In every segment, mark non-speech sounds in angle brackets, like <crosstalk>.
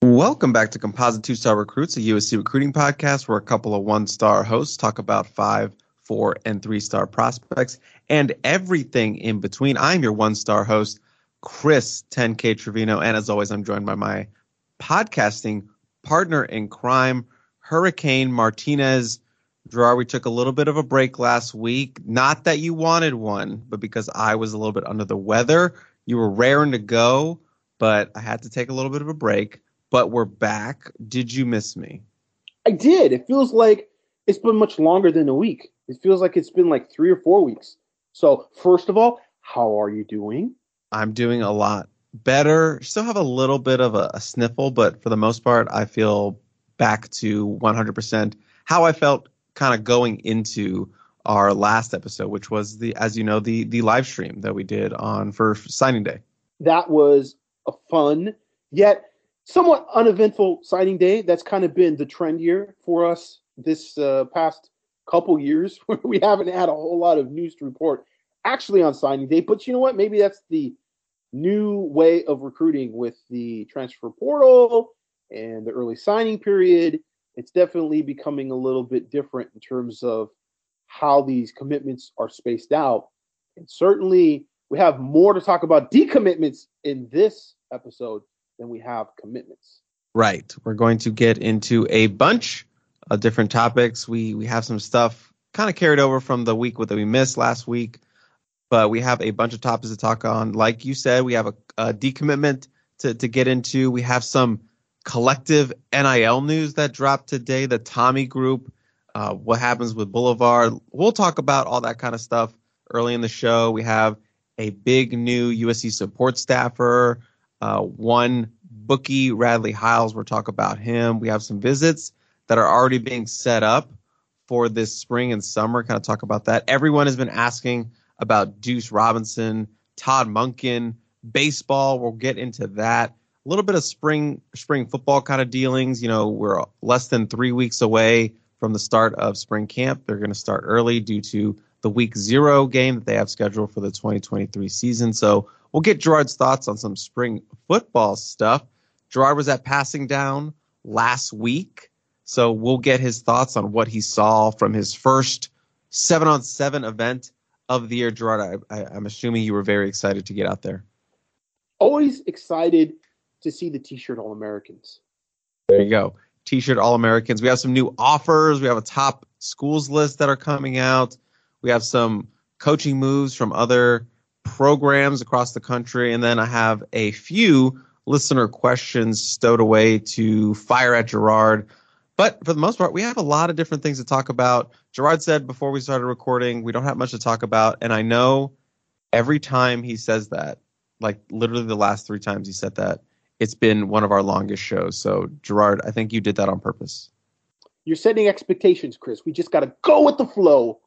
Welcome back to Composite Two Star Recruits, a USC recruiting podcast where a couple of one star hosts talk about five, four, and three star prospects and everything in between. I'm your one star host, Chris 10K Trevino. And as always, I'm joined by my podcasting partner in crime, Hurricane Martinez. Gerard, we took a little bit of a break last week. Not that you wanted one, but because I was a little bit under the weather. You were raring to go, but I had to take a little bit of a break but we're back. Did you miss me? I did. It feels like it's been much longer than a week. It feels like it's been like three or four weeks. So, first of all, how are you doing? I'm doing a lot better. Still have a little bit of a, a sniffle, but for the most part, I feel back to 100% how I felt kind of going into our last episode, which was the, as you know, the the live stream that we did on for signing day. That was a fun yet somewhat uneventful signing day. That's kind of been the trend year for us this uh, past couple years. <laughs> Where we haven't had a whole lot of news to report actually on signing day, but you know what? Maybe that's the new way of recruiting with the transfer portal and the early signing period. It's definitely becoming a little bit different in terms of how these commitments are spaced out. And certainly, we have more to talk about decommitments in this episode than we have commitments. Right. We're going to get into a bunch of different topics. We we have some stuff kind of carried over from the week that we missed last week, but we have a bunch of topics to talk on. Like you said, we have a, a decommitment to to get into. We have some collective NIL news that dropped today. The Tommy Group, uh, what happens with Boulevard. We'll talk about all that kind of stuff early in the show. We have a big new USC support staffer uh, one bookie, Radley Hiles, we'll talk about him. We have some visits that are already being set up for this spring and summer. Kind of talk about that. Everyone has been asking about Duce Robinson, Todd Monken, baseball. We'll get into that. A little bit of spring spring football kind of dealings. You know, we're less than three weeks away from the start of spring camp. They're going to start early due to the week zero game that they have scheduled for the 2023 season. So We'll get Gerard's thoughts on some spring football stuff. Gerard was at Passing Down last week, so we'll get his thoughts on what he saw from his first seven on seven event of the year. Gerard, I, I, I'm assuming you were very excited to get out there. Always excited to see the T-shirt All Americans. There you go. T-shirt All Americans. We have some new offers. We have a top schools list that are coming out. We have some coaching moves from other programs across the country, and then I have a few listener questions stowed away to fire at Gerard. But for the most part, we have a lot of different things to talk about. Gerard said before we started recording, we don't have much to talk about. And I know every time he says that, like literally the last three times he said that, it's been one of our longest shows. So, Gerard, I think you did that on purpose. You're setting expectations, Chris. We just got to go with the flow.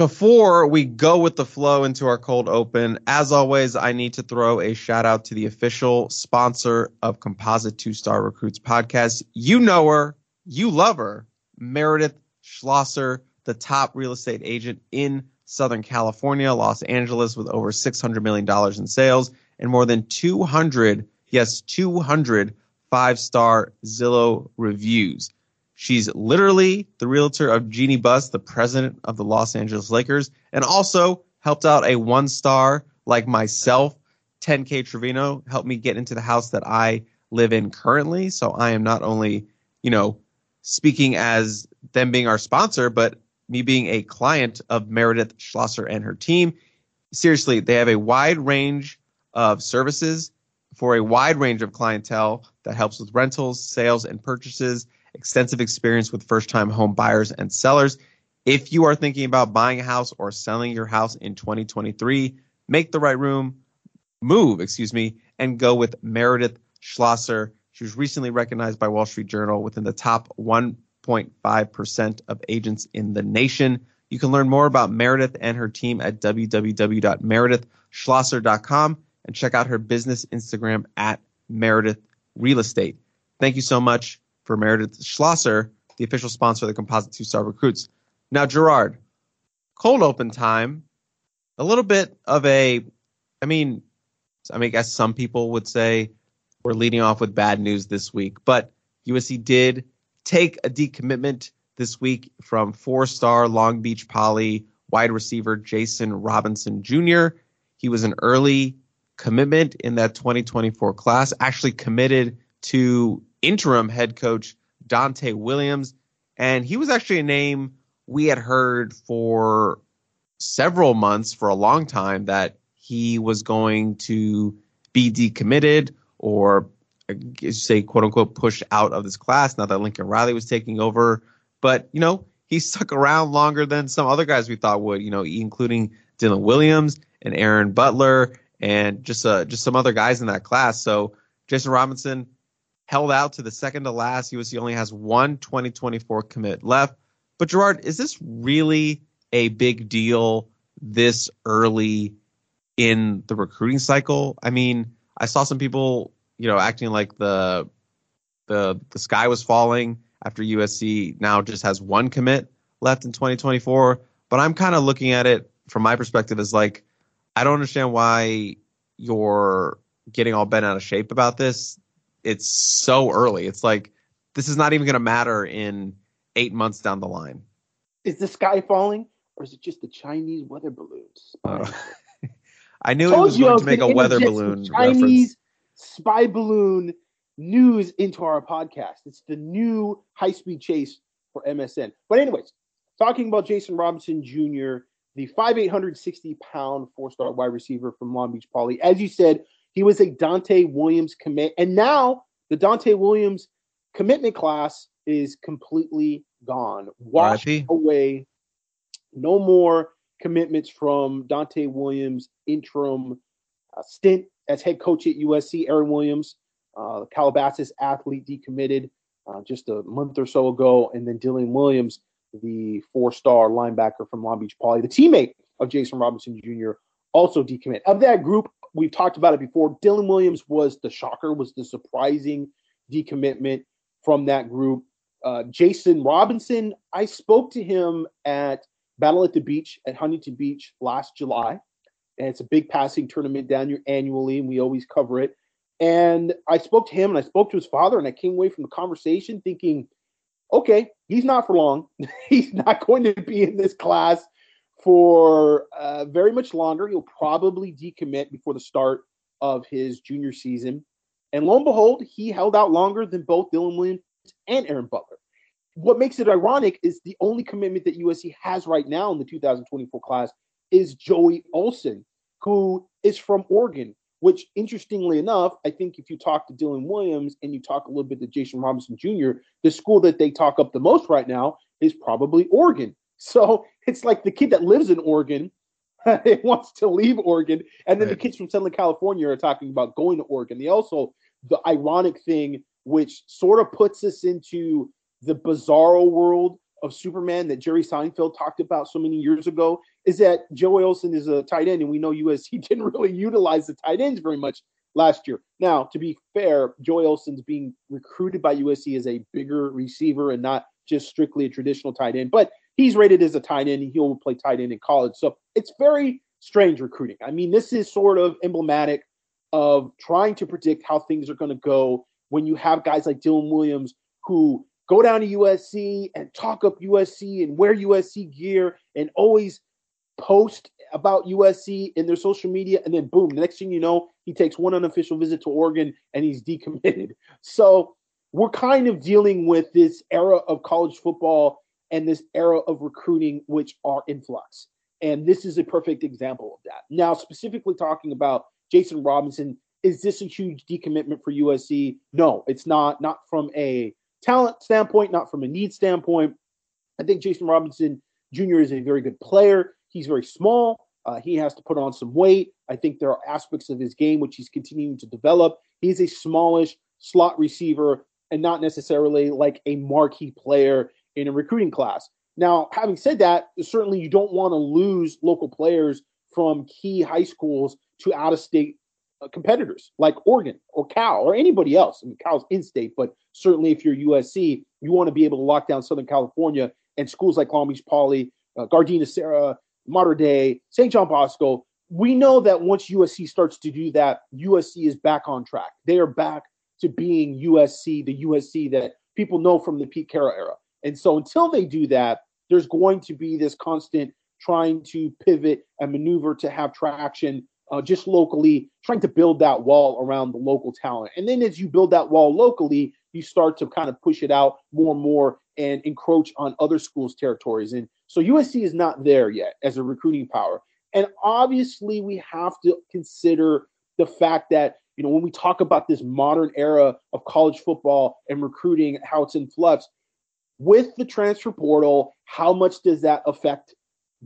Before we go with the flow into our cold open, as always, I need to throw a shout out to the official sponsor of Composite Two Star Recruits podcast. You know her, you love her, Meredith Schlosser, the top real estate agent in Southern California, Los Angeles, with over $600 million in sales and more than 200, yes, 200 five star Zillow reviews. She's literally the realtor of Jeanie Buss, the president of the Los Angeles Lakers, and also helped out a one star like myself, 10K Trevino, helped me get into the house that I live in currently. So I am not only, you know, speaking as them being our sponsor, but me being a client of Meredith Schlosser and her team. Seriously, they have a wide range of services for a wide range of clientele that helps with rentals, sales, and purchases extensive experience with first time home buyers and sellers. If you are thinking about buying a house or selling your house in 2023, make the right room, move, excuse me, and go with Meredith Schlosser. She was recently recognized by Wall Street Journal within the top 1.5% of agents in the nation. You can learn more about Meredith and her team at www.meredithschlosser.com and check out her business Instagram at Meredith Real Estate. Thank you so much for Meredith Schlosser, the official sponsor of the Composite Two Star Recruits. Now, Gerard, cold open time, a little bit of a, I mean, I mean, I guess some people would say we're leading off with bad news this week, but USC did take a decommitment this week from four-star Long Beach Poly wide receiver Jason Robinson Jr. He was an early commitment in that 2024 class, actually committed to interim head coach Donte Williams. And he was actually a name we had heard for several months, for a long time, that he was going to be decommitted or say quote unquote pushed out of this class now that Lincoln Riley was taking over. But, you know, he <laughs> stuck around longer than some other guys we thought would, you know, including Dylan Williams and Aaron Butler and just uh, just some other guys in that class. So Jason Robinson held out to the second to last. USC only has one 2024 commit left. But Gerard, is this really a big deal this early in the recruiting cycle? I mean, I saw some people, you know, acting like the the the sky was falling after USC now just has one commit left in 2024. But I'm kind of looking at it from my perspective as like I don't understand why you're getting all bent out of shape about this. It's so early. It's like this is not even going to matter in eight months down the line. Is the sky falling, or is it just the Chinese weather balloons? Uh, <laughs> I knew he was going to make a weather balloon Chinese reference. spy balloon news into our podcast. It's the new high speed chase for MSN. But anyways, talking about Jason Robinson Jr the 5'860 pound four star wide receiver from Long Beach Poly. As you said, he was a Donte Williams commit. And now the Donte Williams commitment class is completely gone, washed away. No more commitments from Donte Williams' interim uh, stint as head coach at USC. Aaron Williams, uh, Calabasas athlete, decommitted uh, just a month or so ago. And then Dylan Williams the four star linebacker from Long Beach Poly, the teammate of Jason Robinson Jr., also decommit. Of that group, we've talked about it before. Dylan Williams was the shocker, was the surprising decommitment from that group. Uh, Jason Robinson, I spoke to him at Battle at the Beach at Huntington Beach last July. And it's a big passing tournament down here annually, and we always cover it. And I spoke to him and I spoke to his father, and I came away from the conversation thinking, okay, he's not for long. <laughs> he's not going to be in this class for uh, very much longer. He'll probably decommit before the start of his junior season. And lo and behold, he held out longer than both Dylan Williams and Aaron Butler. What makes it ironic is the only commitment that USC has right now in the 2024 class is Joey Olson, who is from Oregon which interestingly enough, I think if you talk to Dylan Williams and you talk a little bit to Jason Robinson Jr., the school that they talk up the most right now is probably Oregon. So it's like the kid that lives in Oregon <laughs> wants to leave Oregon, and then right. the kids from Southern California are talking about going to Oregon. They also the ironic thing, which sort of puts us into the bizarro world of Superman that Jerry Seinfeld talked about so many years ago is that Joe Olson is a tight end, and we know USC <laughs> didn't really utilize the tight ends very much last year. Now, to be fair, Joe Olson's being recruited by USC as a bigger receiver and not just strictly a traditional tight end, but he's rated as a tight end. He'll play tight end in college. So it's very strange recruiting. I mean, this is sort of emblematic of trying to predict how things are going to go when you have guys like Dylan Williams who go down to USC and talk up USC and wear USC gear and always post about USC in their social media, and then boom, the next thing you know, he takes one unofficial visit to Oregon and he's decommitted. <laughs> So we're kind of dealing with this era of college football and this era of recruiting, which are in flux. And this is a perfect example of that. Now, specifically talking about Jason Robinson, is this a huge decommitment for USC? No, it's not. Not from a talent standpoint, not from a need standpoint. I think Jason Robinson Jr. is a very good player. He's very small. Uh, he has to put on some weight. I think there are aspects of his game which he's continuing to develop. He's a smallish, slot receiver and not necessarily like a marquee player in a recruiting class. Now, having said that, certainly you don't want to lose local players from key high schools to out of state uh, competitors like Oregon or Cal or anybody else. I mean, Cal's in state, but certainly if you're USC, you want to be able to lock down Southern California and schools like Long Beach Poly, uh, Gardena Serra, Mater Dei, St. John Bosco. We know that once USC starts to do that, USC is back on track. They are back to being USC, the USC that people know from the Pete Carroll era. And so until they do that, there's going to be this constant trying to pivot and maneuver to have traction uh, just locally, trying to build that wall around the local talent. And then as you build that wall locally, you start to kind of push it out more and more and encroach on other schools' territories. And so USC is not there yet as a recruiting power. And obviously, we have to consider the fact that, you know, when we talk about this modern era of college football and recruiting, how it's in flux, with the transfer portal, how much does that affect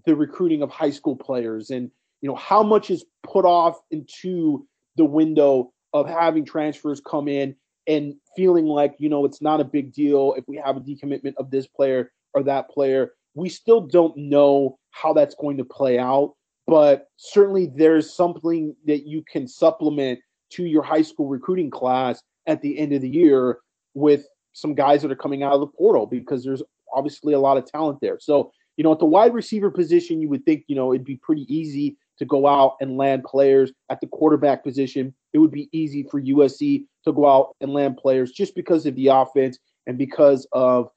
the recruiting of high school players? And you know how much is put off into the window of having transfers come in and feeling like you know it's not a big deal if we have a decommitment of this player or that player we still don't know how that's going to play out but certainly there's something that you can supplement to your high school recruiting class at the end of the year with some guys that are coming out of the portal because there's obviously a lot of talent there so you know at the wide receiver position you would think you know it'd be pretty easy to go out and land players at the quarterback position. It would be easy for USC to go out and land players just because of the offense and because of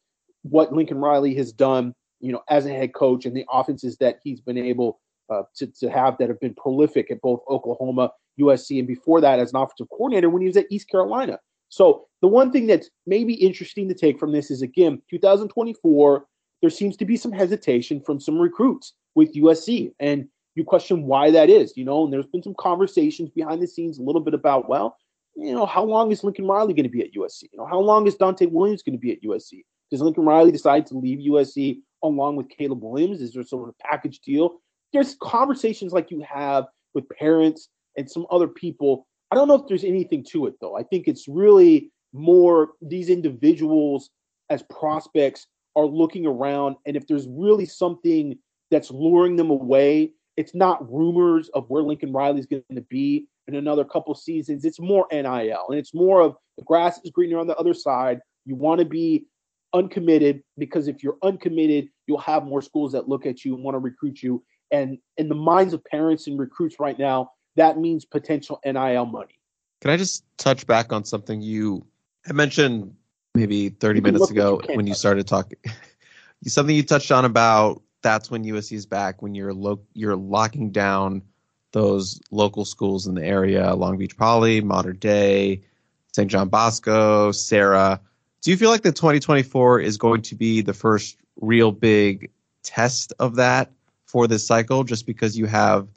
what Lincoln Riley has done, you know, as a head coach and the offenses that he's been able uh, to, to have that have been prolific at both Oklahoma, USC, and before that as an offensive coordinator when he was at East Carolina. So the one thing that's maybe interesting to take from this is again, 2024, there seems to be some hesitation from some recruits with USC. And you question why that is, you know, and there's been some conversations behind the scenes a little bit about, well, you know, how long is Lincoln Riley going to be at USC? You know, how long is Donte Williams going to be at USC? Does Lincoln Riley decide to leave USC along with Caleb Williams? Is there sort of package deal? There's conversations like you have with parents and some other people. I don't know if there's anything to it though. I think it's really more these individuals as prospects are looking around and if there's really something that's luring them away it's not rumors of where Lincoln Riley's going to be in another couple seasons. It's more NIL, and it's more of the grass is greener on the other side. You want to be uncommitted because if you're uncommitted, you'll have more schools that look at you and want to recruit you. And in the minds of parents and recruits right now, that means potential NIL money. Can I just touch back on something you I mentioned maybe 30 minutes ago you when you started talking? <laughs> something you touched on about that's when USC is back. When you're lo- you're locking down those local schools in the area, Long Beach Poly, Mater Dei, St. John Bosco, Serra. Do you feel like the 2024 is going to be the first real big test of that for this cycle? Just because you have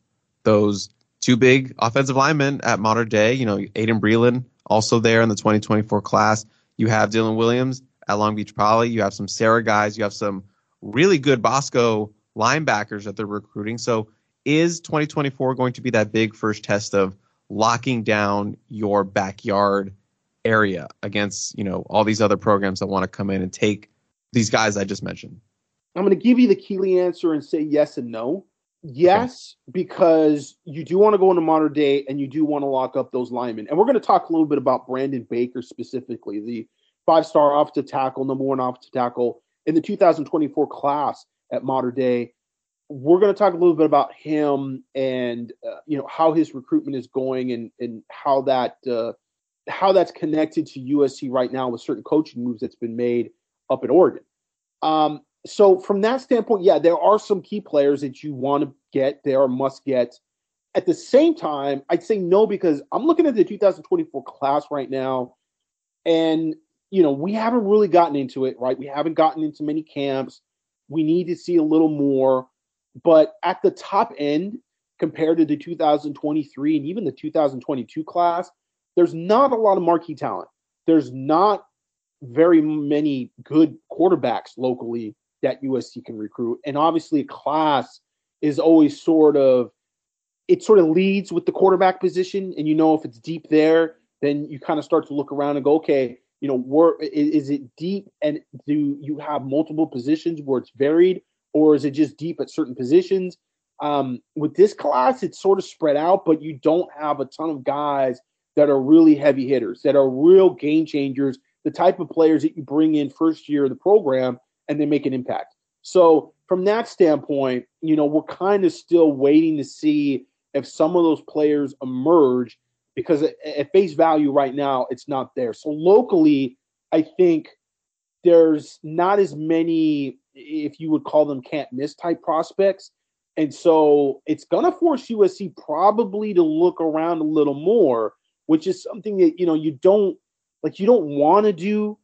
those two big offensive linemen at Mater Dei. you know, Aiden Breland also there in the 2024 class. You have Dylan Williams at Long Beach Poly. You have some Serra guys. You have some really good Bosco linebackers that they're recruiting. So is 2024 going to be that big first test of locking down your backyard area against, you know, all these other programs that want to come in and take these guys I just mentioned? I'm going to give you the Keeley answer and say yes and no. Yes, because you do want to go into Mater Dei and you do want to lock up those linemen. And we're going to talk a little bit about Brandon Baker specifically, the five star offensive tackle, number one offensive tackle in the 2024 class at Mater Dei. We're going to talk a little bit about him and uh, you know how his recruitment is going and and how that uh, how that's connected to USC right now with certain coaching moves that's been made up in Oregon. Um, so from that standpoint, yeah, there are some key players that you want to get. There are must get. At the same time, I'd say no because I'm looking at the 2024 class right now, and you know, we haven't really gotten into it, right? We haven't gotten into many camps. We need to see a little more. But at the top end, compared to the 2023 and even the 2022 class, there's not a lot of marquee talent. There's not very many good quarterbacks locally that USC can recruit. And obviously, class is always sort of, it sort of leads with the quarterback position. And you know, if it's deep there, then you kind of start to look around and go, okay, you know, where is, it deep and do you have multiple positions where it's varied, or is it just deep at certain positions? Um, with this class, it's sort of spread out, but you don't have a ton of guys that are really heavy hitters, that are real game changers, the type of players that you bring in first year of the program and they make an impact. So from that standpoint, you know, we're kind of still waiting to see if some of those players emerge because at face value right now, it's not there. So locally, I think there's not as many, if you would call them can't miss type prospects. And so it's going to force USC probably to look around a little more, which is something that, you know, you don't like, you don't want to do.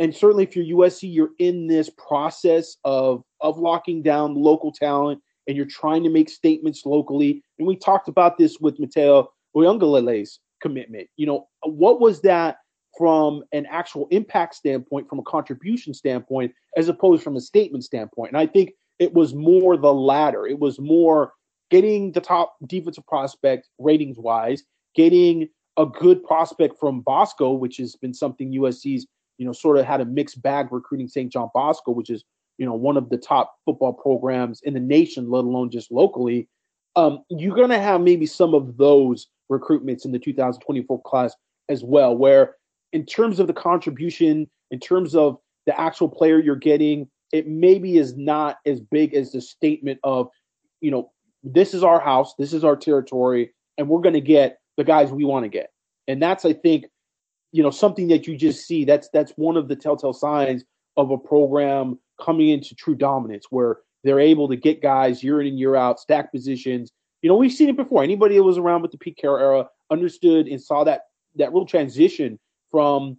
And certainly if you're USC, you're in this process of, of locking down local talent and you're trying to make statements locally. And we talked about this with Matayo Uiagalelei's commitment. You know, what was that from an actual impact standpoint, from a contribution standpoint, as opposed from a statement standpoint? And I think it was more the latter. It was more getting the top defensive prospect ratings wise, getting a good prospect from Bosco, which has been something USC's, you know, sort of had a mixed bag recruiting St. John Bosco, which is, you know, one of the top football programs in the nation, let alone just locally. Um, you're going to have maybe some of those recruitments in the 2024 class as well, where in terms of the contribution, in terms of the actual player you're getting, it maybe is not as big as the statement of, you know, this is our house, this is our territory, and we're going to get the guys we want to get. And that's, I think, you know, something that you just see. That's that's one of the telltale signs of a program coming into true dominance, where they're able to get guys year in and year out, stack positions. You know, we've seen it before. Anybody that was around with the Pete Carroll era understood and saw that that real transition from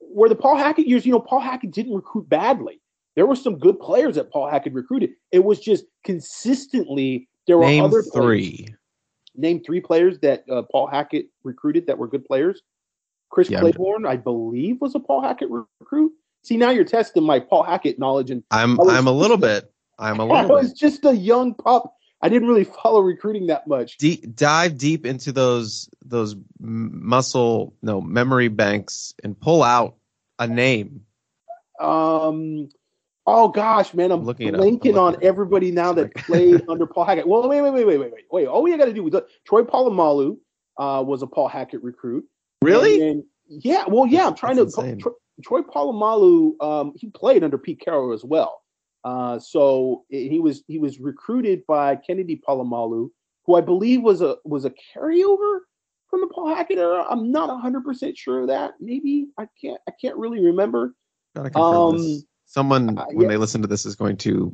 where the Paul Hackett years. You know, Paul Hackett didn't recruit badly. There were some good players that Paul Hackett recruited. It was just consistently there were Name other three. Players. Name three players that uh, Paul Hackett recruited that were good players. Chris Yeah. Claiborne, I believe, was a Paul Hackett recruit. See, now you're testing my Paul Hackett knowledge, and I'm I'm a little bit. I'm a <laughs> little I was bit. just a young pup. I didn't really follow recruiting that much. Deep, dive deep into those those muscle no memory banks and pull out a name. Um, oh gosh, man, I'm I'm looking blanking looking on it everybody now that played <laughs> under Paul Hackett. Well, wait, wait, wait, wait, wait, wait, wait. All we got to do was Troy Polamalu uh, was a Paul Hackett recruit. Really? Then- yeah. Well, yeah. I'm trying That's to. insane. Troy, Polamalu, um, he played under Pete Carroll as well. Uh, so he was he was recruited by Kennedy Polamalu, who I believe was a was a carryover from the Paul Hackett era. I'm not 100 percent sure of that. Maybe I can't I can't really remember. Gotta confirm this. Um, Someone uh, when they listen to this is going to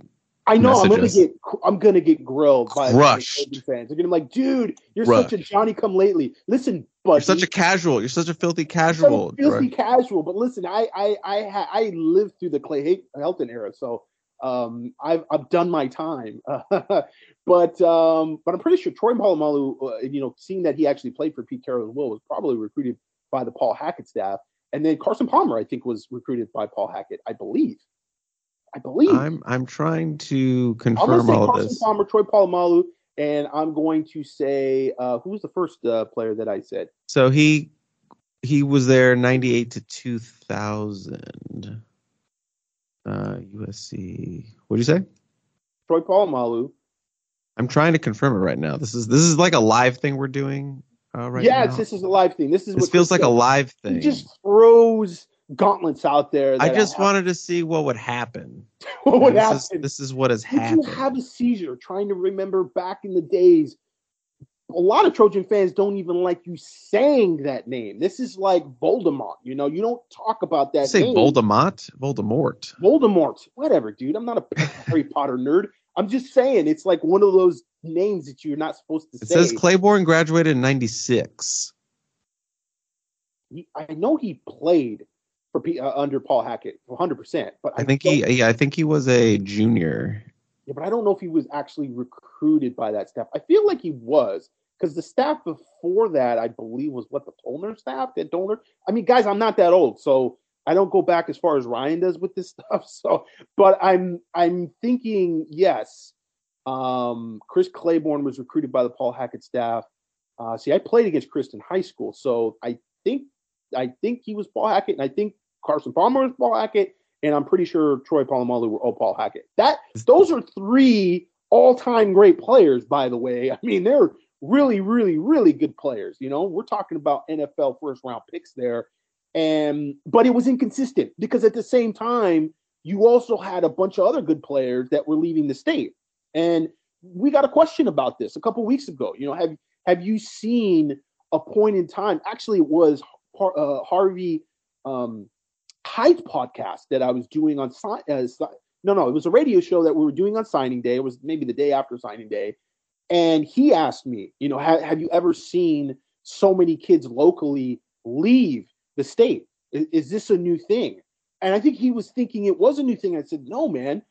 I know I'm gonna get I'm gonna get grilled by Crushed. Fans. They're gonna be like, dude, you're Crushed. such a Johnny come lately. Listen, You're such a casual. You're such a filthy casual. filthy Troy. casual. But listen, I I I ha- I lived through the Clay Helton era, so um I've I've done my time. <laughs> but um but I'm pretty sure Troy Polamalu, uh, you know, seeing that he actually played for Pete Carroll as well, was probably recruited by the Paul Hackett staff. And then Carson Palmer, I think, was recruited by Paul Hackett. I believe. I believe. I'm I'm trying to confirm I'm say all Carson this. Palmer, Troy Polamalu, and I'm going to say uh, who was the first uh, player that I said? So he he was there 98 to 2000. Uh, USC. What do you say? Troy Polamalu. I'm trying to confirm it right now. This is this is like a live thing we're doing uh, right yeah, this is a live thing. This is this what feels like a live He thing. just throws gauntlets out there. I just have- wanted to see what would happen. <laughs> what would this happen. Is, this is what has happened. Did you happened. have a seizure trying to remember back in the days? A lot of Trojan fans don't even like you saying that name. This is like Voldemort. You know, you don't talk about that say name. Voldemort. Voldemort. Voldemort, whatever, dude. I'm not a <laughs> Harry Potter nerd. I'm just saying it's like one of those names that you're not supposed to It say. says Claiborne graduated in '96. I know he played for P, uh, under Paul Hackett 100, percent but I think he. Yeah, I think he was a junior. Yeah, but I don't know if he was actually recruited by that staff. I feel like he was because the staff before that, I believe, was what the Tollner staff. That Tollner. I mean, guys, I'm not that old, so I don't go back as far as Ryan does with this <laughs> stuff. So, but I'm I'm thinking yes. Um, Chris Claiborne was recruited by the Paul Hackett staff. Uh, see, I played against Chris in high school, so I think I think he was Paul Hackett, and I think Carson Palmer was Paul Hackett, and I'm pretty sure Troy Polamalu were Paul Hackett. That those are three all-time great players, by the way. I mean, they're really, really, really good players. You know, we're talking about NFL first round picks there. And but it was inconsistent because at the same time, you also had a bunch of other good players that were leaving the state. And we got a question about this a couple weeks ago. You know, have have you seen a point in time? Actually, it was uh, Harvey um, Hyde podcast that I was doing on uh, no, no, it was a radio show that we were doing on signing day. It was maybe the day after signing day, and he asked me, you know, have, have you ever seen so many kids locally leave the state? Is, is, this a new thing? And I think he was thinking it was a new thing. I said, no, man.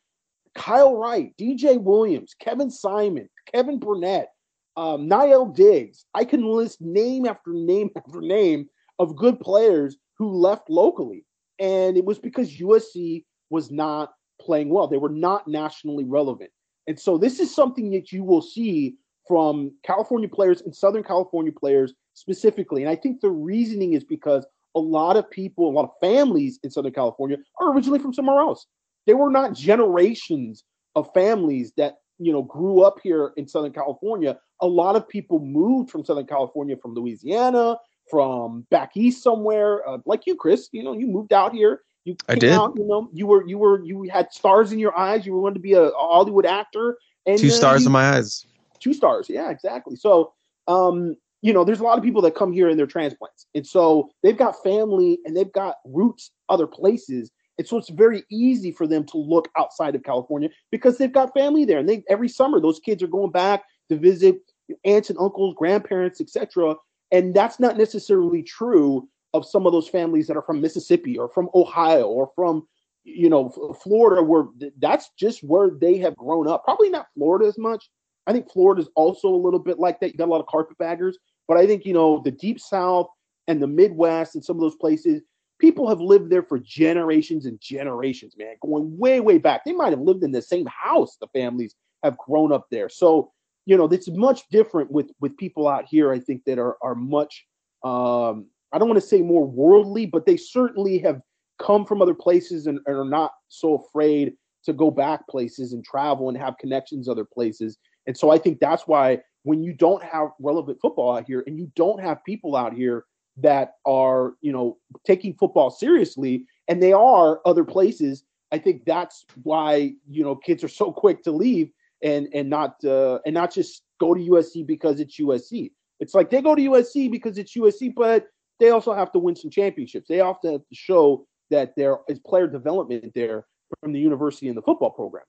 Kyle Wright, DJ Williams, Kevin Simon, Kevin Burnett, um, Na'il Diggs. I can list name after name <laughs> after name of good players who left locally. And it was because USC was not playing well. They were not nationally relevant. And so this is something that you will see from California players and Southern California players specifically. And I think the reasoning is because a lot of people, a lot of families in Southern California are originally from somewhere else. They were not generations of families that, you know, grew up here in Southern California. A lot of people moved from Southern California from Louisiana, from back east somewhere, uh, like you, Chris. You know, you moved out here you I did. Out, you know, you were you were you had stars in your eyes. You were wanted to be a, a Hollywood actor. And two stars you, in my eyes. Two stars. Yeah, exactly. So, um, you know, there's a lot of people that come here and they're transplants, and so they've got family and they've got roots other places. And so it's very easy for them to look outside of California because they've got family there. And they every summer those kids are going back to visit aunts and uncles, grandparents, etc. And that's not necessarily true of some of those families that are from Mississippi or from Ohio or from you know Florida where that's just where they have grown up. Probably not Florida as much. I think Florida is also a little bit like that. You got a lot of carpetbaggers, but I think you know the deep south and the Midwest and some of those places, people have lived there for generations and generations, man, going way way back. They might have lived in the same house. The families have grown up there. So, you know, it's much different with with people out here I think that are are much um I don't want to say more worldly, but they certainly have come from other places and, and, are not so afraid to go back places and travel and have connections other places. And so I think that's why when you don't have relevant football out here and you don't have people out here that are, you know, taking football seriously and they are other places, I think that's why, you know, kids are so <laughs> quick to leave and and not uh, and not just go to USC because it's USC. It's like they go to USC because it's USC, but they also have to win some championships. They also have to show that there is player development there from the university and the football program.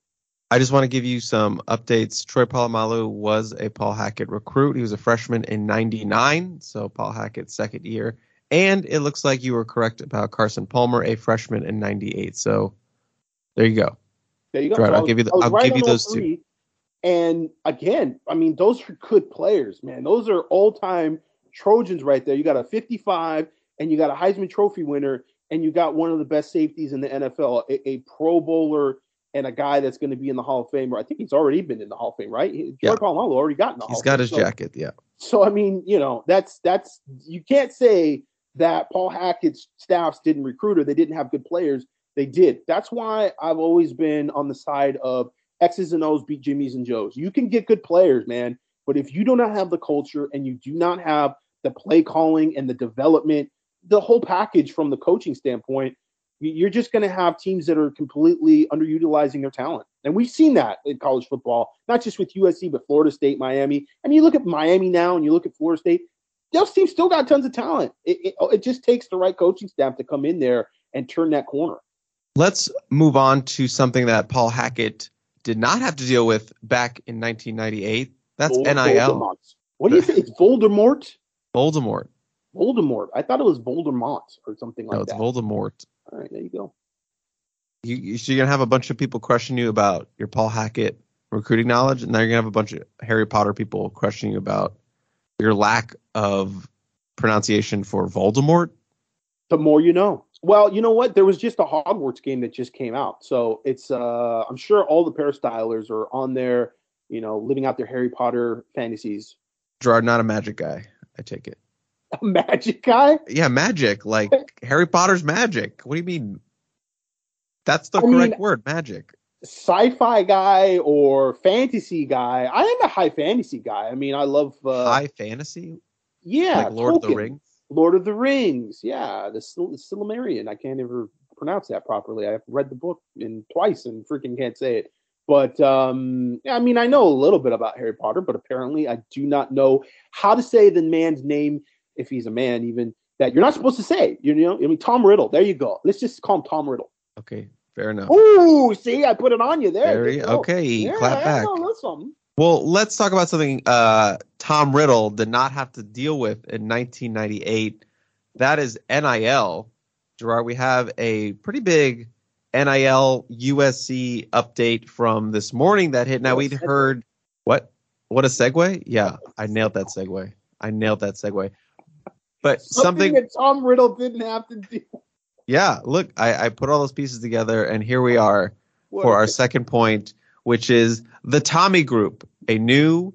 I just want to give you some updates. Troy Polamalu was a Paul Hackett recruit. He was a freshman in 99, so Paul Hackett's second year. And it looks like you were correct about Carson Palmer, a freshman in 98. So there you go. There you go. Right, so I'll give you the, I'll right give you those three. two. And again, I mean, those are good players, man. Those are all-time Trojans right there. You got a 55 and you got a Heisman Trophy winner and you got one of the best safeties in the NFL, a, a Pro Bowler and a guy that's going to be in the Hall of Fame. Or I think he's already been in the Hall of Fame, right? Yeah. Troy Polamalu already got in the Hall. He's got his so, jacket, yeah. So I mean, you know, that's that's you can't say that Paul Hackett's staffs didn't recruit or they didn't have good players. They did. That's why I've always been on the side of X's and O's beat Jimmys and Joes. You can get good players, man, but if you do not have the culture and you do not have the play calling and the development, the whole package from the coaching standpoint, you're just going to have teams that are completely underutilizing their talent. And we've seen that in college football, not just with USC, but Florida State, Miami. And you look at Miami now and you look at Florida State, those teams still got tons of talent. It, it, oh, it just takes the right coaching staff to come in there and turn that corner. Let's move on to something that Paul Hackett did not have to deal with back in 1998. That's NIL. Voldemort. What do you think? It's Voldemort? Voldemort. Voldemort. I thought it was Voldemort or something like that. No, it's that. Voldemort. All right, there you go. You, you, so you're gonna have a bunch of people questioning you about your Paul Hackett recruiting knowledge, and now you're gonna have a bunch of Harry Potter people questioning you about your lack of pronunciation for Voldemort. The more you know. Well, you know what? There was just a Hogwarts game that just came out, so it's. uh I'm sure all the Peristylers are on there, you know, living out their Harry Potter fantasies. Gerard, not a magic guy. I take it. A magic guy? Yeah, magic, like <laughs> Harry Potter's magic. What do you mean? That's the I correct mean- word, magic. Sci-fi guy or fantasy guy? I am a high fantasy guy. I mean, I love uh, High fantasy, yeah, like Lord of the Rings. Lord of the Rings. Yeah, the, Sil- the Silmarillion. I can't ever pronounce that properly. I've read the book in twice and freaking can't say it. But um, I mean, I know a little bit about Harry Potter, but apparently I do not know how to say the man's name if he's a man, even that you're not supposed to say. You know, I mean, Tom Riddle. There you go. Let's just call him Tom Riddle. Okay, fair enough. Ooh, see, I put it on you there. Very you okay. Yeah, clap back. Well, let's talk about something uh, Tom Riddle did not have to deal with in 1998. That is NIL. Gerard, we have a pretty big NIL USC update from this morning that hit. Now we'd heard what? What a segue? Yeah, I nailed that segue. I nailed that segue. But Something, something, that Tom Riddle didn't have to do. yeah. Look, I, I put all those pieces together, and here we are What for our second point, which is the Tommy Group, a new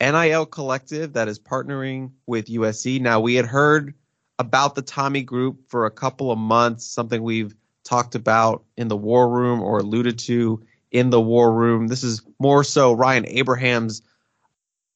NIL collective that is partnering with USC. Now, we had heard about the Tommy Group for a couple of months, something we've talked about in the War Room or alluded to in the War Room. This is more so Ryan Abraham's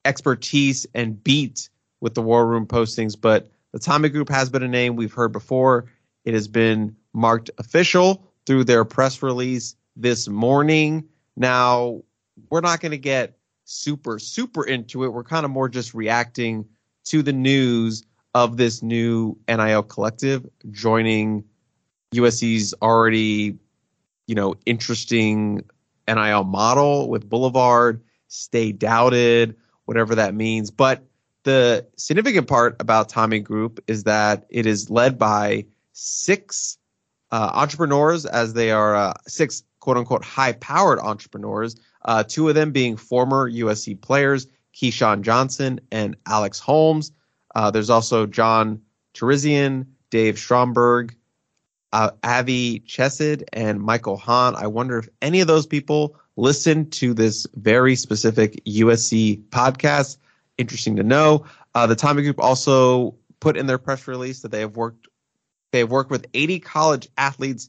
expertise and beat with the War Room postings, but the Tommy Group has been a name we've heard before. It has been marked official through their press release this morning. Now, we're not going to get super, super into it. We're kind of more just reacting to the news of this new NIL collective joining USC's already, you know, interesting NIL model with Boulevard, stay doubted, whatever that means. But the significant part about Tommy Group is that it is led by six uh, entrepreneurs, as they are uh, six quote unquote high powered entrepreneurs, uh, two of them being former USC players, Keyshawn Johnson and Alex Holmes. Uh, there's also John Terzian, Dave Stromberg, uh, Avi Chesed, and Michael Hahn. I wonder if any of those people listen to this very specific USC podcast. Interesting to know. Uh, the Tommy Group also put in their press release that they have worked they have worked with 80 college athletes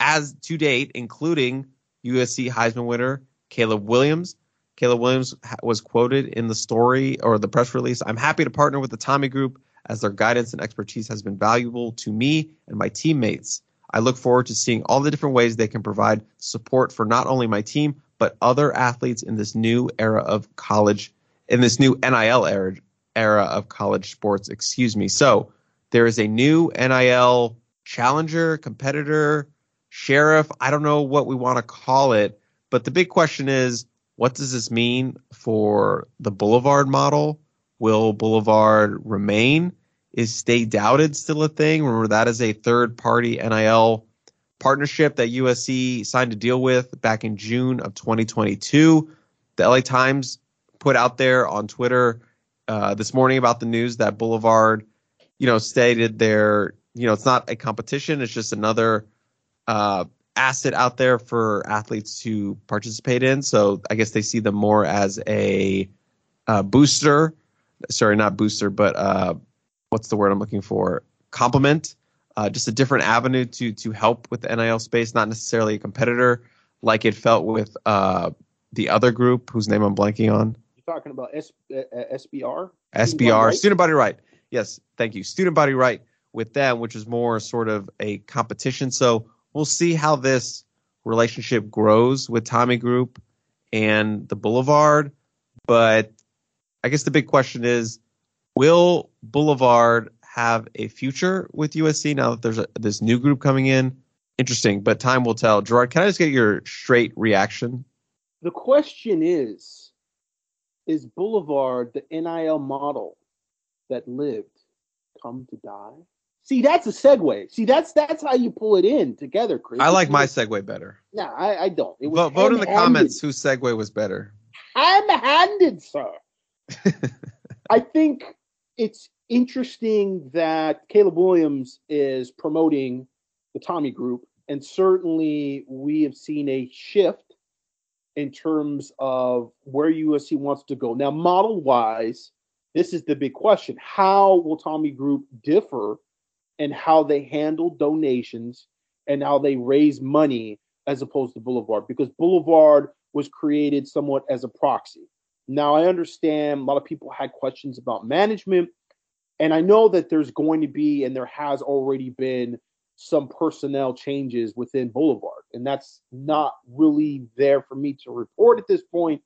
as to date, including USC Heisman winner Caleb Williams. Caleb Williams was quoted in the story or the press release. I'm happy to partner with the Tommy Group as their guidance and expertise has been valuable to me and my teammates. I look forward to seeing all the different ways they can provide support for not only my team, but other athletes in this new era of college, in this new NIL era, era of college sports, excuse me. So there is a new NIL challenger, competitor, sheriff. I don't know what we want to call it, but the big question is what does this mean for the Boulevard model? Will Boulevard remain? Is Stay Doubted still a thing? Remember, that is a third party NIL partnership that USC signed a deal with back in June of 2022. The LA Times put out there on Twitter uh, this morning about the news that Boulevard, you know, stated their, you know, it's not a competition, it's just another uh, asset out there for athletes to participate in. So I guess they see them more as a uh, booster. Sorry, not booster, but uh, what's the word I'm looking for? Complement. Uh, just a different avenue to to help with the NIL space, not necessarily a competitor like it felt with uh, the other group whose name I'm blanking on. You're talking about S, uh, uh, SBR? SBR, right? student body right. Yes, thank you. Student body right with them, which is more sort of a competition. So we'll see how this relationship grows with Tommy Group and the Boulevard. But I guess the big question is will Boulevard have a future with USC now that there's a, this new group coming in? Interesting, but time will tell. Gerard, can I just get your straight reaction? The question is Is Boulevard the NIL model that lived come to die? See, that's a segue. See, that's that's how you pull it in together, Chris. I like my segue better. No, I, I don't. It was Vote, vote in the comments whose segue was better. ham-handed, sir. <laughs> I think it's interesting that Caleb Williams is promoting the Tommy Group, and certainly we have seen a shift in terms of where USC wants to go. Now, model-wise, this is the big question. How will Tommy Group differ and how they handle donations and how they raise money as opposed to Boulevard? Because Boulevard was created somewhat as a proxy. Now, I understand a lot of people had questions about management, and I know that there's going to be, and there has already been, some personnel changes within Boulevard. And that's not really there for me to report at this point,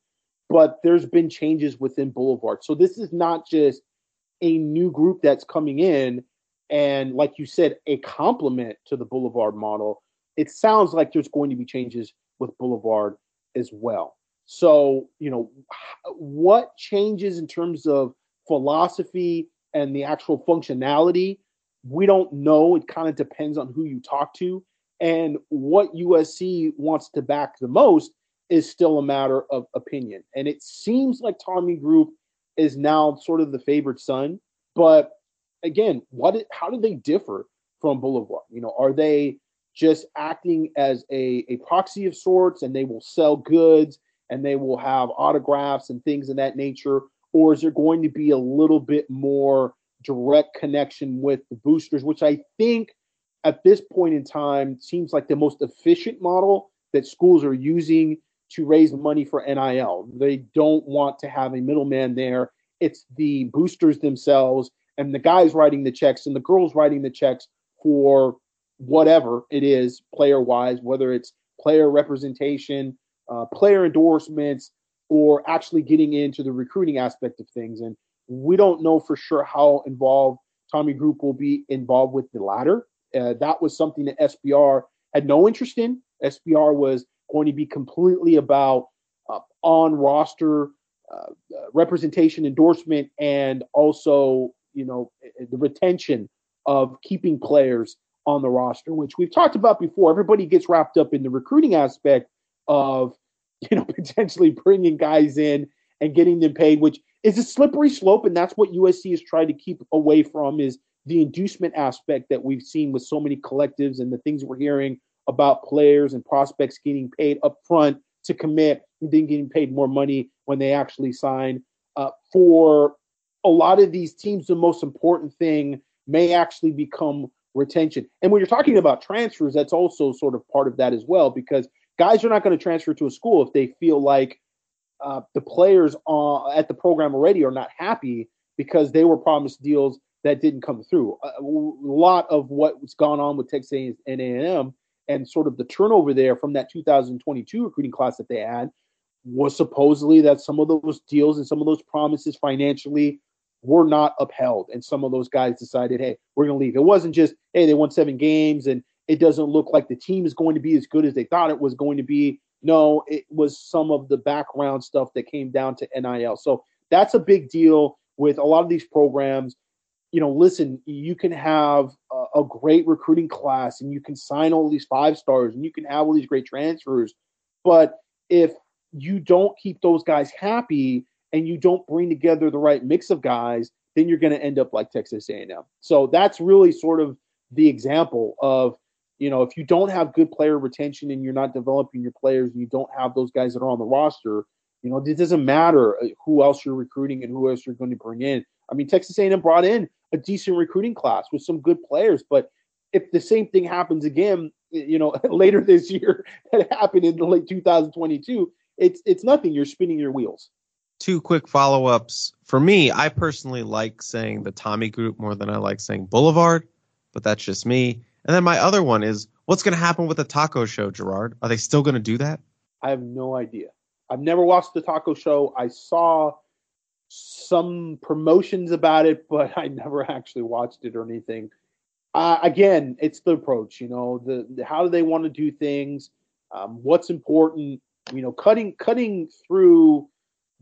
but there's been changes within Boulevard. So this is not just a new group that's coming in and, like you said, a complement to the Boulevard model. It sounds like there's going to be changes with Boulevard as well. So, you know, what changes in terms of philosophy and the actual functionality? We don't know. It kind of depends on who you talk to. And what USC wants to back the most is still a matter of opinion. And it seems like Tommy Group is now sort of the favored son. But again, what how do they differ from Boulevard? You know, are they just acting as a, a proxy of sorts and they will sell goods and they will have autographs and things of that nature? Or is there going to be a little bit more direct connection with the boosters, which I think at this point in time seems like the most efficient model that schools are using to raise money for NIL. They don't want to have a middleman there. It's the boosters themselves and the guys writing the checks and the girls writing the checks for whatever it is player wise, whether it's player representation, uh, player endorsements, or actually getting into the recruiting aspect of things. And we don't know for sure how involved Tommy Group will be involved with the latter. Uh, that was something that SBR had no interest in. SBR was going to be completely about uh, on roster uh, representation, endorsement, and also you know the retention of keeping players on the roster, which we've talked about before. Everybody gets wrapped up in the recruiting aspect of you know <laughs> potentially bringing guys in and getting them paid, which is a slippery slope, and that's what USC is trying to keep away from is the inducement aspect that we've seen with so many collectives and the things we're hearing about players and prospects getting paid up front to commit and then getting paid more money when they actually sign. Uh, for a lot of these teams, the most important thing may actually become retention. And when you're talking about transfers, that's also sort of part of that as well, because guys are not going to transfer to a school if they feel like uh, the players at the program already are not happy because they were promised deals that didn't come through. A, a lot of what's gone on with Texas and A&M and sort of the turnover there from that 2022 recruiting class that they had was supposedly that some of those deals and some of those promises financially were not upheld. And some of those guys decided, hey, we're going to leave. It wasn't just, hey, they won seven games and it doesn't look like the team is going to be as good as they thought it was going to be. No, it was some of the background stuff that came down to NIL. So that's a big deal with a lot of these programs you know, listen, you can have a, a, great recruiting class and you can sign all these five stars and you can have all these great transfers. But if you don't keep those guys happy and you don't bring together the right mix of guys, then you're going to end up like Texas A&M. So that's really sort of the example of, you know, if you don't have good player retention and you're not developing your players and you don't have those guys that are on the roster, you know, it doesn't matter uh, who else you're recruiting and who else you're going to bring in. I mean, Texas A&M brought in a decent recruiting class with some good players. But if the same thing happens again, you know, <laughs> later this year <laughs> that happened in late 2022, it's it's nothing. You're spinning your wheels. Two quick follow ups. For me, I personally like saying the Tommy Group more than I like saying Boulevard, but that's just me. And then my other one is what's going to happen with the taco show, Gerard? Are they still going to do that? I have no idea. I've never watched the taco show. I saw some promotions about it, <laughs> but I never actually watched it or anything. Uh, again, it's the approach. You know, the, the how do they want to do things? Um, what's important? You know, cutting cutting through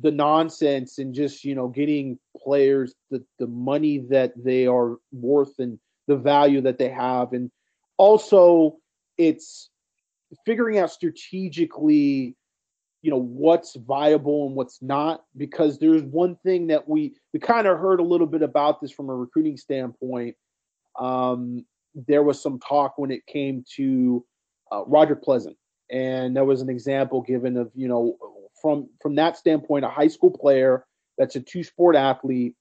the nonsense and just you know getting players the the money that they are worth and the value that they have, and also it's figuring out strategically you know what's viable and what's not because there's one thing that we we kind of heard a little bit about this from a recruiting standpoint. Um, there was some talk when it came to uh, Roderick Pleasant. And there was an example given of you know from from that standpoint a high school player that's a two sport athlete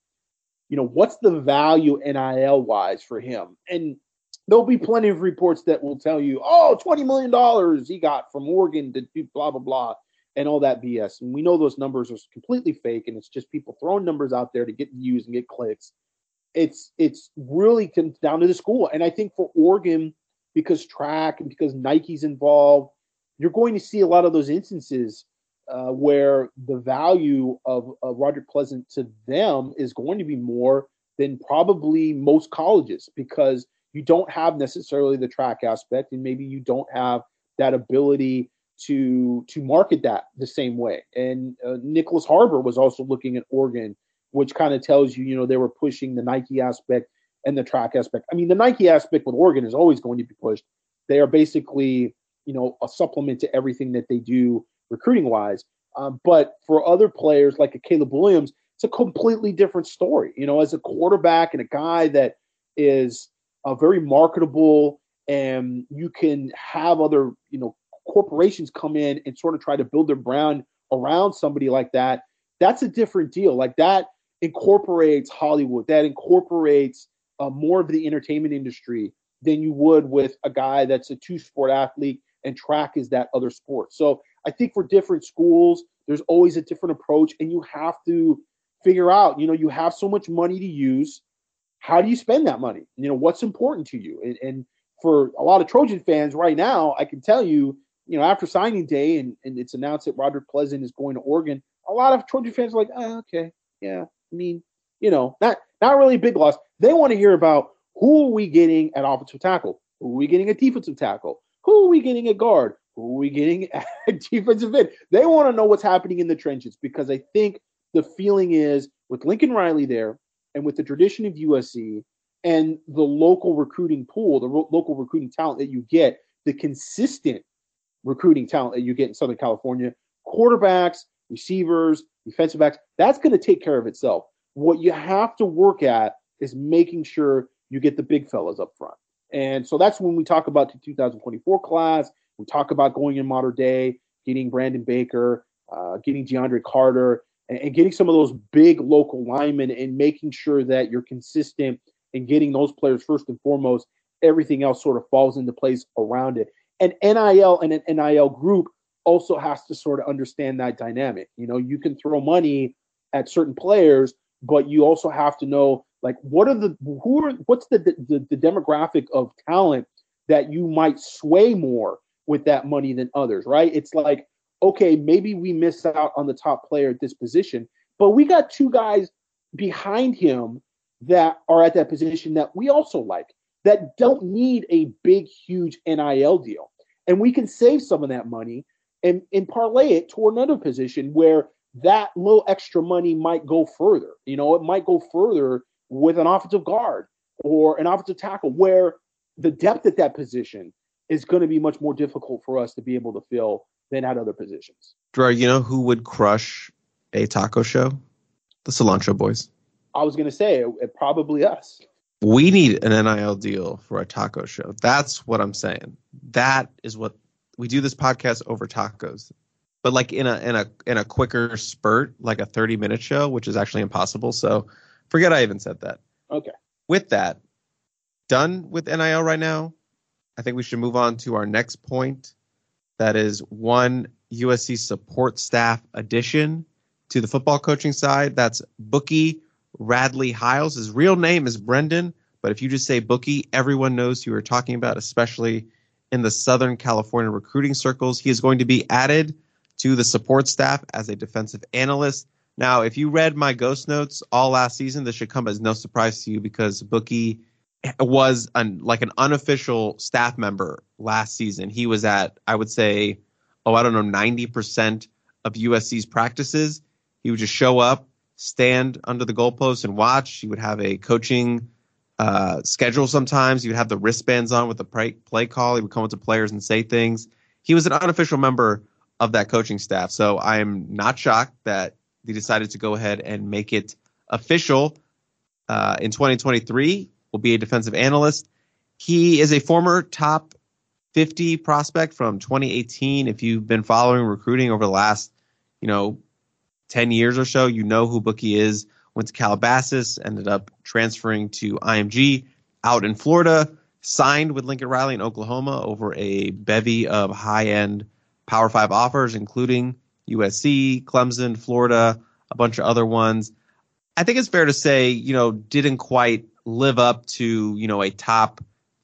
you know, what's the value NIL wise for him? And there'll be plenty of reports that will tell you, oh, $20 million he got from Oregon to do blah, blah, blah, and all that BS. And we know those numbers are completely fake, and it's just people throwing numbers out there to get views and get clicks. It's it's really down to the school. And I think for Oregon, because track and because Nike's involved, you're going to see a lot of those instances uh, where the value of, of Roderick Pleasant to them is going to be more than probably most colleges because you don't have necessarily the track aspect and maybe you don't have that ability to to market that the same way. And uh, Nyckoles Harbor was also looking at Oregon, which kind of tells you, you know, they were pushing the Nike aspect and the track aspect. I mean, the Nike aspect with Oregon is always going to be pushed. They are basically, you know, a supplement to everything that they do recruiting wise. Um, but for other players like a Caleb Williams, it's a completely different story. You know, as a quarterback and a guy that is uh, very marketable, and you can have other, you know, corporations come in and sort of try to build their brand around somebody like that. That's a different deal. Like that incorporates Hollywood. That incorporates uh, more of the entertainment industry than you would with a guy that's a two sport athlete and track is that other sport. So I think for different schools, there's always a different approach, and you have to figure out, you know, you have so much money to use. How do you spend that money? You know, what's important to you? And, and for a lot of Trojan fans right now, I can tell you, you know, after signing day and, and it's announced that Roderick Pleasant is going to Oregon, a lot of Trojan fans are like, oh, okay, yeah. I mean, you know, not not really a big loss. They want to hear about who are we getting at offensive tackle? Who are we getting at defensive tackle? Who are we getting at guard? Who are we getting at <laughs> defensive end? They want to know what's happening in the trenches because I think the feeling is with Lincoln Riley there and with the tradition of USC and the local recruiting pool, the ro- local recruiting talent that you get, the consistent recruiting talent that you get in Southern California, quarterbacks, receivers, defensive backs, that's going to take care of itself. What you have to work at is making sure you get the big fellas up front. And so that's when we talk about the 2024 class. We talk about going in modern day, getting Brandon Baker, uh, getting DeAndre Carter, and, and, getting some of those big local linemen and making sure that you're consistent and getting those players first and foremost. Everything else sort of falls into place around it. And NIL and an NIL group also has to sort of understand that dynamic. You know, you can throw money at certain players, but you also have to know like what are the who are what's the the, the demographic of talent that you might sway more with that money than others, right? It's like okay, maybe we miss out on the top player at this position, but we got two guys behind him that are at that position that we also like that don't need a big huge NIL deal. And we can save some of that money and, and parlay it to another position where that little extra money might go further. You know, it might go further with an offensive guard or an offensive tackle where the depth at that position is going to be much more difficult for us to be able to fill than at other positions. Gerard, you know who would crush a taco show? The Cilantro Boys. I was going to say it, it, probably us. We need an NIL deal for a taco show. That's what I'm saying. That is what we do this podcast over tacos. But like in a in a in a quicker spurt, like a 30 minute show, which is actually impossible. So Forget I even said that. Okay. With that, done with NIL right now. I think we should move on to our next point. That is one USC support staff addition to the football coaching side. That's Bookie Radley Hiles. His real name is Brendan, but if you just say Bookie, everyone knows who you're talking about, especially in the Southern California recruiting circles. He is going to be added to the support staff as a defensive analyst. Now, if you read my ghost notes all last season, this should come as no surprise to you because Bookie was an, like an unofficial staff member last season. He was at, I would say, oh, I don't know, 90% of USC's practices. He would just show up, stand under the goalpost and watch. He would have a coaching uh, schedule sometimes. He would have the wristbands on with the play, play call. He would come up to players and say things. He was an unofficial member of that coaching staff. So I am not shocked that they decided to go ahead and make it official uh, in 2023. Will be a defensive analyst. He is a former top 50 prospect from 2018. If you've been following recruiting over the last, you know, 10 years or so, you know who Bookie is. went to Calabasas, ended up transferring to IMG out in Florida, signed with Lincoln Riley in Oklahoma over a bevy of high end Power Five offers, including USC, Clemson, Florida, a bunch of other ones. I think it's fair to say, you know, didn't quite live up to, you know, a top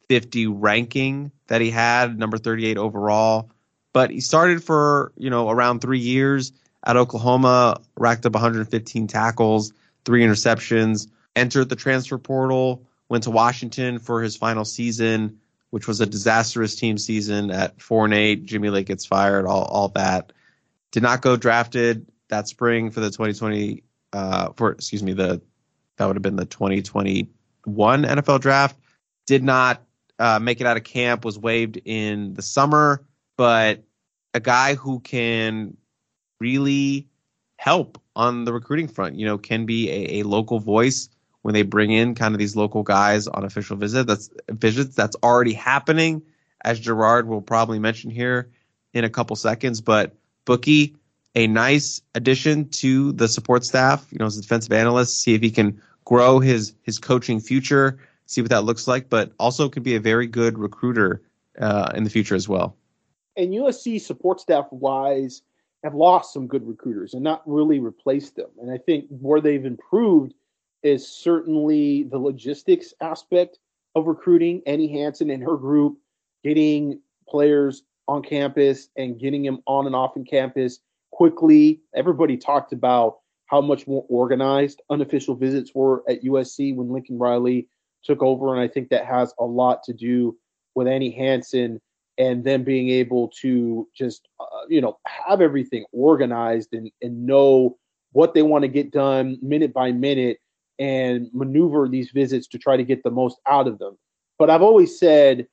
50 ranking that he had, number 38 overall. But he started for, you know, around three years at Oklahoma, racked up 115 tackles, three interceptions, entered the transfer portal, went to Washington for his final season, which was a disastrous team season at four and eight. Jimmy Lake gets fired, all, all that. Did not go drafted that spring for the 2020 uh, for excuse me the that would have been the 2021 NFL draft. Did not uh, make it out of camp. Was waived in the summer, but a guy who can really help on the recruiting front. You know, can be a, a local voice when they bring in kind of these local guys on official visit. That's visits that's already happening, as Gerard will probably mention here in a couple seconds. But Bookie, a nice addition to the support staff, you know, as a defensive analyst, see if he can grow his his coaching future, see what that looks like, but also could be a very good recruiter uh, in the future as well. And USC support staff wise have lost some good recruiters and not really replaced them. And I think where they've improved is certainly the logistics aspect of recruiting. Annie Hansen and her group getting players on campus and getting them on and off in campus quickly. Everybody talked about how much more organized unofficial visits were at USC when Lincoln Riley took over. And I think that has a lot to do with Annie Hansen and them being able to just, uh, you know, have everything organized and, and know what they want to get done minute by minute and maneuver these visits to try to get the most out of them. But I've always said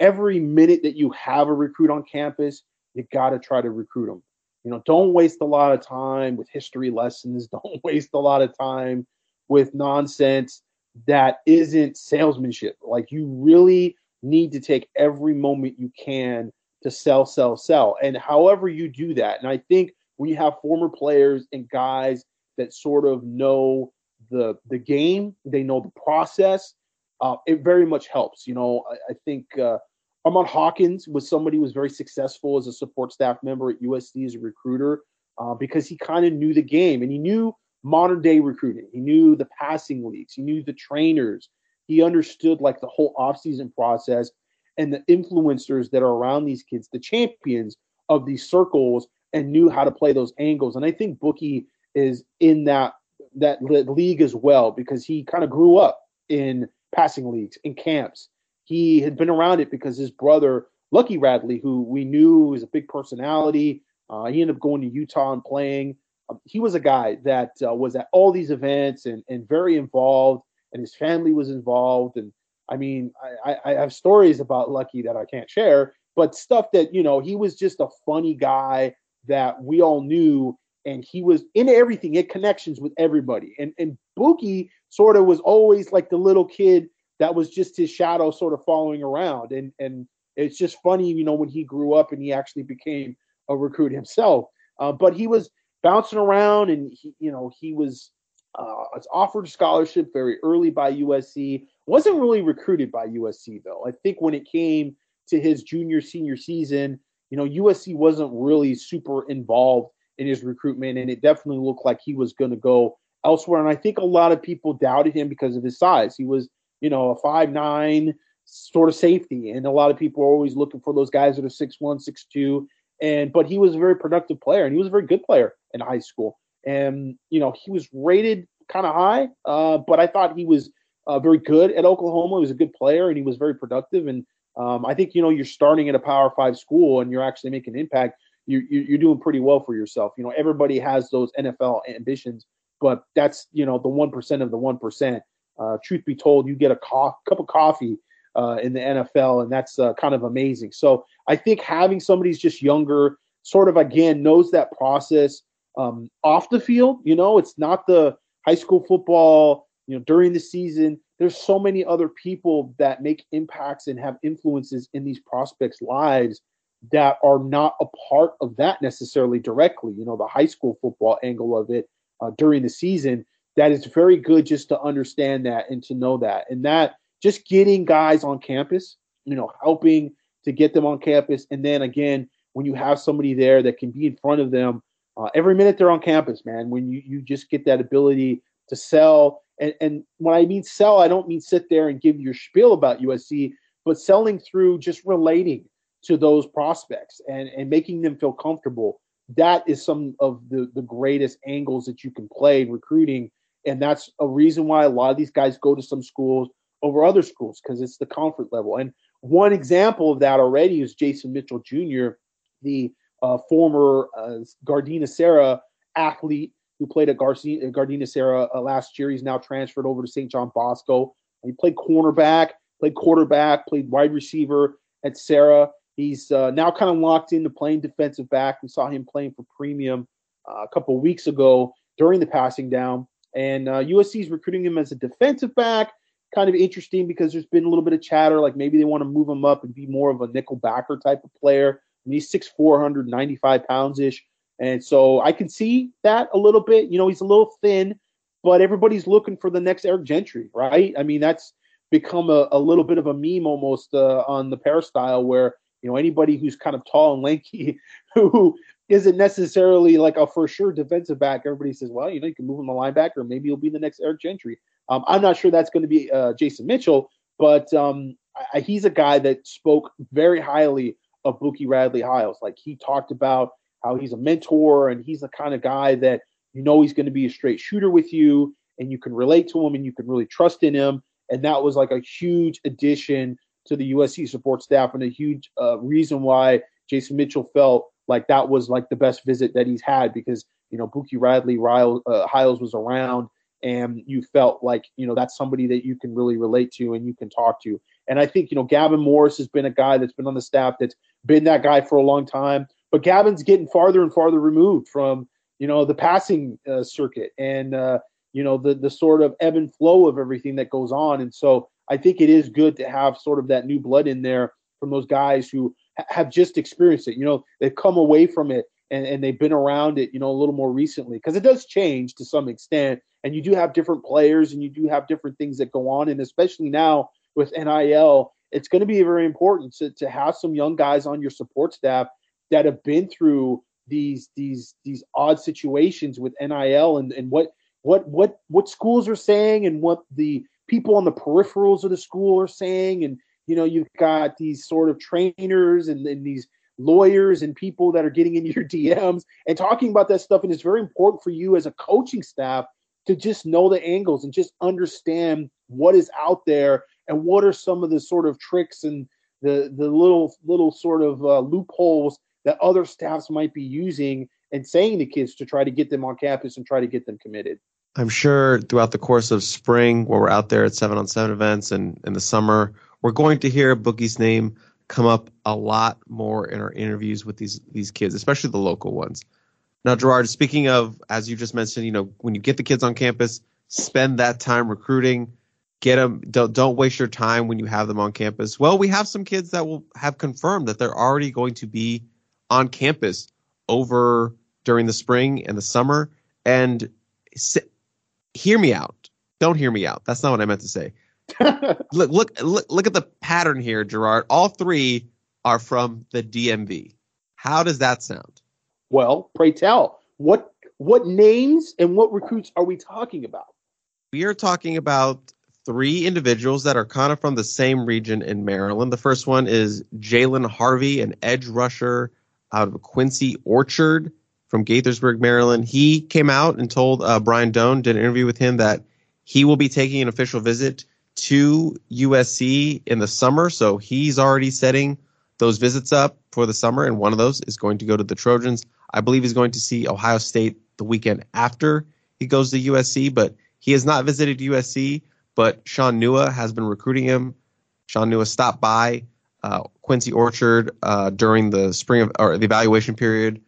every minute that you have a recruit on campus, you got to try to recruit them. You know, don't waste a lot of time with history lessons. <laughs> Don't waste a lot of time with nonsense that isn't salesmanship. Like you really need to take every moment you can to sell, sell, sell. And however you do that, and I think you have former players and guys that sort of know the the game, they know the process. Uh, it very much helps. You know, I, I think uh, Armand Hawkins was somebody who was very successful as a support staff member at USC as a recruiter uh, because he kind of knew the game and he knew modern day recruiting. He knew the passing leagues. He knew the trainers. He understood like the whole offseason process and the influencers that are around these kids, the champions of these circles, and knew how to play those angles. And I think Bookie is in that that league as well because he kind of grew up in passing leagues in camps he had been around it because his brother, Lucky Radley, who we knew was a big personality, uh, he ended up going to Utah and playing. Um, he was a guy that uh, was at all these events and, and very involved, and his family was involved. And I mean, I, I have stories about Lucky that I can't share, but stuff that, you know, he was just a funny guy that we all knew and he was in everything. Had connections with everybody. And and Bookie sort of was always like the little kid that was just his shadow sort of following around. And and it's just funny, you know, when he grew up and he actually became a recruit himself. Uh, but he was bouncing around, and he, you know, he was uh, offered a scholarship very early by USC. wasn't really recruited by USC though. I think when it came to his junior senior season, you know, USC wasn't really super involved in his recruitment, and it definitely looked like he was going to go elsewhere. And I think a lot of people doubted him because of his size. He was you know, a five nine sort of safety. And a lot of people are always looking for those guys that are six one, six two. And but he was a very productive player and he was a very good player in high school. And you know, he was rated kind of high, uh, but I thought he was uh, very good at Oklahoma. He was a good player and he was very productive. And um, I think you know you're starting at a Power Five school and you're actually making an impact. You, you, are doing pretty well for yourself. You know, everybody has those NFL ambitions, but that's you know the one percent of the one percent. Uh, truth be told, you get a co- cup of coffee uh, in the NFL, and that's uh, kind of amazing. So I think having somebody who's just younger, sort of again knows that process um, off the field. You know, it's not the high school football. You know, during the season, there's so many other people that make impacts and have influences in these prospects' lives that are not a part of that necessarily directly. You know, the high school football angle of it uh, during the season that it's very good just to understand that and to know that. And that just getting guys on campus, you know, helping to get them on campus. And then again, when you have somebody there that can be in front of them uh, every minute they're on campus, man, when you, you just get that ability to sell. And, and when I mean sell, I don't mean sit there and give your spiel about USC, but selling through just relating to those prospects and, and making them feel comfortable. That is some of the, the greatest angles that you can play in recruiting. And that's a reason why a lot of these guys go to some schools over other schools because it's the comfort level. And one example of that already is Jason Mitchell Jr., the uh, former uh, Gardena Serra athlete who played at Garcia, Gardena Serra uh, last year. He's now transferred over to St. John Bosco. He played cornerback, played quarterback, played wide receiver at Serra. He's uh, now kind of locked into playing defensive back. We saw him playing for Premium uh, a couple weeks ago during the passing down. And USC uh, is recruiting him as a defensive back. Kind of interesting because there's been a little bit of chatter, like maybe they want to move him up and be more of a nickel backer type of player. And he's 6'4", 195 pounds ish. And so I can see that a little bit. You know, he's a little thin, but everybody's looking for the next Eric Gentry, right? I mean, that's become a, a little bit of a meme almost uh, on the peristyle where, you know, anybody who's kind of tall and lanky <laughs> who isn't necessarily like a for sure defensive back, everybody says, well, you know, you can move him a linebacker, maybe he'll be the next Eric Gentry. Um, I'm not sure that's going to be uh, Jason Mitchell, but um, I, he's a guy that spoke very highly of Bookie Radley Hiles. Like he talked about how he's a mentor and he's the kind of guy that you know he's going to be a straight shooter with you and you can relate to him and you can really trust in him. And that was like a huge addition to the USC support staff and a huge uh, reason why Jason Mitchell felt like that was like the best visit that he's had because you know Bookie Radley Ryle, uh, Hiles was around and you felt like you know that's somebody that you can really relate to and you can talk to. And I think you know Gavin Morris has been a guy that's been on the staff that's been that guy for a long time. But Gavin's getting farther and farther removed from you know the passing uh, circuit and uh, you know the the sort of ebb and flow of everything that goes on. And so I think it is good to have sort of that new blood in there from those guys who have just experienced it. You know, they've come away from it and, and they've been around it, you know, a little more recently because it does change to some extent. And you do have different players and you do have different things that go on. And especially now with NIL, it's going to be very important to, to have some young guys on your support staff that have been through these these these odd situations with NIL and, and what what what what schools are saying and what the people on the peripherals of the school are saying and you know you've got these sort of trainers and, and these lawyers and people that are getting into your <laughs> DMs and talking about that stuff and it's very important for you as a coaching staff to just know the angles and just understand what is out there and what are some of the sort of tricks and the the little little sort of uh, loopholes that other staffs might be using and saying to kids to try to get them on campus and try to get them committed. I'm sure throughout the course of spring, where we're out there at seven on seven events and in the summer, we're going to hear Bookie's name come up a lot more in our interviews with these these kids, especially the local ones. Now, Gerard, speaking of, as you just mentioned, you know, when you get the kids on campus, spend that time recruiting, get them don't don't waste your time when you have them on campus. Well we have some kids that will have confirmed that they're already going to be on campus over during the spring and the summer. And hear me out. Don't hear me out. That's not what i meant to say <laughs> look look look look at the pattern here gerard. All three are from the dmv how does that sound? Well pray tell. What what names and what recruits are we talking about? We are talking about three individuals that are kind of from the same region in Maryland. The first one is Jalen Harvey, an edge rusher out of Quince Orchard from Gaithersburg, Maryland. He came out and told uh, Brian Doan, did an interview with him, that he will be taking an official visit to USC in the summer. So he's already setting those visits up for the summer, and one of those is going to go to the Trojans. I believe he's going to see Ohio State the weekend after he goes to USC, but he has not visited USC but Shaun Nua has been recruiting him. Shaun Nua stopped by uh, Quince Orchard uh, during the spring of or the evaluation period,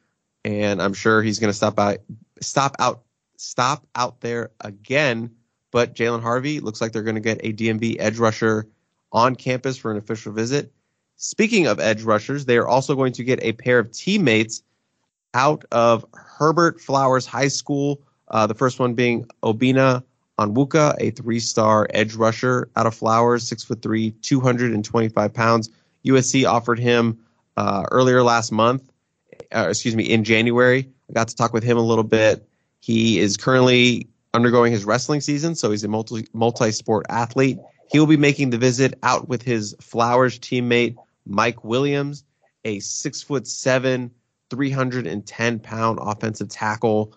and I'm sure he's going to stop by, stop out, stop out there again. But Jalen Harvey looks like they're going to get a DMV edge rusher on campus for an official visit. Speaking of edge rushers, they are also going to get a pair of teammates out of Herbert Flowers High School Uh, the first one being Obinna Onwuka, a three-star edge rusher out of Flowers, six foot three, 225 pounds. USC offered him uh, earlier last month, uh, excuse me, in January. I got to talk with him a little bit. He is currently undergoing his wrestling season, so he's a multi multi sport athlete. He will be making the visit out with his Flowers teammate Mike Williams, a six foot seven, 310 pound offensive tackle.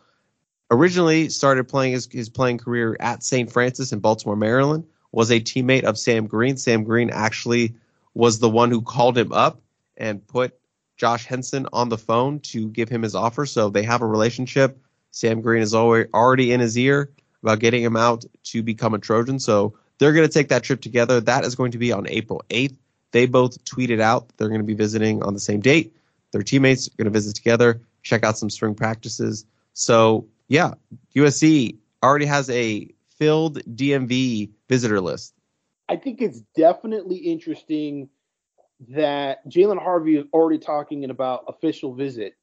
Originally started playing his, his playing career at St. Francis in Baltimore, Maryland. Was a teammate of Sam Green. Sam Green actually was the one who called him up and put Josh Henson on the phone to give him his offer. So they have a relationship. Sam Green is already in his ear about getting him out to become a Trojan. So they're going to take that trip together. That is going to be on April 8th. They both tweeted out they're going to be visiting on the same date. Their teammates are going to visit together, check out some spring practices. So, yeah, USC already has a filled DMV visitor list. I think it's definitely interesting that Jalen Harvey is already talking about official visit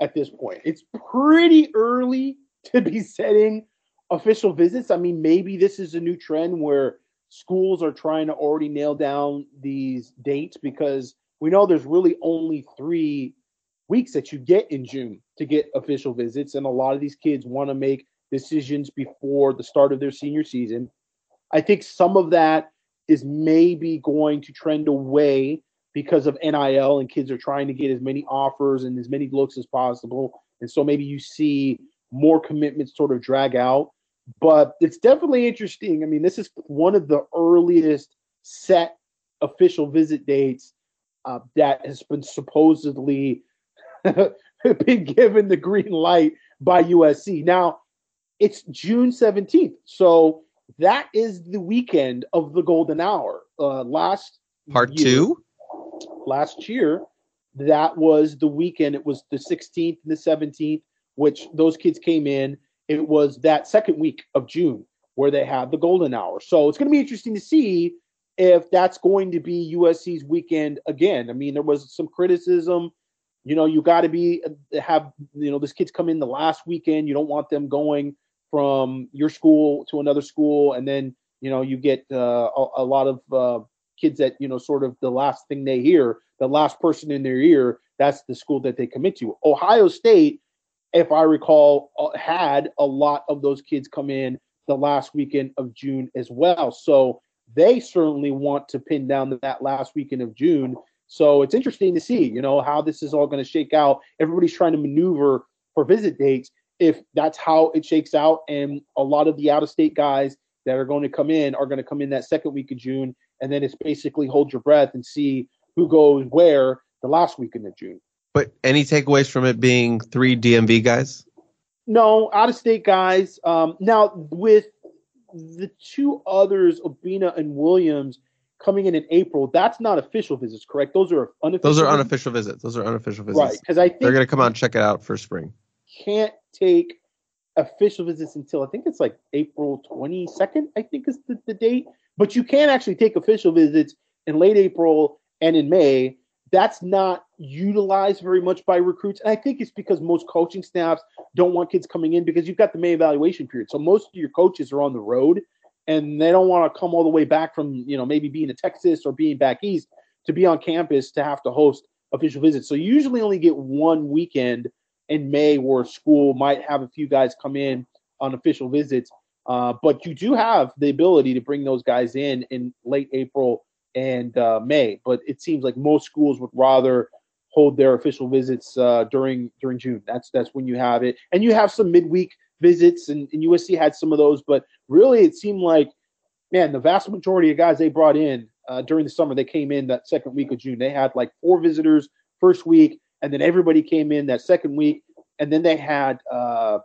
at this point. It's pretty early to be <laughs> setting official visits. I mean, maybe this is a new trend where schools are trying to already nail down these dates because we know there's really only three weeks that you get in June to get official visits. And a lot of these kids want to make decisions before the start of their senior season. I think some of that is maybe going to trend away because of NIL and kids are trying to get as many offers and as many looks as possible. And so maybe you see more commitments sort of drag out. But it's definitely interesting. I mean, this is one of the earliest set official visit dates uh, that has been supposedly <laughs> been given the green light by USC. Now, it's June 17th. So that is the weekend of the golden hour. Uh, last part year, two, last year, that was the weekend. It was the 16th and the 17th, which those kids came in. It was that second week of June where they had the golden hour. So it's going to be interesting to see if that's going to be USC's weekend again. I mean, there was some criticism. You know, you got to be have you know this kids come in the last weekend. You don't want them going from your school to another school, and then you know you get uh, a, a, lot of uh, kids that you know sort of the last thing they hear, the last person in their ear, that's the school that they commit to. Ohio State, if I recall, uh, had a lot of those kids come in the last weekend of June as well. So they certainly want to pin down that last weekend of June. So it's interesting to see, you know, how this is all going to shake out. Everybody's trying to maneuver for visit dates if that's how it shakes out. And a lot of the out of state guys that are going to come in are going to come in that second week of June. And then it's basically hold your breath and see who goes where the last weekend of June. But any takeaways from it being three DMV guys? No, out of state guys. Um, now, with the two others, Obinna and Williams, coming in in April, that's not official visits, correct? Those are unofficial. Those are unofficial visits. Those are unofficial visits. Right, because I think they're going to come out and check it out for spring can't take official visits until I think it's like April 22nd, I think is the, the date. But you can actually take official visits in late April and in May. That's not utilized very much by recruits. And I think it's because most coaching staffs don't want kids coming in because you've got the May evaluation period. So most of your coaches are on the road and they don't want to come all the way back from, you know, maybe being in Texas or being back east to be on campus to have to host official visits. So you usually only get one weekend in May where school might have a few guys come in on official visits. Uh, but you do have the ability to bring those guys in in late April and uh, May. But it seems like most schools would rather hold their official visits uh, during during June. That's that's when you have it, and you have some midweek visits, and, and USC had some of those. But really, it seemed like man, the vast majority of guys they brought in uh, during the summer, they came in that second week of June. They had like four visitors first week, and then everybody came in that second week, and then they had uh,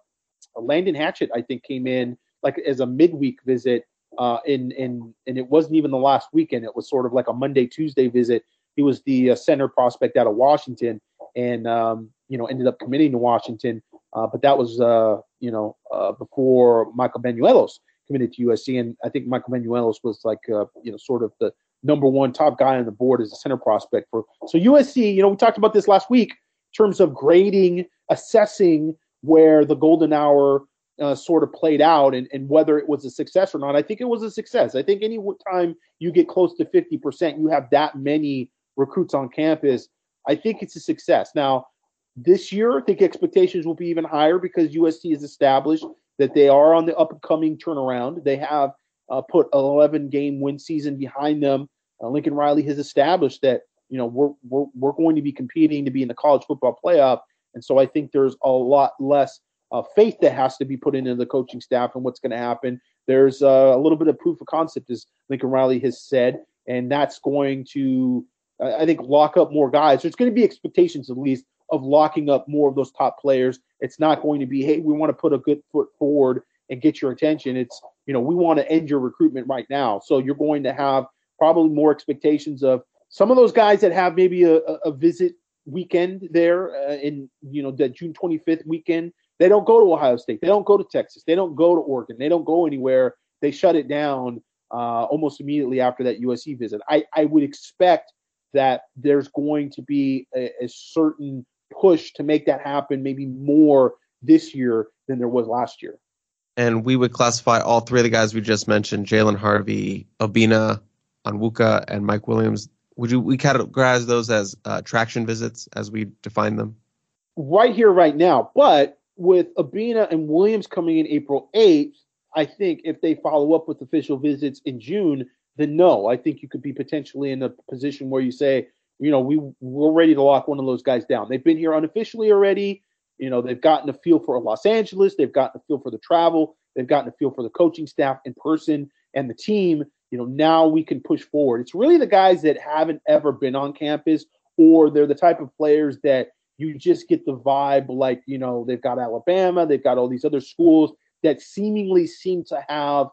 Landon Hatchett, I think, came in like as a midweek visit. Uh, in in and it wasn't even the last weekend. It was sort of like a Monday Tuesday visit. He was the uh, center prospect out of Washington, and um, you know ended up committing to Washington. Uh, but that was uh, you know uh, before Michael Banuelos committed to USC, and I think Michael Banuelos was like uh, you know sort of the number one top guy on the board as a center prospect for. So USC, you know, we talked about this last week in terms of grading, assessing where the golden hour uh, sort of played out and, and whether it was a success or not. I think it was a success. I think any time you get close to 50%, you have that many recruits on campus. I think it's a success. Now, this year, I think expectations will be even higher because USC has established that they are on the upcoming turnaround. They have uh, put an 11 game win season behind them. Uh, Lincoln Riley has established that you know we're, we're we're going to be competing to be in the college football playoff, and so I think there's a lot less uh, faith that has to be put into the coaching staff and what's going to happen. There's uh, a little bit of proof of concept, as Lincoln Riley has said, and that's going to I think lock up more guys. There's going to be expectations at least of locking up more of those top players. It's not going to be, hey, we want to put a good foot forward and get your attention. It's, you know, we want to end your recruitment right now. So you're going to have probably more expectations of some of those guys that have maybe a, a visit weekend there uh, in, you know, that June 25th weekend. They don't go to Ohio State. They don't go to Texas. They don't go to Oregon. They don't go anywhere. They shut it down uh, almost immediately after that USC visit. I, I would expect that there's going to be a, a certain push to make that happen maybe more this year than there was last year. And we would classify all three of the guys we just mentioned, Jalen Harvey, Obinna, Onwuka, and Mike Williams. Would you we categorize those as uh, traction visits as we define them? Right here, right now. But with Obinna and Williams coming in April 8th, I think if they follow up with official visits in June, then no, I think you could be potentially in a position where you say, you know, we we're ready to lock one of those guys down. They've been here unofficially already. You know, they've gotten a feel for Los Angeles. They've gotten a feel for the travel. They've gotten a feel for the coaching staff in person and the team. You know, now we can push forward. It's really the guys that haven't ever been on campus, or they're the type of players that you just get the vibe like, you know, they've got Alabama, they've got all these other schools that seemingly seem to have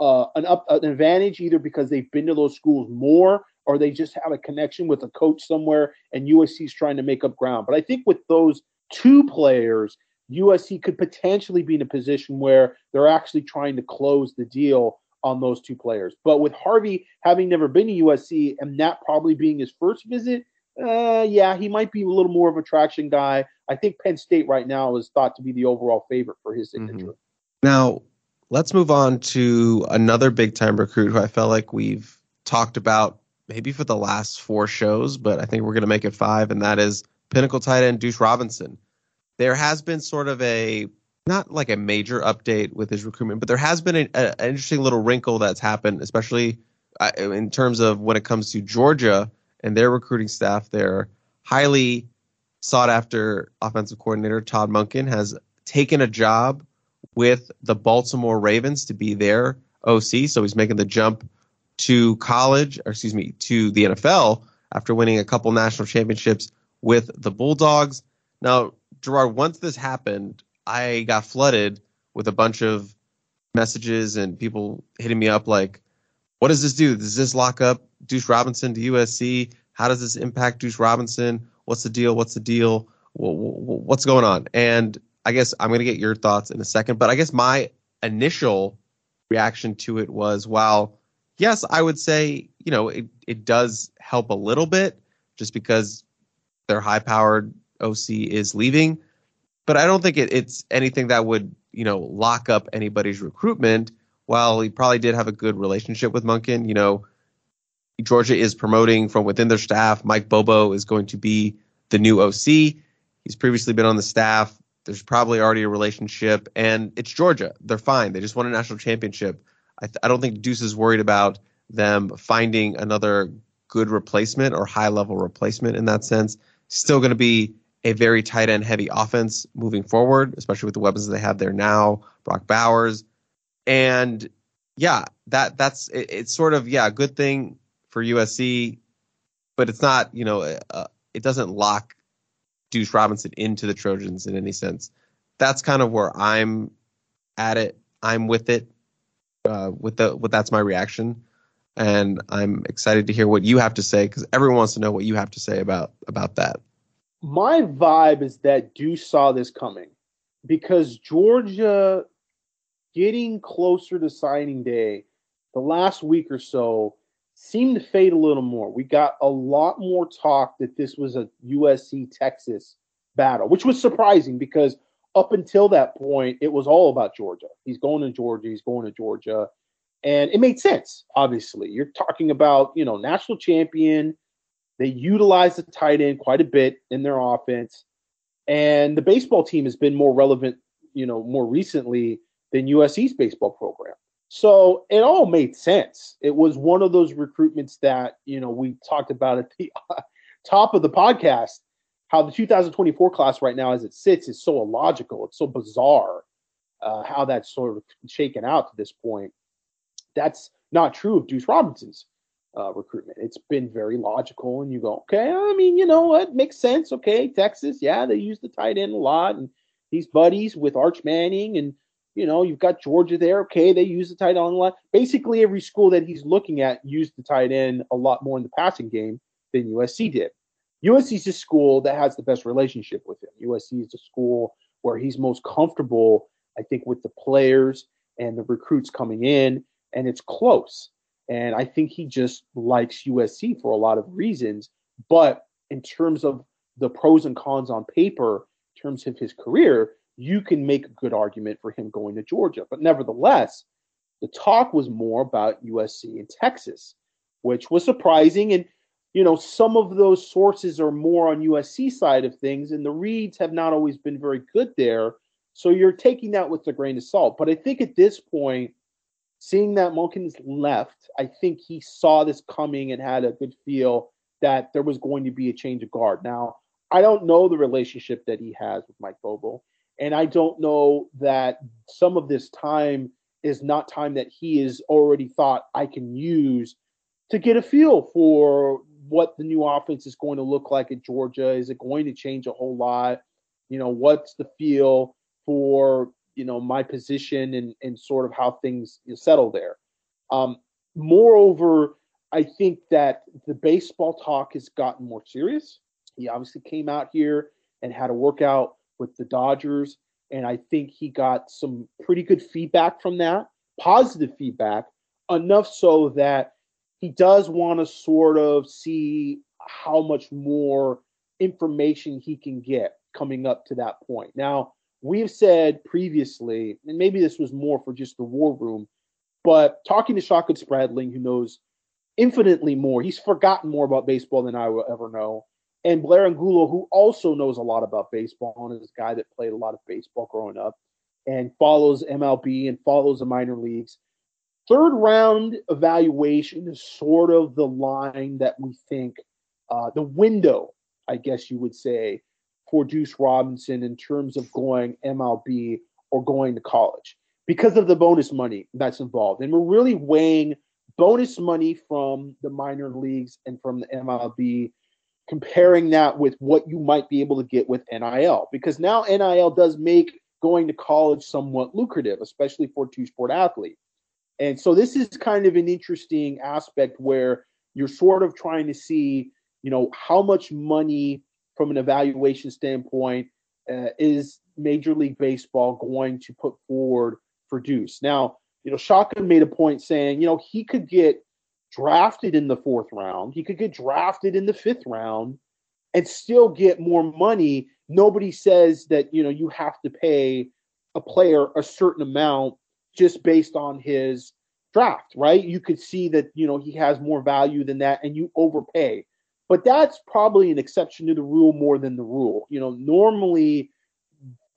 uh, an up an advantage either because they've been to those schools more or they just have a connection with a coach somewhere and USC is trying to make up ground. But I think with those two players, USC could potentially be in a position where they're actually trying to close the deal on those two players. But with Harvey having never been to USC and that probably being his first visit, uh, yeah, he might be a little more of a traction guy. I think Penn State right now is thought to be the overall favorite for his signature. Mm-hmm. Now, let's move on to another big time recruit who I felt like we've talked about maybe for the last four shows, but I think we're going to make it five, and that is Pinnacle tight end Duce Robinson. There has been sort of a not like a major update with his recruitment, but there has been an interesting little wrinkle that's happened, especially uh, in terms of when it comes to Georgia and their recruiting staff. Their highly sought after offensive coordinator Todd Monken, has taken a job with the Baltimore Ravens to be their OC, so he's making the jump to college, or excuse me, to the NFL after winning a couple national championships with the Bulldogs. Now, Gerard, once this happened, I got flooded with a bunch of messages and people hitting me up like, what does this do? Does this lock up Duce Robinson to USC? How does this impact Duce Robinson? What's the deal? What's the deal? What's going on? And I guess I'm going to get your thoughts in a second, but I guess my initial reaction to it was, wow, yes, I would say, you know, it, it does help a little bit just because their high powered OC is leaving. But I don't think it, it's anything that would, you know, lock up anybody's recruitment. While he probably did have a good relationship with Monken, you know, Georgia is promoting from within their staff. Mike Bobo is going to be the new OC. He's previously been on the staff. There's probably already a relationship, and it's Georgia. They're fine. They just won a national championship. I, th- I don't think Duce is worried about them finding another good replacement or high level replacement in that sense. Still going to be a very tight end heavy offense moving forward, especially with the weapons they have there now. Brock Bowers, and yeah, that that's it, it's sort of yeah, good thing for USC, but it's not you know uh, it doesn't lock Duce Robinson into the Trojans in any sense. That's kind of where I'm at it. I'm with it uh, with the with that's my reaction, and I'm excited to hear what you have to say because everyone wants to know what you have to say about about that. My vibe is that Duce saw this coming because Georgia getting closer to signing day, the last week or so seemed to fade a little more. We got a lot more talk that this was a USC Texas battle, which was surprising because up until that point, it was all about Georgia. He's going to Georgia. He's going to Georgia. And it made sense, obviously. You're talking about, you know, national champion. They utilize the tight end quite a bit in their offense. And the baseball team has been more relevant, you know, more recently than USC's baseball program. So it all made sense. It was one of those recruitments that, you know, we talked about at the <laughs> top of the podcast how the 2024 class right now, as it sits, is so illogical. It's so bizarre uh, how that's sort of shaken out to this point. That's not true of Duce Robinson's uh, recruitment. It's been very logical, and you go, okay, I mean, you know what, makes sense. Okay, Texas, yeah, they use the tight end a lot, and he's buddies with Arch Manning, and you know, you've got Georgia there. Okay, they use the tight end a lot. Basically, every school that he's looking at used the tight end a lot more in the passing game than USC did. USC is a school that has the best relationship with him. USC is a school where he's most comfortable, I think, with the players and the recruits coming in, and it's close. And I think he just likes USC for a lot of reasons. But in terms of the pros and cons on paper, in terms of his career, you can make a good argument for him going to Georgia. But nevertheless, the talk was more about USC and Texas, which was surprising. And you know, some of those sources are more on USC side of things, and the reads have not always been very good there. So you're taking that with a grain of salt. But I think at this point, seeing that Monken's left, I think he saw this coming and had a good feel that there was going to be a change of guard. Now, I don't know the relationship that he has with Mike Bobo, and I don't know that some of this time is not time that he has already thought I can use to get a feel for what the new offense is going to look like at Georgia. Is it going to change a whole lot? You know, what's the feel for you know my position and and sort of how things settle there. Um, moreover, I think that the baseball talk has gotten more serious. He obviously came out here and had a workout with the Dodgers, and I think he got some pretty good feedback from that, positive feedback, enough so that he does want to sort of see how much more information he can get coming up to that point. Now, we've said previously, and maybe this was more for just the war room, but talking to Shotgun Spradling, who knows infinitely more, he's forgotten more about baseball than I will ever know. And Blair Angulo, who also knows a lot about baseball and is a guy that played a lot of baseball growing up and follows MLB and follows the minor leagues third round evaluation is sort of the line that we think uh, the window, I guess you would say, for Duce Robinson in terms of going MLB or going to college because of the bonus money that's involved. And we're really weighing bonus money from the minor leagues and from the MLB, comparing that with what you might be able to get with NIL. Because now NIL does make going to college somewhat lucrative, especially for two sport athletes. And so this is kind of an interesting aspect where you're sort of trying to see, you know, how much money from an evaluation standpoint uh, is Major League Baseball going to put forward for Duce. Now, you know, Shotgun made a point saying, you know, he could get drafted in the fourth round, he could get drafted in the fifth round and still get more money. Nobody says that, you know, you have to pay a player a certain amount just based on his draft, right? You could see that, you know, he has more value than that and you overpay. But that's probably an exception to the rule more than the rule. You know, normally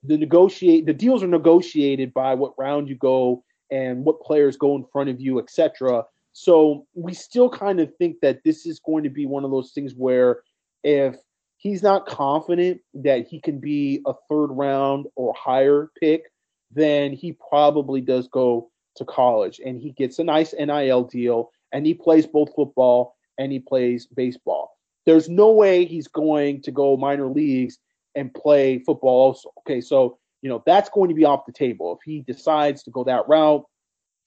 the negotiate the deals are negotiated by what round you go and what players go in front of you, etc. So we still kind of think that this is going to be one of those things where if he's not confident that he can be a third round or higher pick, then he probably does go to college and he gets a nice NIL deal and he plays both football and he plays baseball. There's no way he's going to go minor leagues and play football also. Okay, so you know that's going to be off the table. If he decides to go that route,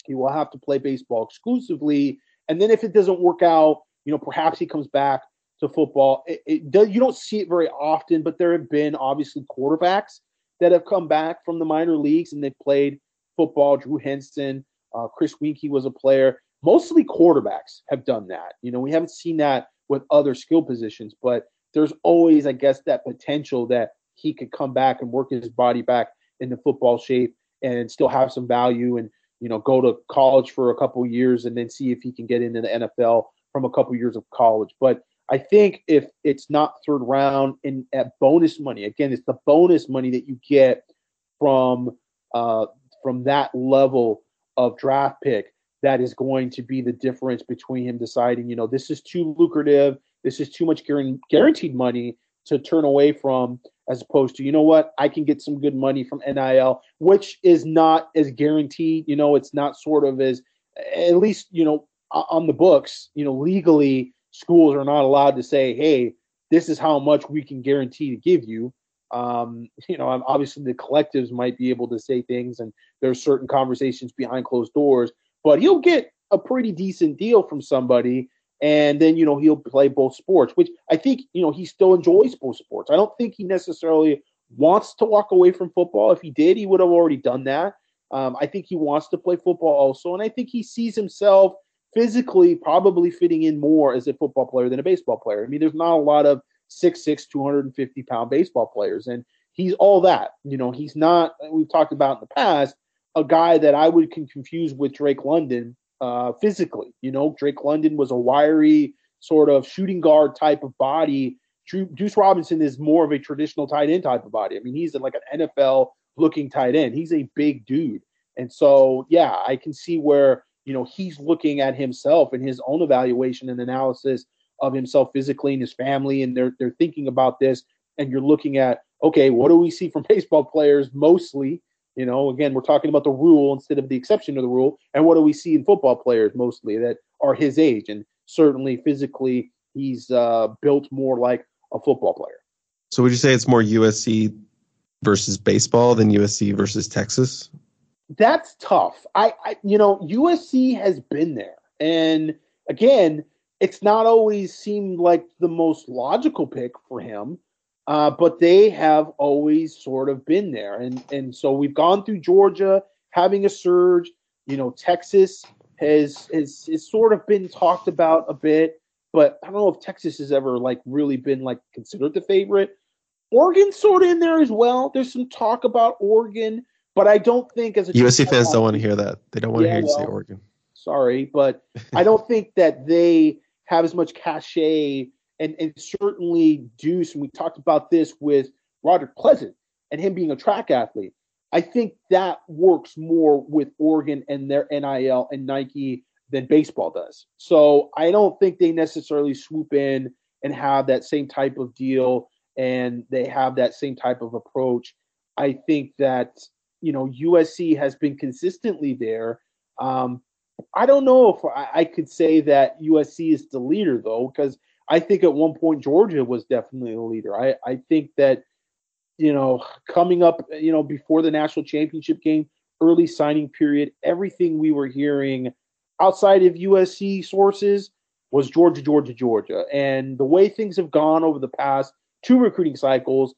he will have to play baseball exclusively. And then if it doesn't work out, you know, perhaps he comes back to football. It, it does, you don't see it very often, but there have been obviously quarterbacks that have come back from the minor leagues and they've played football. Drew Henson, uh, Chris Weinke was a player. Mostly quarterbacks have done that. You know, we haven't seen that with other skill positions, but there's always, I guess, that potential that he could come back and work his body back into football shape and still have some value and you know go to college for a couple years and then see if he can get into the NFL from a couple years of college. But I think if it's not third round and at bonus money, again, it's the bonus money that you get from uh, from that level of draft pick that is going to be the difference between him deciding, you know, this is too lucrative, this is too much guaranteed money to turn away from, as opposed to, you know what, I can get some good money from NIL, which is not as guaranteed. You know, it's not sort of as, at least, you know, on the books, you know, legally, schools are not allowed to say, hey, this is how much we can guarantee to give you. Um, you know, obviously the collectives might be able to say things, and there's certain conversations behind closed doors but he'll get a pretty decent deal from somebody and then you know he'll play both sports which i think you know he still enjoys both sports. I don't think he necessarily wants to walk away from football. If he did he would have already done that. Um, i think he wants to play football also. And i think he sees himself physically probably fitting in more as a football player than a baseball player. I mean there's not a lot of 6'6 250 pound baseball players. And he's all that. You know he's not we've talked about in the past a guy that I would confuse with Drake London uh, physically. You know, Drake London was a wiry sort of shooting guard type of body. Duce Robinson is more of a traditional tight end type of body. I mean, he's like an NFL looking tight end. He's a big dude. And so, yeah, I can see where, you know, he's looking at himself and his own evaluation and analysis of himself physically and his family. And they're, they're thinking about this. And you're looking at, okay, what do we see from <laughs> baseball players mostly? You know, again, we're talking about the rule instead of the exception to the rule. And what do we see in football players mostly that are his age? And certainly physically, he's uh, built more like a football player. So would you say it's more USC versus baseball than USC versus Texas? That's tough. I, I you know, USC has been there. And again, it's not always seemed like the most logical pick for him. Uh, but they have always sort of been there. And, and so we've gone through Georgia having a surge. You know, Texas has, has, has sort of been talked about a bit, but I don't know if Texas has ever like really been like considered the favorite. Oregon's sort of in there as well. There's some talk about Oregon, but I don't think as a USC fans don't want to hear that. They don't want yeah, to hear well, you say Oregon. Sorry, but <laughs> I don't think that they have as much cachet and, and certainly Duce, and we talked about this with Roderick Pleasant and him being a track athlete. I think that works more with Oregon and their NIL and Nike than baseball does. So I don't think they necessarily swoop in and have that same type of deal and they have that same type of approach. I think that, you know, USC has been consistently there. Um, I don't know if I, I could say that USC is the leader though, because I think at one point Georgia was definitely the leader. I, I think that, you know, coming up, you know, before the national championship game, early signing period, everything we were hearing outside of USC sources was Georgia, Georgia, Georgia. And the way things have gone over the past two recruiting cycles,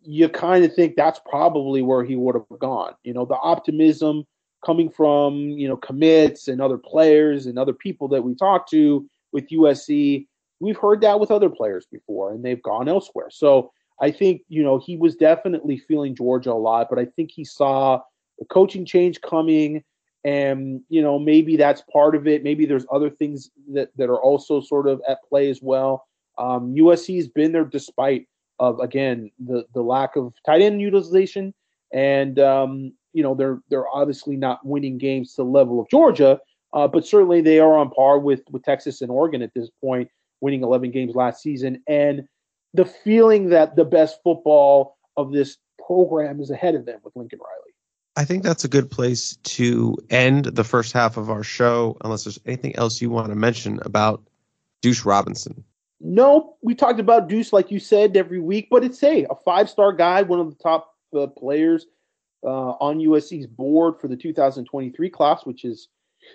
you kind of think that's probably where he would have gone. You know, the optimism coming from, you know, commits and other players and other people that we talked to with USC we've heard that with other players before and they've gone elsewhere. So I think, you know, he was definitely feeling Georgia a lot, but I think he saw the coaching change coming and, you know, maybe that's part of it. Maybe there's other things that, that are also sort of at play as well. Um, USC has been there despite of again the the lack of tight end utilization and um, you know they're they're obviously not winning games to the level of Georgia, uh, but certainly they are on par with with Texas and Oregon at this point winning 11 games last season, and the feeling that the best football of this program is ahead of them with Lincoln Riley. I think that's a good place to end the first half of our show, unless there's anything else you want to mention about Duce Robinson. No, we talked about Duce, like you said, every week, but it's hey, a five star guy, one of the top uh, players uh, on USC's board for the 2023 class, which is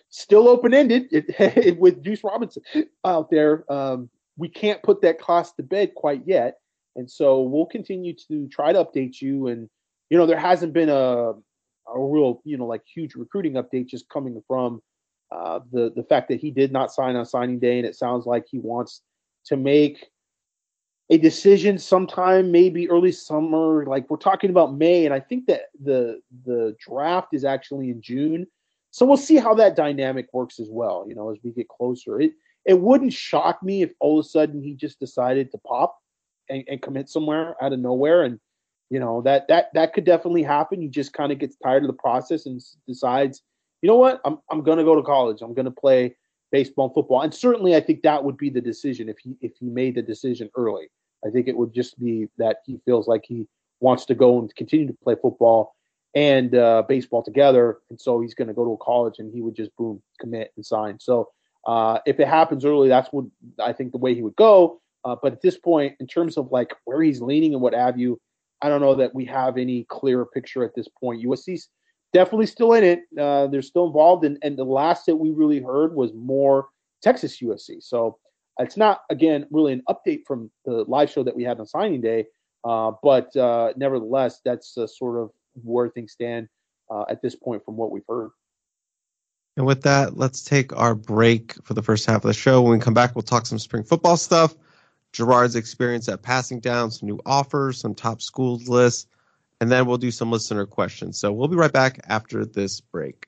still open ended <laughs> with Duce Robinson out there. Um, we can't put that cost to bed quite yet, and so we'll continue to try to update you. And you know, there hasn't been a a real you know like huge recruiting update just coming from uh, the the fact that he did not sign on signing day, and it sounds like he wants to make a decision sometime maybe early summer. Like we're talking about may. And i think that the the draft is actually in june so we'll see how that dynamic works as well you know as we get closer. It it wouldn't shock me if all of a sudden he just decided to pop and, and commit somewhere out of nowhere. And you know that that that could definitely happen. He just kind of gets tired of the process and decides you know what? I'm, I'm to go to college. I'm to play baseball and football. And certainly i think that would be the decision if he if he made the decision early. I think it would just be that he feels like he wants to go and continue to play football and uh, baseball together, and so he's going to go to a college, and he would just boom commit and sign. So uh, if it happens early, that's what I think the way he would go. Uh, but at this point, in terms of like where he's leaning and what have you, I don't know that we have any clearer picture at this point. USC's definitely still in it. Uh, they're still involved, and, and the last that we really heard was more Texas USC. So it's not again really an update from the live show that we had on signing day, uh, but uh, nevertheless, that's sort of where things stand uh, at this point from what we've heard. And with that, let's take our break for the first half of the show. When we come back, we'll talk some spring football stuff, Gerard's experience at passing down, some new offers, some top schools lists, and then we'll do some listener questions. So we'll be right back after this break.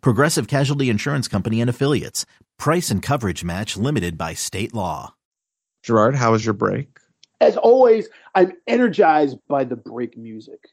Progressive Casualty Insurance Company and Affiliates. Price and coverage match limited by state law. Gerard, how was your break? As always, I'm energized by the break music.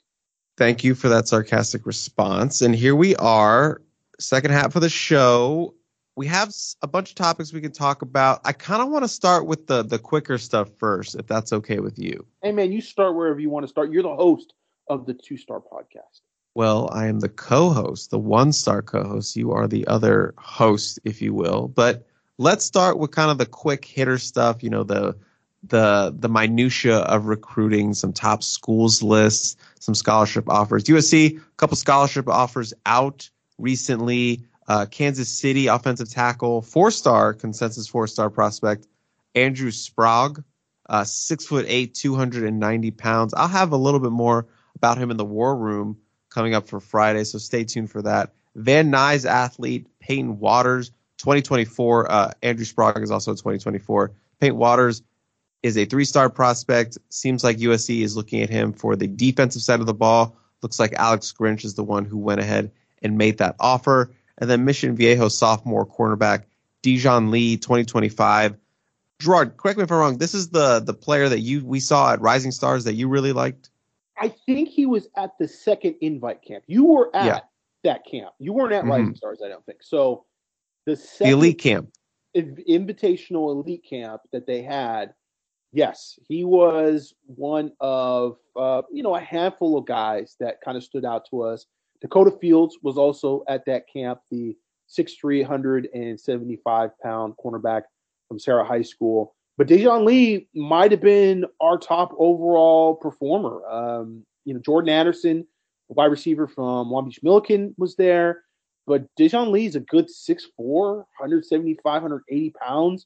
Thank you for that sarcastic response. And here we are, second half of the show. We have a bunch of topics we can talk about. I kind of want to start with the the quicker stuff first, if that's okay with you. Hey man, you start wherever you want to start. You're the host of the Two Star Podcast. Well, I am the co-host, the one-star co-host. You are the other host, if you will. But let's start with kind of the quick hitter stuff. You know, the the the minutia of recruiting, some top schools lists, some scholarship offers. USC, a couple scholarship offers out recently. Uh, Kansas City offensive tackle, four-star consensus four-star prospect, Andrew Sprague, uh, six foot eight, 290 pounds. I'll have a little bit more about him in the war room coming up for Friday, so stay tuned for that. Van Nuys athlete Peyton Waters, 2024. Uh, Andrew Sprague is also 2024. Peyton Waters is a three-star prospect. Seems like USC is looking at him for the defensive side of the ball. Looks like Alex Grinch is the one who went ahead and made that offer. And then Mission Viejo sophomore cornerback Dijon Lee, 2025. Gerard, correct me if I'm wrong. This is the the player that you we saw at Rising Stars that you really liked. I think he was at the second invite camp. You were at yeah. that camp. You weren't at mm-hmm. Rising Stars, I don't think. So the, the elite camp, invitational elite camp that they had. Yes, he was one of uh, you know a handful of guys that kind of stood out to us. Dakota Fields was also at that camp, the 6'3", 175 pound cornerback from Serra High School. But Dijon Lee might have been our top overall performer. Um, you know, Jordan Anderson, wide receiver from Long Beach Milliken, was there. But Dijon Lee is a good 6'4, 175, 180 pounds,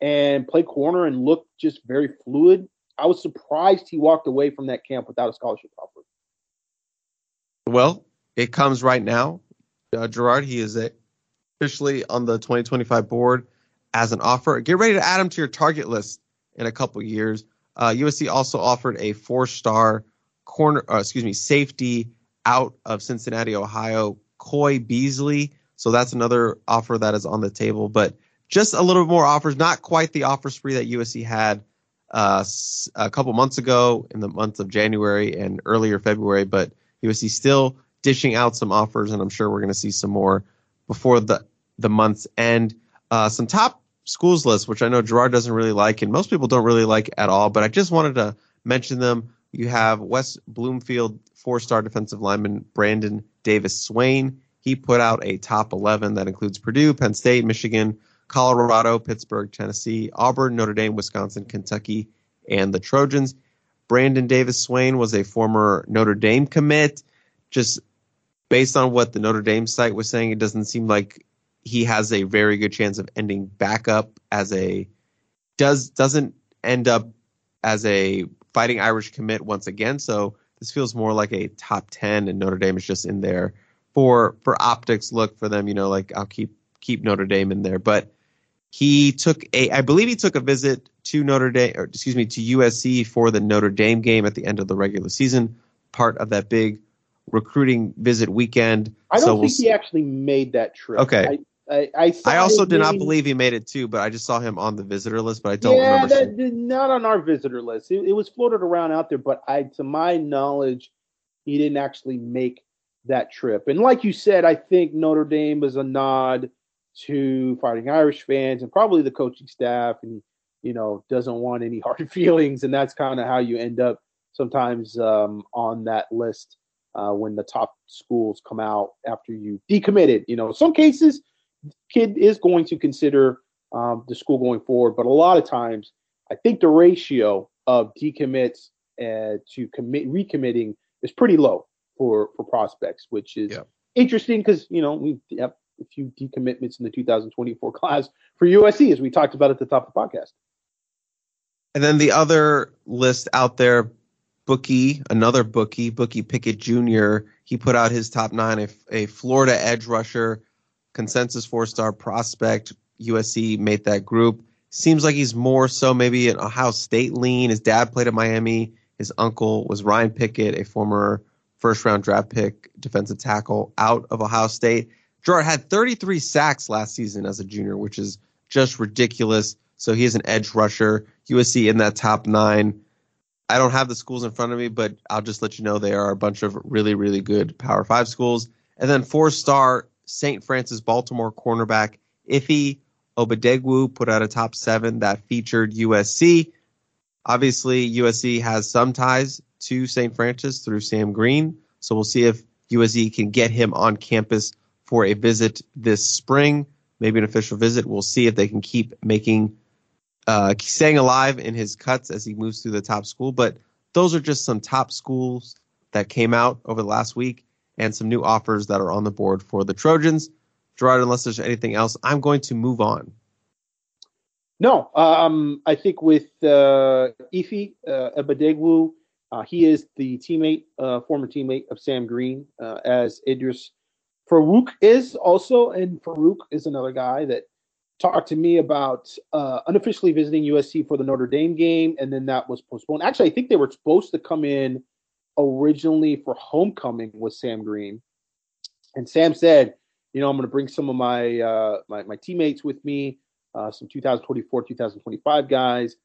and played corner and looked just very fluid. I was surprised he walked away from that camp without a scholarship offer. Well, it comes right now. Uh, Gerard, he is officially on the 2025 board as an offer. Get ready to add him to your target list in a couple years. Uh, USC also offered a four-star corner, uh, excuse me, safety out of Cincinnati, Ohio, Coy Beasley. So that's another offer that is on the table, but just a little more offers, not quite the offer spree that USC had uh, a couple months ago in the month of January and earlier February, but USC still dishing out some offers, and I'm sure we're going to see some more before the the month's end. Uh, some top schools list, which I know Gerard doesn't really like, and most people don't really like at all, but I just wanted to mention them. You have West Bloomfield four star defensive lineman Brandon Davis Swain. He put out a top 11 that includes Purdue, Penn State, Michigan, Colorado, Pittsburgh, Tennessee, Auburn, Notre Dame, Wisconsin, Kentucky, and the Trojans. Brandon Davis Swain was a former Notre Dame commit. Just based on what the Notre Dame site was saying, it doesn't seem like he has a very good chance of ending back up as a does doesn't end up as a fighting Irish commit once again. So this feels more like a top ten, and Notre Dame is just in there for for optics look for them. You know, like I'll keep keep Notre Dame in there, but he took a I believe he took a visit to Notre Dame, or excuse me, to USC for the Notre Dame game at the end of the regular season, part of that big recruiting visit weekend. I don't so think we'll he actually made that trip. Okay. I, I, I, I also did not believe he made it too, but I just saw him on the visitor list, but I don't yeah, remember. That, not on our visitor list. It, it, was floated around out there, but I, to my knowledge, he didn't actually make that trip. And like you said, I think Notre Dame was a nod to Fighting Irish fans and probably the coaching staff, and you know doesn't want any <laughs> hard feelings, and that's kind of how you end up sometimes um, on that list uh, when the top schools come out after you decommitted. You know, some cases kid is going to consider um, the school going forward, but a lot of times, I think the ratio of decommits uh, to commit recommitting is pretty low for for prospects, which is yeah. interesting because you know we have a few decommitments in the 2024 <laughs> class for USC, as we talked about at the top of the podcast. And then the other list out there, bookie, another bookie, bookie Pickett Jr. He put out his top nine, a, a Florida edge rusher consensus four star prospect. USC made that group. Seems like he's more so maybe an Ohio State lean. His dad played at Miami. His uncle was Ryan Pickett, a former first round draft pick defensive tackle out of Ohio State. Gerard had 33 sacks last season as a junior, which is just ridiculous. So he is an edge rusher. USC in that top nine. I don't have the schools in front of me, but I'll just let you know they are a bunch of really, really good Power Five schools. And then four star St. Francis Baltimore cornerback Ife Obadegwu put out a top seven that featured USC. Obviously, USC has some ties to St. Francis through Sam Green, so we'll see if USC can get him on campus for a visit this spring, maybe an official visit. We'll see if they can keep making, uh, staying alive in his cuts as he moves through the top school. But those are just some top schools that came out over the last week and some new offers that are on the board for the Trojans. Gerard, unless there's anything else, I'm going to move on. No, um, I think with uh, Ife uh, Obadegwu, uh, he is the teammate, uh, former teammate of Sam Green, uh, as Idris Farouk is also, and Farouk is another guy that talked to me about uh, unofficially visiting USC for the Notre Dame game, and then that was postponed. Actually, I think they were supposed to come in originally for homecoming with Sam Green, and Sam said, you know, I'm going to bring some of my uh, my, my teammates with me, uh, some 2024, 2025 guys,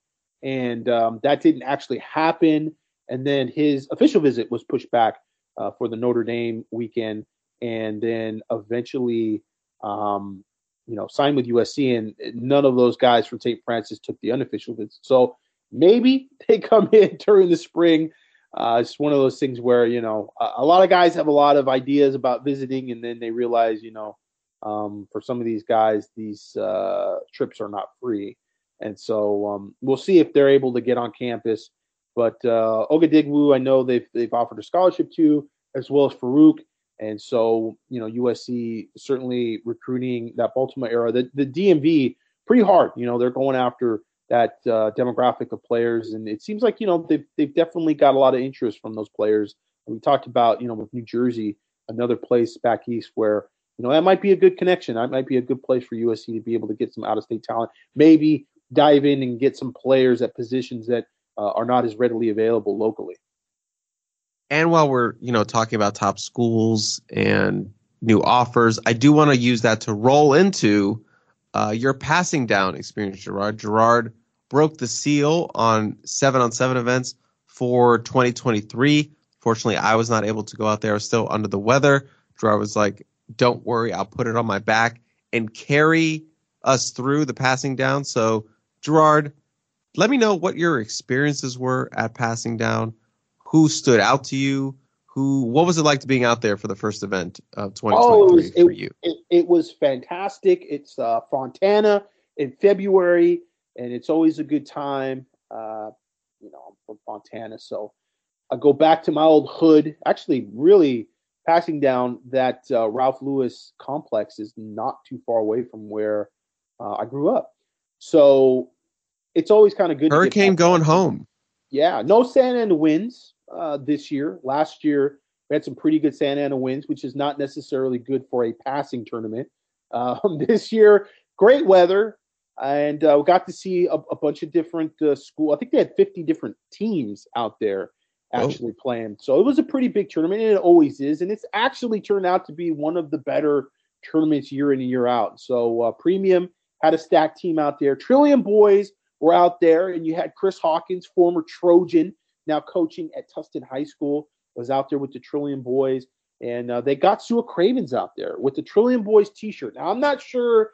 and um, that didn't actually happen. And then his official visit was pushed back uh, for the Notre Dame weekend, and then eventually, um, you know, signed with USC. And none of those guys from St. Francis took the unofficial visit. So maybe <laughs> they come in during the spring uh, it's one of those things where you know a, a, lot of guys have a lot of ideas about visiting, and then they realize you know um, for some of these guys these uh, trips are not free, and so um, we'll see if they're able to get on campus. But uh, Ogadigwu, I know they've they've offered a scholarship to, as well as Farouk, and so you know USC certainly recruiting that Baltimore era. The the DMV pretty hard. You know they're going after that uh, demographic of players, and it seems like you know they've they've definitely got a lot of interest from those players. we talked about you know with New Jersey, another place back east where you know that might be a good connection. That might be a good place for USC to be able to get some out of state talent. Maybe dive in and get some players at positions that uh, are not as readily available locally. And while we're, you know, talking about top schools and new offers, I do want to use that to roll into uh, your passing down experience, Gerard. Gerard broke the seal on seven on seven events for 2023. Fortunately, I was not able to go out there. I was still under the weather. Gerard was like, don't worry, I'll put it on my back and carry us through the passing down. So, Gerard, let me know what your experiences were at passing down. Who stood out to you? Who? What was it like to being out there for the first event of 2023 oh, it was, for you? It, it, was fantastic. It's uh, Fontana in February, and it's always a good time. Uh, you know, I'm from Fontana, so I go back to my old hood. Actually, really passing down that uh, Ralph Lewis complex is not too far away from where uh, I grew up. So it's always kind of good. Hurricane going home. Yeah, no Santa Ana winds uh, this year. Last year we had some pretty good Santa Ana winds, which is not necessarily good for a passing tournament. <laughs> Um, this year, great weather, and uh, we got to see a, a bunch of different uh, school. I think they had 50 different teams out there oh. actually oh. playing. So it was a pretty big tournament, and it always is. And it's actually turned out to be one of the better tournaments year in and year out. So uh, Premium had a stacked team out there. Trillium Boys were out there, and you had Chris Hawkins, former Trojan, now coaching at Tustin High School, was out there with the Trillium Boys. And uh, they got Sua Cravens out there with the Trillium Boys t shirt. Now, I'm not sure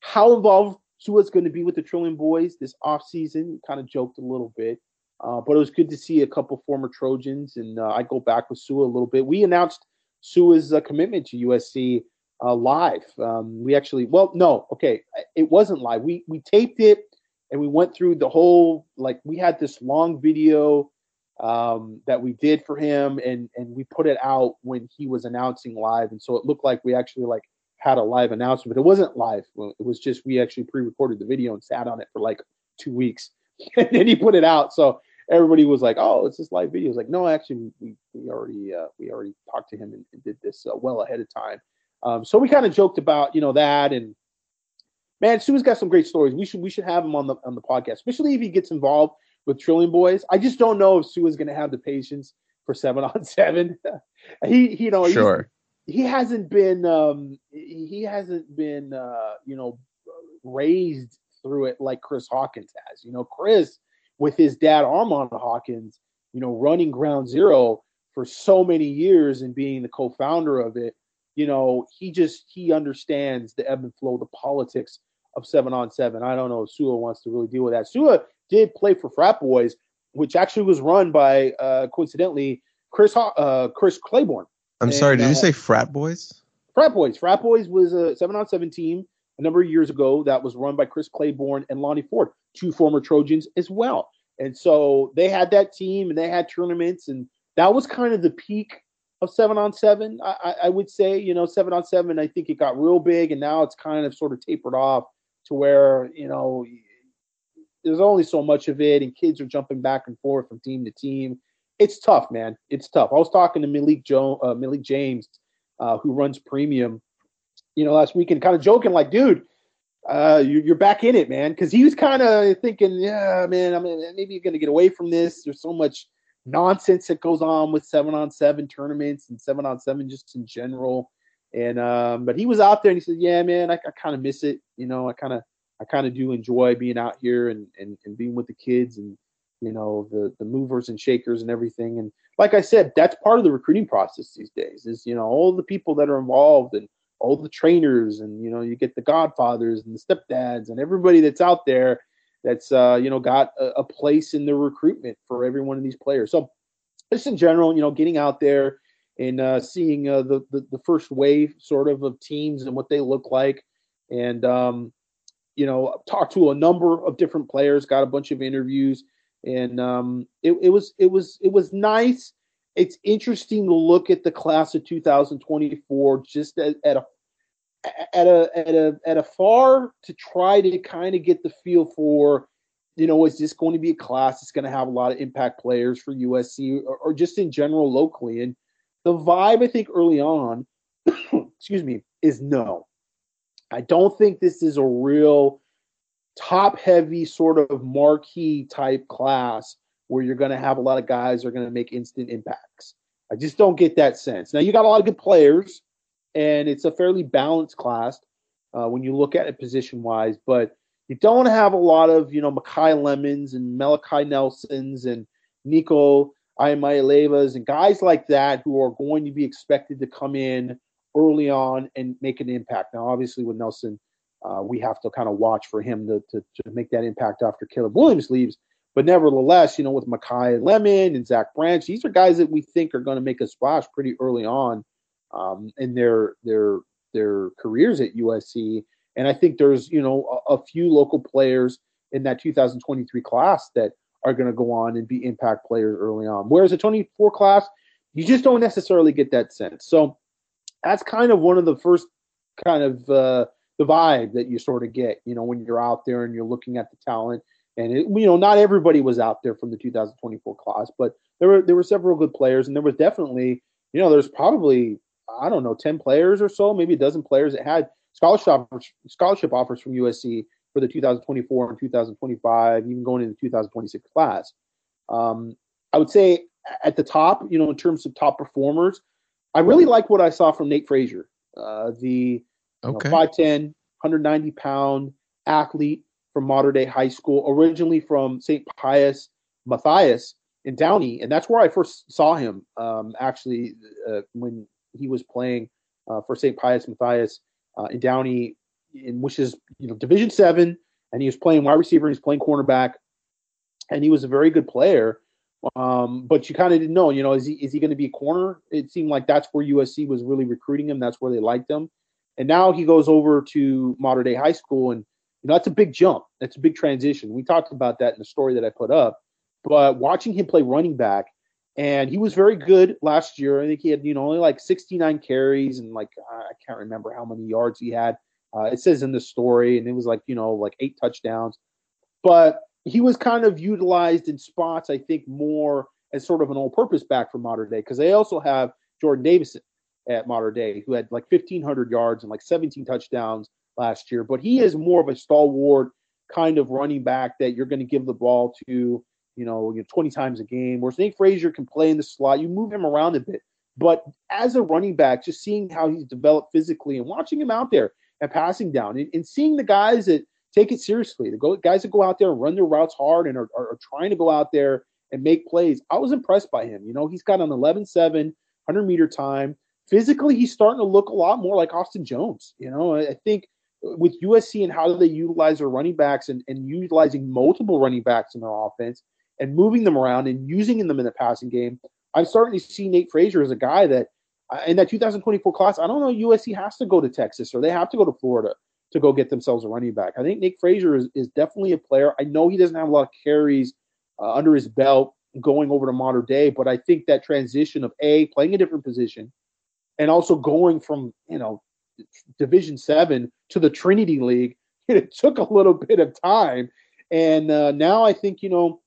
how involved Sua's going to be with the Trillium Boys this offseason. Kind of joked a little bit. Uh, but it was good to see a couple former Trojans, and uh, I go back with Sua a little bit. We announced Sua's uh, commitment to USC uh, live. Um, we actually, well, no, okay, it wasn't live. We we taped it and we went through the whole like we had this long video um, that we did for him and and we put it out when he was announcing live and so it looked like we actually like had a live announcement but it wasn't live it was just we actually pre-recorded the video and sat on it for like two weeks <laughs> and then he put it out so everybody was like oh it's this live video it's like no actually we, we already uh, we already talked to him and, and did this uh, well ahead of time um, so we kind of joked about you know that and man, Sua's got some great stories. We should we should have him on the on the podcast, especially if he gets involved with Trillium Boys. I just don't know if Sua is going to have the patience for seven on seven. <laughs> he, he, you know, sure. He hasn't been um he hasn't been uh you know raised through it like Chris Hawkins has. You know, Chris with his dad Armand Hawkins, you know, running Ground Zero for so many years and being the co-founder of it you know, he just he understands the ebb and flow, the politics of seven on seven. I don't know if Sua wants to really deal with that. Sua did play for Frat Boys, which actually was run by uh, coincidentally Chris uh, Chris Claiborne. I'm and, sorry, did uh, you say Frat Boys? Frat Boys. Frat Boys was a seven on seven team a number of years ago that was run by Chris Claiborne and Lonnie Ford, two former Trojans as well. And so they had that team and they had tournaments, and that was kind of the peak of seven on seven. I, I, would say, you know, seven on seven, I think it got real big and now it's kind of sort of tapered off to where, you know, there's only so much of it and kids are jumping back and forth from team to team. It's tough, man. It's tough. I was talking to Malik, uh, Malik James, uh, who runs Premium, you know, last weekend, kind of joking, like, dude, uh, you, are back in it, man. Cause he was kind of thinking, yeah, man, I mean, maybe you're to get away from this. There's so much nonsense that goes on with seven on seven tournaments and seven on seven just in general. And um, but he was out there and he said, "Yeah, man, I, I kind of miss it. You know, I kind of I kind of do enjoy being out here and, and and being with the kids and you know the the movers and shakers and everything. And like I said, that's part of the recruiting process these days. Is you know all the people that are involved and all the trainers and you know you get the godfathers and the stepdads and everybody that's out there that's uh, you know got a, a, place in the recruitment for every one of these players. So just in general, you know, getting out there and uh, seeing uh, the, the, the first wave sort of of teams and what they look like, and um, you know, talked to a number of different players, got a bunch of interviews, and um, it, it was it was it was nice. It's interesting to look at the class of 2024 just at, at a at a at a at a far to try to kind of get the feel for you know is this going to be a class that's going to have a lot of impact players for USC or, or just in general locally and the vibe I think early on <coughs> excuse me is no I don't think this is a real top heavy sort of marquee type class where you're going to have a lot of guys are going to make instant impacts I just don't get that sense. Now you got a lot of good players, and it's a fairly balanced class uh, when you look at it position wise, but you don't have a lot of you know Makai Lemons and Malachi Nelsons and Nico Iamaleavas and guys like that who are going to be expected to come in early on and make an impact. Now, obviously, with Nelson, uh, we have to kind of watch for him to, to, to make that impact after Caleb Williams leaves. But nevertheless, you know, with Makai Lemon and Zach Branch, these are guys that we think are going to make a splash pretty early on um, in their their their careers at USC. And I think there's you know a, a few local players in that 2023 class that are going to go on and be impact players early on. Whereas the 24 class, you just don't necessarily get that sense. So that's kind of one of the first kind of uh, the vibe that you sort of get, you know, when you're out there and you're looking at the talent. And it, you know, not everybody was out there from the 2024 class, but there were there were several good players, and there was definitely, you know, there's probably I don't know, 10 players or so, maybe a dozen players that had scholarship offers, scholarship offers from USC for the 2024 and 2025, even going into the 2026 class. Um, I would say at the top, you know, in terms of top performers, I really like what I saw from Nate Frazier, uh, the okay. you know, 5'10, 190 pound athlete from Mater Dei High School, originally from St. Pius Matthias in Downey. And that's where I first saw him, um, actually, uh, when he was playing uh, for St. Pius Matthias uh, in Downey, in which is you know Division Seven, and he was playing wide receiver. and He's playing cornerback, and he was a very good player. Um, but you kind of didn't know, you know, is he is he going to be a corner? It seemed like that's where USC was really recruiting him. That's where they liked him. And now he goes over to Mater Dei High School, and you know that's a big jump. That's a big transition. We talked about that in the story that I put up. But watching him play running back and he was very good last year. I think he had you know only like 69 carries and like I can't remember how many yards he had. Uh, it says in the story, and it was like you know like eight touchdowns, but he was kind of utilized in spots I think more as sort of an all-purpose back for Mater Dei because they also have Jordan Davison at Mater Dei, who had like 1500 yards and like 17 touchdowns last year, but he is more of a stalwart kind of running back that you're going to give the ball to you know, you know 20 times a game. Whereas Nate Frazier can play in the slot. You move him around a bit. But as a running back, just seeing how he's developed physically and watching him out there and passing down and, and seeing the guys that take it seriously, the go, guys that go out there and run their routes hard and are, are, are trying to go out there and make plays. I was impressed by him. You know, he's got an 11 7, 100 meter time. Physically, he's starting to look a lot more like Austin Jones. You know, I, think with USC and how they utilize their running backs and, and utilizing multiple running backs in their offense, and moving them around and using them in the passing game, I'm starting to see Nate Frazier as a guy that uh, in that 2024 class, I don't know USC has to go to Texas or they have to go to Florida to go get themselves a running back. I think Nate Frazier is, is definitely a player. I know he doesn't have a lot of carries uh, under his belt going over to Mater Dei, but I think that transition of A, playing a different position, and also going from, you know, Division Seven to the Trinity League, <laughs> it took a little bit of time. And uh, now I think, you know,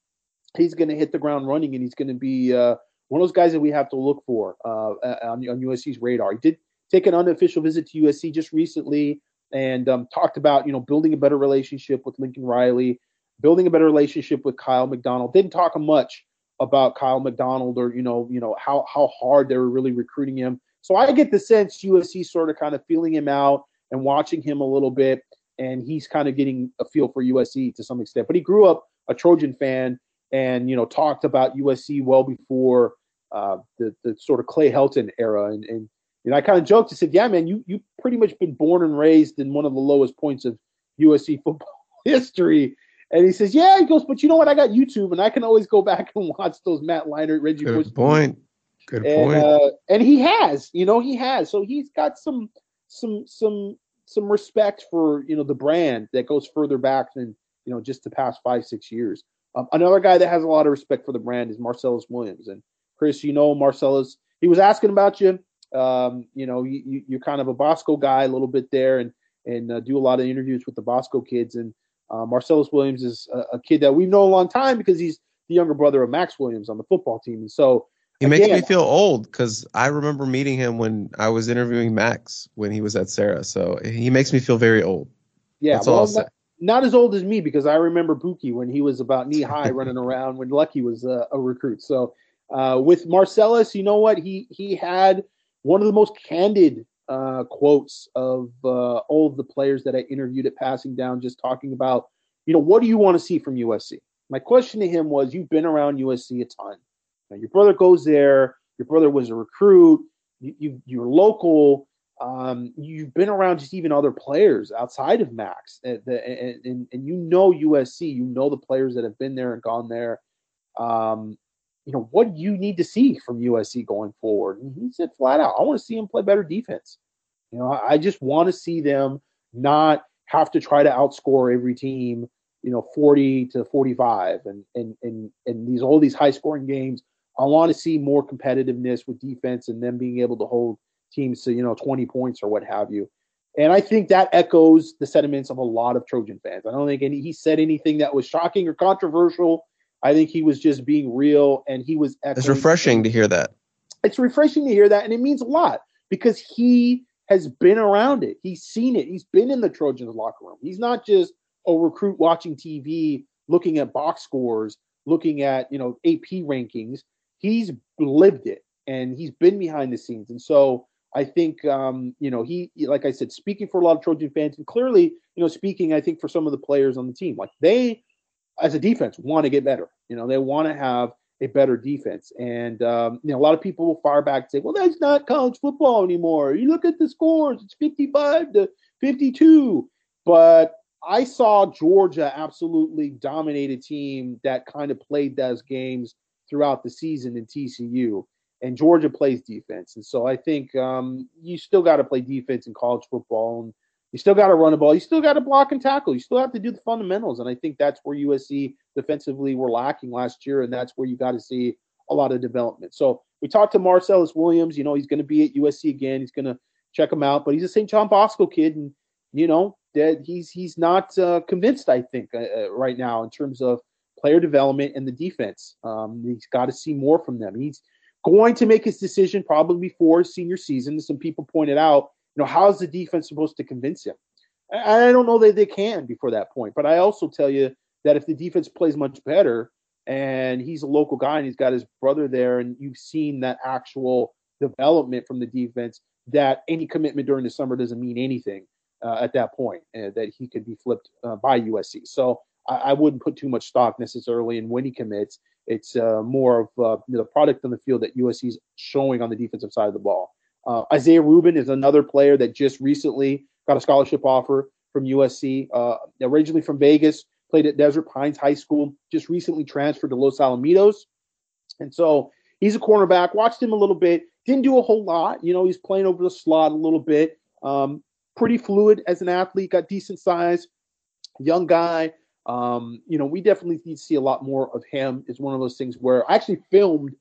he's going to hit the ground running and he's going to be uh, one of those guys that we have to look for uh, on, on, USC's radar. He did take an unofficial visit to USC just recently and um, talked about you know building a better relationship with Lincoln Riley, building a better relationship with Kiel McDonald. Didn't talk much about Kiel McDonald or you know you know how how hard they were really recruiting him. So I get the sense USC sort of kind of feeling him out and watching him a little bit, and he's kind of getting a feel for USC to some extent. But he grew up a Trojan fan and you know talked about USC well before uh, the the sort of Clay Helton era. And, and you know I kind of joked. I said, "Yeah, man, you you pretty much been born and raised in one of the lowest points of USC <laughs> football history." And he says, "Yeah." He goes, "But you know what? I got YouTube, and I can always go back and watch those Matt Leinart, Reggie Good Bush." point. Good and, point. Uh, and he has, you know, he has. So he's got some some some some respect for you know the brand that goes further back than you know just the past five six years. Um, another guy that has a lot of respect for the brand is Marcellus Williams. And Chris, you know Marcellus, he was asking about you. Um, you know, you, you, are kind of a Bosco guy a little bit there, and and uh, do a lot of interviews with the Bosco kids. And uh, Marcellus Williams is a, a, kid that we've known a long time because he's the younger brother of Max Williams on the football team. And so he again, makes me feel old because I remember meeting him when I was interviewing Max when he was at Serra. So he makes me feel very old. Yeah, That's well, all I'll say not as old as me because I remember Buki when he was about knee high running around when Lucky was uh, a recruit. So Uh, with Marcellus, you know what? He he had one of the most candid uh, quotes of uh, all of the players that I interviewed at Passing Down, just talking about, you know, what do you want to see from USC? My question to him was, you've been around USC a ton. Now, your brother goes there. Your brother was a recruit. You, you you're local. Um, you've been around just even other players outside of Max, and, and, and, you know USC. You know the players that have been there and gone there. Um, you know, what you need to see from USC going forward? And he said flat out, I want to see him play better defense. You know, I just want to see them not have to try to outscore every team, you know, 40 to 45 and and and and these all these high scoring games. I want to see more competitiveness with defense and them being able to hold teams to, you know, 20 points or what have you. And I think that echoes the sentiments of a lot of Trojan fans. I don't think any he said anything that was shocking or controversial. I think he was just being real and he was It's refreshing to hear that. It's refreshing to hear that and it means a lot because he has been around it. He's seen it. He's been in the Trojans locker room. He's not just a recruit watching TV, looking at box scores, looking at, you know, AP rankings. He's lived it and he's been behind the scenes. And so I think, um, you know, he, like I said, speaking for a lot of Trojan fans, and clearly, you know, speaking, I think for some of the players on the team, like they, as a defense, want to get better. You know, they want to have a better defense. And um, you know, a lot of people will fire back and say, "Well, that's not college football anymore. You look at the scores; it's 55 to 52." But I saw Georgia absolutely dominate a team that kind of played those games throughout the season in TCU and Georgia plays defense. And so I think um, you still got to play defense in college football. And you still got to run the ball. You still got to block and tackle. You still have to do the fundamentals. And I think that's where USC defensively were lacking last year. And that's where you got to see a lot of development. So we talked to Marcellus Williams. You know, he's going to be at USC again. He's going to check him out. But he's a St. John Bosco kid. And, you know, that he's he's not uh, convinced, I think, uh, uh, right now in terms of player development and the defense. Um, he's got to see more from them. He's going to make his decision probably before senior season. Some people pointed out, you know, how's the defense supposed to convince him? I don't know that they can before that point. But I also tell you that if the defense plays much better and he's a local guy and he's got his brother there and you've seen that actual development from the defense, that any commitment during the summer doesn't mean anything uh, at that point, uh, that he could be flipped uh, by USC. So I, I, wouldn't put too much stock necessarily in when he commits. It's uh, more of uh, the product on the field that USC is showing on the defensive side of the ball. Uh, Isaiah Rubin is another player that just recently got a scholarship offer from USC. Uh, originally from Vegas, played at Desert Pines High School, just recently transferred to Los Alamitos. And so he's a cornerback. Watched him a little bit. Didn't do a whole lot. You know, he's playing over the slot a little bit. Um, pretty fluid as an athlete, got decent size, young guy. Um, you know, we definitely need to see a lot more of him. It's one of those things where I actually filmed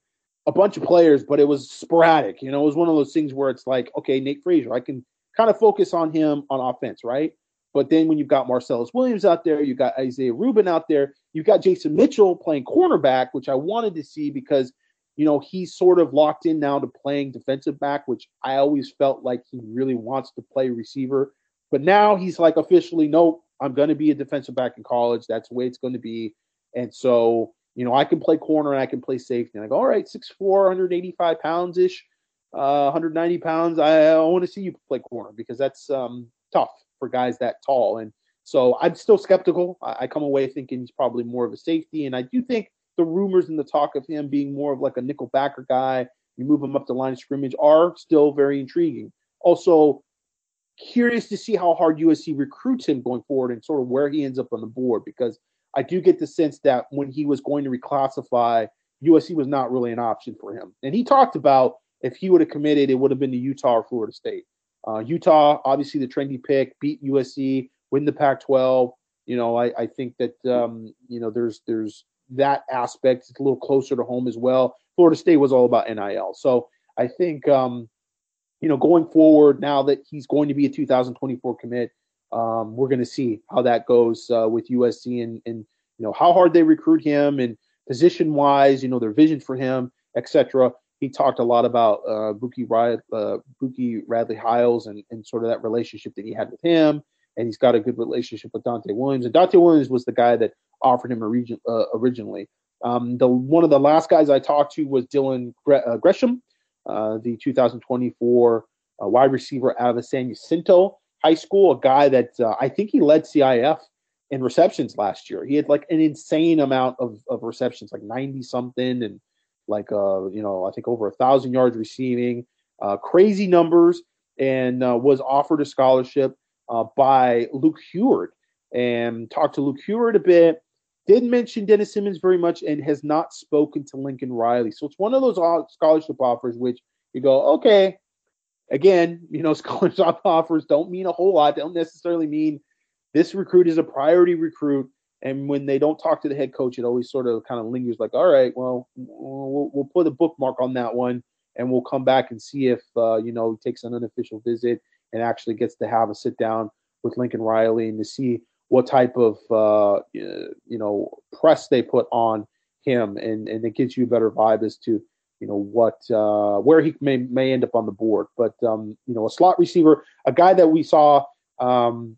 a bunch of players, but it was sporadic. You know, it was one of those things where it's like, okay, Nate Frazier, I can kind of focus on him on offense, right? But then when you've got Marcellus Williams out there, you've got Isaiah Rubin out there, you've got Jason Mitchell playing cornerback, which I wanted to see because, you know, he's sort of locked in now to playing defensive back, which I always felt like he really wants to play receiver. But now he's like officially, nope, I'm going to be a defensive back in college. That's the way it's going to be. And so, you know, I can play corner and I can play safety. And I go, all right, 6'4, 185 pounds ish, uh, 190 pounds. I, I want to see you play corner because that's um, tough for guys that tall. And so I'm still skeptical. I, I come away thinking he's probably more of a safety. And I do think the rumors and the talk of him being more of like a nickel backer guy, you move him up the line of scrimmage, are still very intriguing. Also, curious to see how hard USC recruits him going forward and sort of where he ends up on the board because I do get the sense that when he was going to reclassify, USC was not really an option for him. And he talked about if he would have committed, it would have been to Utah or Florida State. Uh, Utah, obviously the trendy pick, beat USC, win the Pac-12. You know, I, I think that um, you know there's there's that aspect. It's a little closer to home as well. Florida State was all about NIL, so I think um, you know, going forward, now that he's going to be a 2024 commit, um, we're going to see how that goes uh, with USC and, and, you know, how hard they recruit him and position wise, you know, their vision for him, etc. He talked a lot about uh, Bookie, uh, Bookie Radley Hiles and, and sort of that relationship that he had with him. And he's got a good relationship with Donte Williams. And Donte Williams was the guy that offered him region, uh, originally. Um, the one of the last guys I talked to was Dylan Gre- uh, Gresham, uh, the 2024 uh, wide receiver out of the San Jacinto High School, a guy that uh, I think he led CIF in receptions last year. He had like an insane amount of, of receptions, like 90 something, and like uh, you know, I think over a thousand yards receiving, uh, crazy numbers, and uh, was offered a scholarship by Luke Huard. And talked to Luke Huard a bit. Didn't mention Dennis Simmons very much, and has not spoken to Lincoln Riley. So it's one of those scholarship offers which you go, okay. Again, you know, <laughs> scholarship offers don't mean a whole lot. They don't necessarily mean this recruit is a priority recruit. And when they don't talk to the head coach, it always sort of kind of lingers like, all right, well, we'll, we'll put a bookmark on that one and we'll come back and see if, uh, you know, he takes an unofficial visit and actually gets to have a sit down with Lincoln Riley and to see what type of, uh, you know, press they put on him. And, and it gives you a better vibe as to, you know, what, uh, where he may, may end up on the board. But, um, you know, a slot receiver, a guy that we saw, um,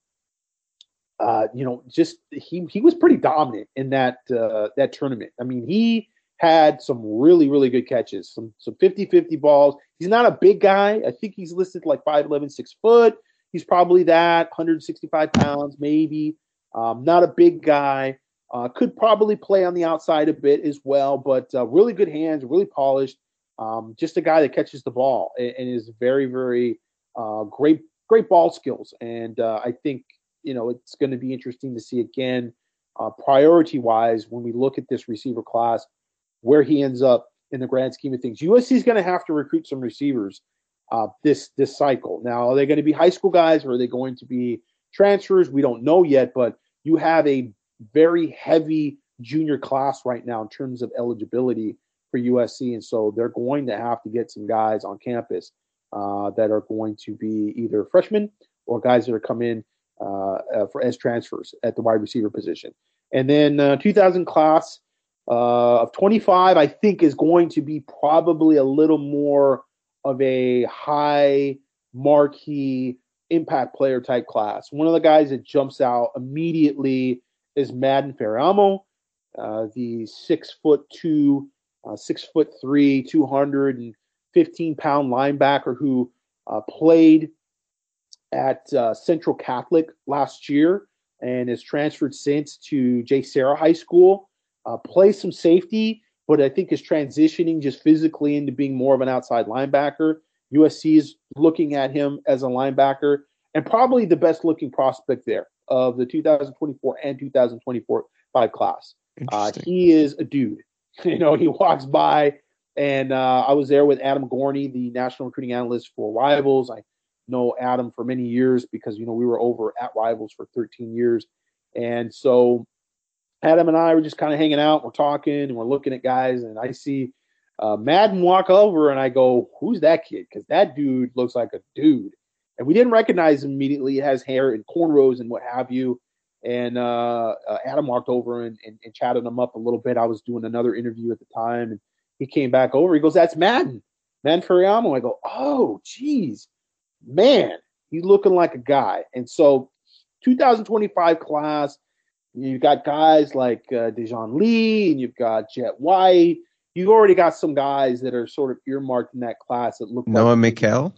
uh, you know, just he he was pretty dominant in that uh, that tournament. I mean, he had some really really good catches, some some 50-50 balls. He's not a big guy. I think he's listed like 5'11", 6 foot. He's probably that 165 pounds, maybe. Um, not a big guy. Uh, could probably play on the outside a bit as well, but uh, really good hands, really polished. Um, just a guy that catches the ball and, and is very, very uh, great, great ball skills. And uh, I think you know, it's going to be interesting to see again, uh, priority wise, when we look at this receiver class, where he ends up in the grand scheme of things. USC is going to have to recruit some receivers uh, this this cycle. Now, are they going to be high school guys or are they going to be transfers? We don't know yet, but you have a very heavy junior class right now in terms of eligibility for USC, and so they're going to have to get some guys on campus uh, that are going to be either freshmen or guys that are come in uh, uh, for as transfers at the wide receiver position. And then uh, 2000 class of 25, I think, is going to be probably a little more of a high marquee impact player type class. One of the guys that jumps out immediately is Madden Faraimo, uh, the six foot two, uh, six foot three, 215 pound linebacker who uh, played at uh, Central Catholic last year and has transferred since to JSerra High School. Uh, plays some safety, but I think is transitioning just physically into being more of an outside linebacker. USC is looking at him as a linebacker and probably the best looking prospect there of the 2024 and 2024 five class. Uh, he is a dude. <laughs> You know, he walks by, and uh, I was there with Adam Gorney, the national recruiting analyst for Rivals. I know Adam for many years because you know we were over at Rivals for 13 years, and so Adam and I were just kind of hanging out. We're talking and we're looking at guys, and I see uh, Madden walk over, and I go, "Who's that kid?" Because that dude looks like a dude, and we didn't recognize him immediately. He has hair and cornrows and what have you. And uh, uh, Adam walked over and, and, and chatted him up a little bit. I was doing another interview at the time, and he came back over. He goes, "That's Madden, Madden Faraimo." I go, "Oh, geez." man, he's looking like a guy. And so, 2025 class, you've got guys like uh, Dijon Lee, and you've got Jet White. You've already got some guys that are sort of earmarked in that class that look Noah like, Mikel.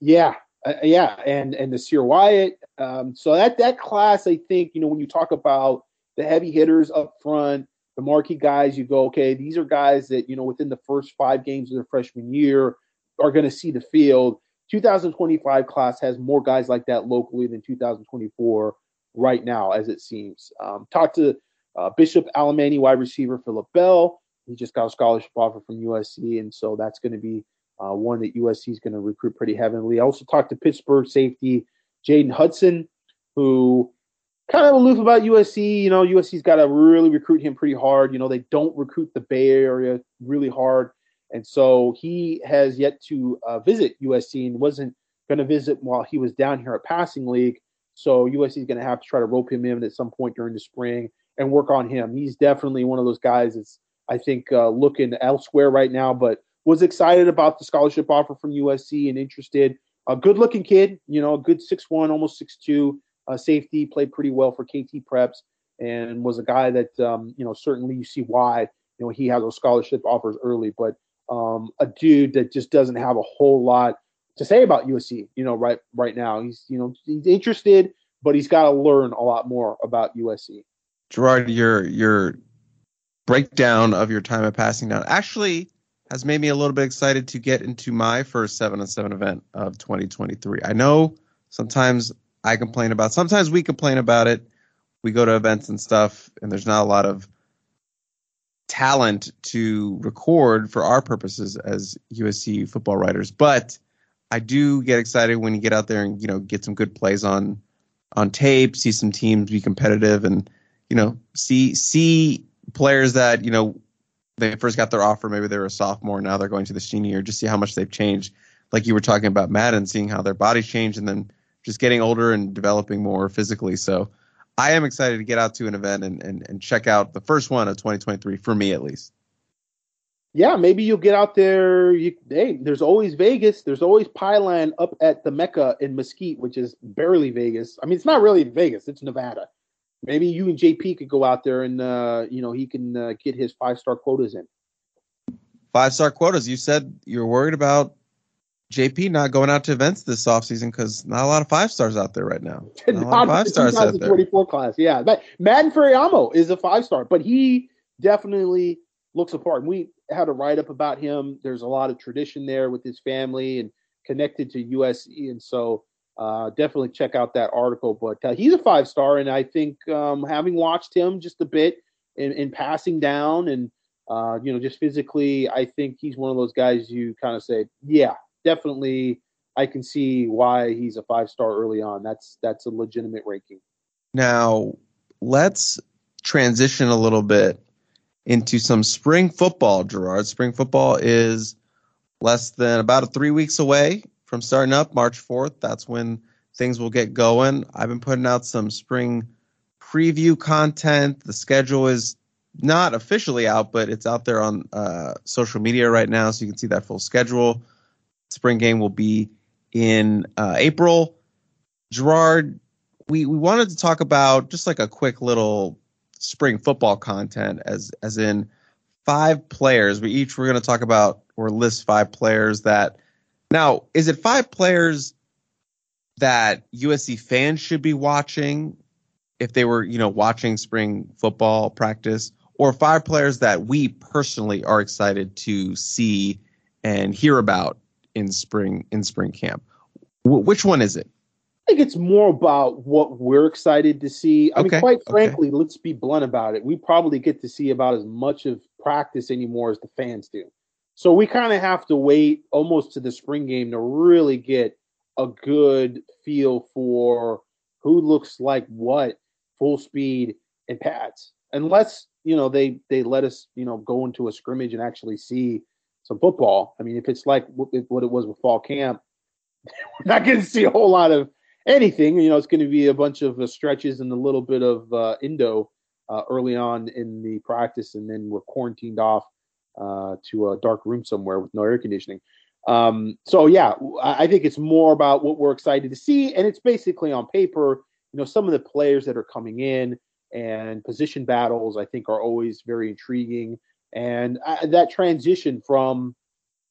Yeah, uh, yeah, and and the Nasir Wyatt. Um, so that that class, I think, you know, when you talk about the heavy hitters up front, the marquee guys, you go, okay, these are guys that you know within the first five games of their freshman year are going to see the field. 2025 class has more guys like that locally than 2024 right now, as it seems. Um, talked to uh, Bishop Alemany, wide receiver Philip Bell. He just got a scholarship offer from USC, and so that's going to be uh, one that USC is going to recruit pretty heavily. I also talked to Pittsburg safety Jaden Hudson, who kind of aloof about USC. You know, USC's got to really recruit him pretty hard. You know, they don't recruit the Bay Area really hard. And so he has yet to uh, visit USC and wasn't going to visit while he was down here at Passing League. So USC is going to have to try to rope him in at some point during the spring and work on him. He's definitely one of those guys that's I think uh, looking elsewhere right now, but was excited about the scholarship offer from USC and interested. A good-looking kid, you know, a good six one, almost six two, uh, safety, played pretty well for KT Preps. and was a guy that um, you know certainly you see why you know he had those scholarship offers early, but um, a dude that just doesn't have a whole lot to say about USC. You know, right right now he's you know he's interested, but he's got to learn a lot more about USC. Gerard, your your breakdown of your time at passing down actually has made me a little bit excited to get into my first seven on seven event of 2023. I know sometimes I complain about, sometimes we complain about it. We go to events and stuff, and there's not a lot of talent to record for our purposes as USC football writers. But I do get excited when you get out there and you know get some good plays on on tape, see some teams be competitive, and you know see see players that you know they first got their offer, maybe they were a sophomore, now they're going to the senior year, just see how much they've changed. Like you were talking about Madden, seeing how their bodies change and then just getting older and developing more physically. So I am excited to get out to an event and, and, and check out the first one of 2023 for me at least. Yeah, maybe you'll get out there. You, hey, there's always Vegas. There's always Pylon up at the Mecca in Mesquite, which is barely Vegas. I mean, it's not really Vegas. It's Nevada maybe you and JP could go out there and uh, you know he can uh, get his five star quotas in. Five star quotas. You said you're worried about JP not going out to events this offseason because not a lot of five stars out there right now. Not, <laughs> not a lot of five stars out there. 24 class, yeah. But Madden Faraimo is a five star, but he definitely looks apart. And we had a write up about him. There's a lot of tradition there with his family and connected to USC, and so uh, definitely check out that article. But uh, he's a five star, and I think um, having watched him just a bit in, in passing down and uh, you know just physically, I think he's one of those guys you kind of say, yeah, definitely. I can see why he's a five star early on. That's that's a legitimate ranking. Now let's transition a little bit into some spring football, Gerard. Spring football is less than about three weeks away from starting up March 4th. That's when things will get going. I've been putting out some spring preview content. The schedule is not officially out, but it's out there on uh, social media right now, so you can see that full schedule. Spring game will be in uh, April. Gerard, we, we wanted to talk about just like a quick little spring football content, as as in five players. We each we're going to talk about or list five players that now, is it five players that USC fans should be watching if they were, you know, watching spring football practice, or five players that we personally are excited to see and hear about in spring in spring camp? W- which one is it? I think it's more about what we're excited to see. I okay. mean, quite frankly, okay. let's be blunt about it. We probably get to see about as much of practice anymore as the fans do. So we kind of have to wait almost to the spring game to really get a good feel for who looks like what full speed and pads. Unless, you know, they they let us, you know, go into a scrimmage and actually see some football. I mean, if it's like what it was with fall camp, <laughs> we're not going to see a whole lot of anything. You know, it's going to be a bunch of uh, stretches and a little bit of uh, indo uh, early on in the practice, and then we're quarantined off uh, to a dark room somewhere with no air conditioning. Um, so yeah, I think it's more about what we're excited to see, and it's basically on paper. You know, some of the players that are coming in and position battles, I think, are always very intriguing. And uh, that transition from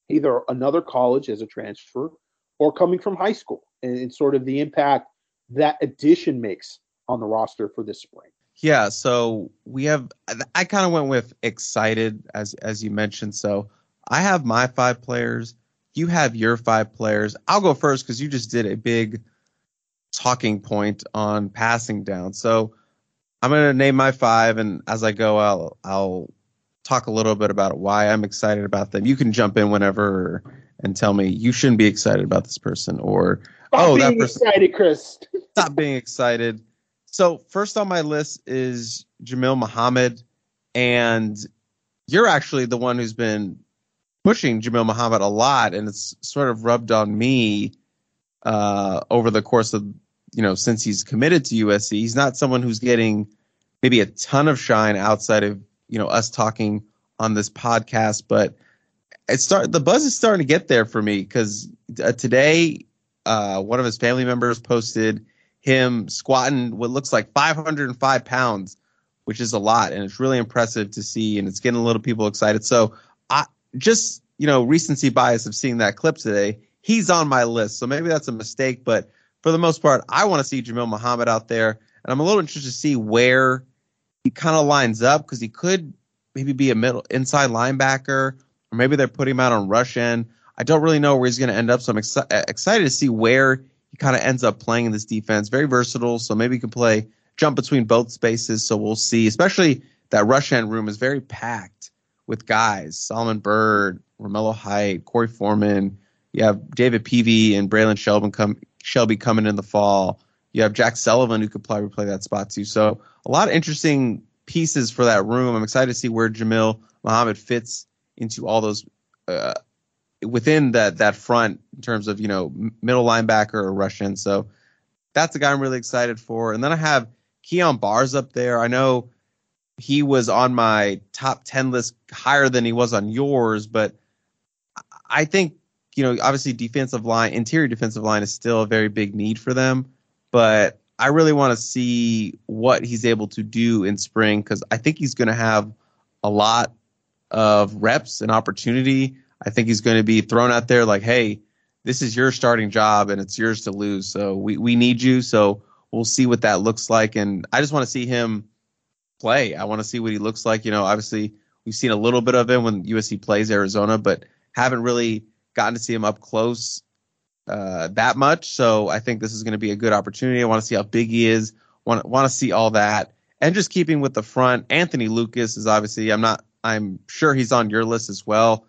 either another college as a transfer or coming from high school, and, and sort of the impact that addition makes on the roster for this spring. Yeah, so we have. I kind of went with excited as as you mentioned. So I have my five players. You have your five players. I'll go first because you just did a big talking point on passing down. So I'm gonna name my five, and as I go, I'll I'll talk a little bit about why I'm excited about them. You can jump in whenever and tell me you shouldn't be excited about this person, or Stop oh that person. Excited, Chris. <laughs> Stop being excited. So first on my list is Jamil Muhammad, and you're actually the one who's been pushing Jamil Muhammad a lot, and it's sort of rubbed on me uh, over the course of you know since he's committed to USC. He's not someone who's getting maybe a ton of shine outside of you know us talking on this podcast, but it start the buzz is starting to get there for me because uh, today uh, one of his family members posted him squatting what looks like 505 pounds which is a lot, and it's really impressive to see, and it's getting a little people excited. So I just you know recency bias of seeing that clip today. He's on my list, so maybe that's a mistake, but for the most part, I want to see Jamil Muhammad out there, and I'm a little interested to see where he kind of lines up because he could maybe be a middle inside linebacker, or maybe they're putting him out on rush end. I don't really know where he's going to end up, so I'm uh, excited to see where he kind of ends up playing in this defense. Very versatile, so maybe he can play jump between both spaces. So we'll see. Especially that rush end room is very packed with guys: Solomon Byrd, Romello Height, Korey Foreman. You have David Peavy and Braylan Shelby come Shelby coming in the fall. You have Jack Sullivan who could probably play that spot too. So a lot of interesting pieces for that room. I'm excited to see where Jamil Muhammad fits into all those uh, within that that front in terms of you know middle linebacker or rush end. So that's a guy I'm really excited for. And then I have Kyon Barrs up there. I know he was on my top ten list higher than he was on yours, but I think you know obviously defensive line, interior defensive line is still a very big need for them. But I really want to see what he's able to do in spring because I think he's going to have a lot of reps and opportunity. I think he's going to be thrown out there like, hey, this is your starting job and it's yours to lose. So we, we need you. So we'll see what that looks like. And I just want to see him play. I want to see what he looks like. You know, obviously we've seen a little bit of him when USC plays Arizona, but haven't really gotten to see him up close uh, that much. So I think this is going to be a good opportunity. I want to see how big he is. Want want to see all that, and just keeping with the front. Anthony Lucas is obviously. I'm not. I'm sure he's on your list as well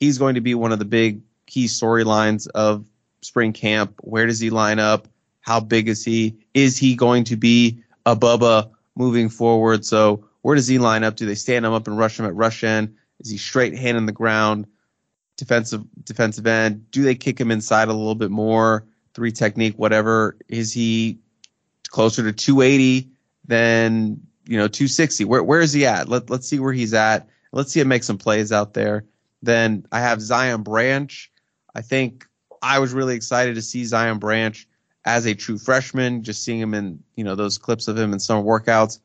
he's going to be one of the big key storylines of spring camp. Where does he line up? How big is he? Is he going to be a Bubba moving forward? So where does he line up? Do they stand him up and rush him at rush end? Is he straight hand in the ground? Defensive defensive end. Do they kick him inside a little bit more? Three technique, whatever. Is he closer to 280 than you know 260? Where where is he at? Let let's see where he's at. Let's see him make some plays out there. Then I have Zion Branch. I think I was really excited to see Zion Branch as a true freshman, just seeing him in, you know, those clips of him in summer workouts.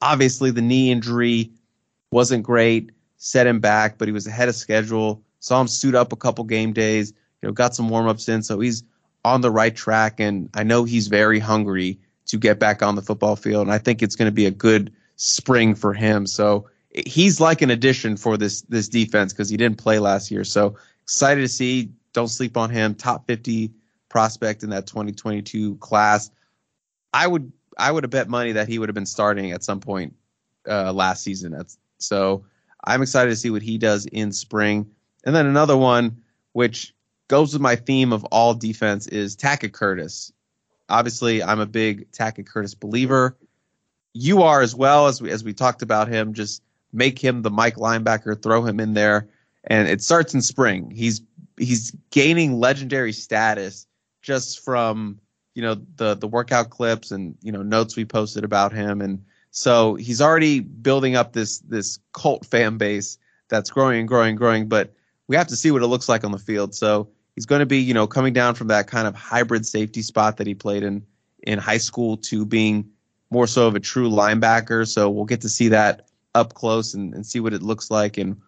Obviously the knee injury wasn't great, set him back, but he was ahead of schedule. Saw him suit up a couple game days, you know, got some warm ups in, so he's on the right track and I know he's very hungry to get back on the football field and I think it's going to be a good spring for him. So he's like an addition for this this defense because he didn't play last year. So excited to see. Don't sleep on him. Top 50 prospect in that 2022 class. I would I would have bet money that he would have been starting at some point uh, last season. That's, so I'm excited to see what he does in spring. And then another one, which goes with my theme of all defense, is Tackett Curtis. Obviously, I'm a big Tackett Curtis believer. You are as well as we as we talked about him. Just make him the Mike linebacker, throw him in there, and it starts in spring. He's he's gaining legendary status just from you know the the workout clips and you know notes we posted about him, and so he's already building up this this cult fan base that's growing and growing and growing. But we have to see what it looks like on the field. So he's going to be you know coming down from that kind of hybrid safety spot that he played in in high school to being more so of a true linebacker. So we'll get to see that up close and, and see what it looks like. And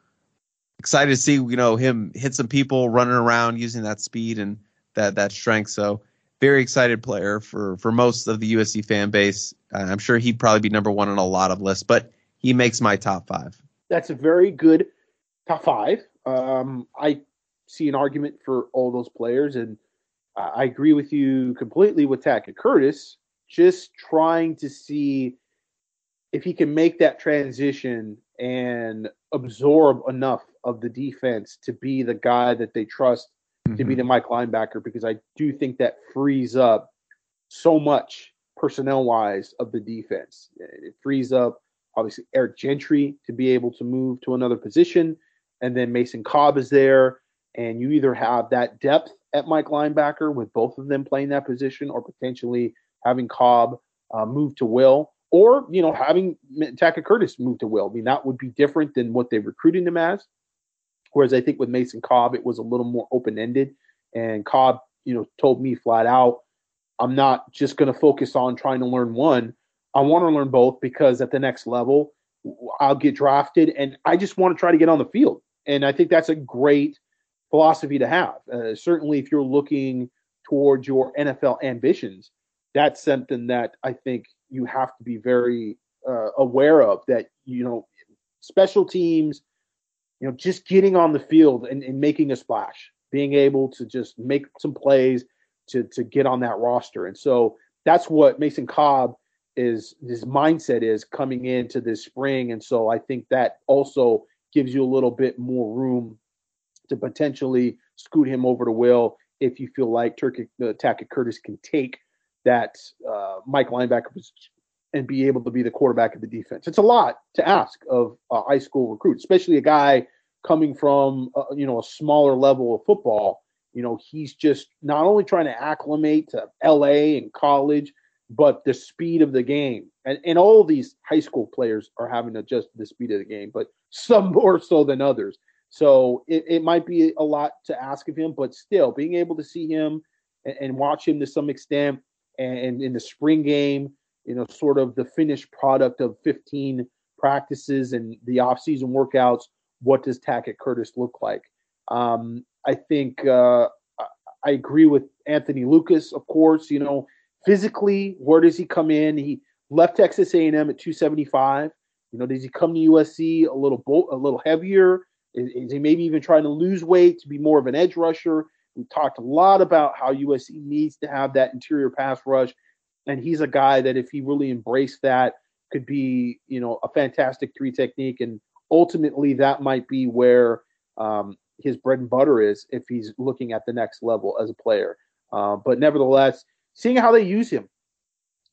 excited to see you know him hit some people running around using that speed and that that strength. So very excited player for for most of the USC fan base. Uh, I'm sure he'd probably be number one on a lot of lists, but he makes my top five. That's a very good top five. Um, I see an argument for all those players, and I agree with you completely with Tackett Curtis. Just trying to see if he can make that transition and absorb enough of the defense to be the guy that they trust mm-hmm. to be mm-hmm. the Mike linebacker, because I do think that frees up so much personnel wise of the defense. It frees up obviously Eric Gentry to be able to move to another position, and then Mason Cobb is there, and you either have that depth at Mike linebacker with both of them playing that position, or potentially having Cobb uh, move to Will or you know having Tackett Curtis move to Will. I mean that would be different than what they recruited him as. Whereas I think with Mason Cobb it was a little more open ended, and Cobb you know told me flat out, I'm not just going to focus on trying to learn one. I want to learn both because at the next level, I'll get drafted, and I just want to try to get on the field. And I think that's a great philosophy to have. Uh, certainly, if you're looking towards your NFL ambitions, that's something that I think you have to be very uh, aware of. That you know, special teams, you know, just getting on the field and, and making a splash, being able to just make some plays to to get on that roster, and so that's what Mason Cobb is his mindset is coming into this spring. And so I think that also gives you a little bit more room to potentially scoot him over to Will if you feel like Turkey uh, Tackett Curtis can take that uh, Mike linebacker and be able to be the quarterback of the defense. It's a lot to ask of a high school recruit, especially a guy coming from uh, you know a smaller level of football. You know, he's just not only trying to acclimate to LA and college, but the speed of the game and, and all these high school players are having to adjust the speed of the game but some <laughs> more so than others so it, it might be a lot to ask of him but still being able to see him and, and watch him to some extent and, in the spring game you know sort of the finished product of 15 practices and the off-season workouts what does tackett curtis look like um, i think uh, i agree with anthony lucas of course you know physically, where does he come in? He left Texas A&M at 275. You know, does he come to USC a little bo- a little heavier? Is, is, he maybe even trying to lose weight to be more of an edge rusher? We talked a lot about how USC needs to have that interior pass rush, and he's a guy that if he really embraced that, could be you know a fantastic three technique, and ultimately that might be where um, his bread and butter is if he's looking at the next level as a player. Uh, but nevertheless, seeing how they use him.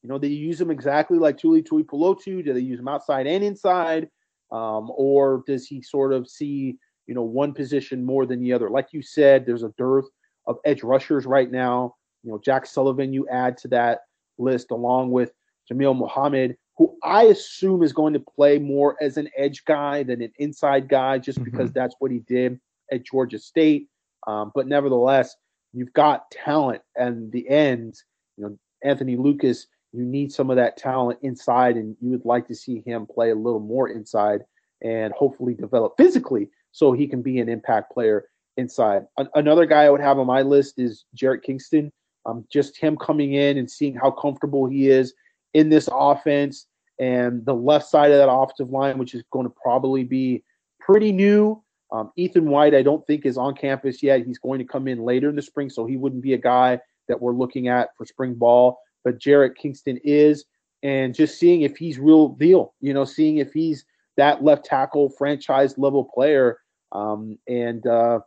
You know, they use him exactly like Tuli Tuipulotu. Do they use him outside and inside? Um, or does he sort of see, you know, one position more than the other? Like you said, there's a dearth of edge rushers right now. You know, Jack Sullivan, you add to that list along with Jamil Muhammad, who I assume is going to play more as an edge guy than an inside guy, just mm-hmm. because that's what he did at Georgia State. Um, but nevertheless, you've got talent and the ends you know, Anthony Lucas, you need some of that talent inside, and you would like to see him play a little more inside and hopefully develop physically so he can be an impact player inside. another guy I would have on my list is Jarrett Kingston. Um, just him coming in and seeing how comfortable he is in this offense and the left side of that offensive line, which is going to probably be pretty new. Um, Ethan White, I don't think is on campus yet. He's going to come in later in the spring, so he wouldn't be a guy that we're looking at for spring ball, but Jarrett Kingston is, and just seeing if he's real deal, you know, seeing if he's that left tackle franchise level player, um, and uh,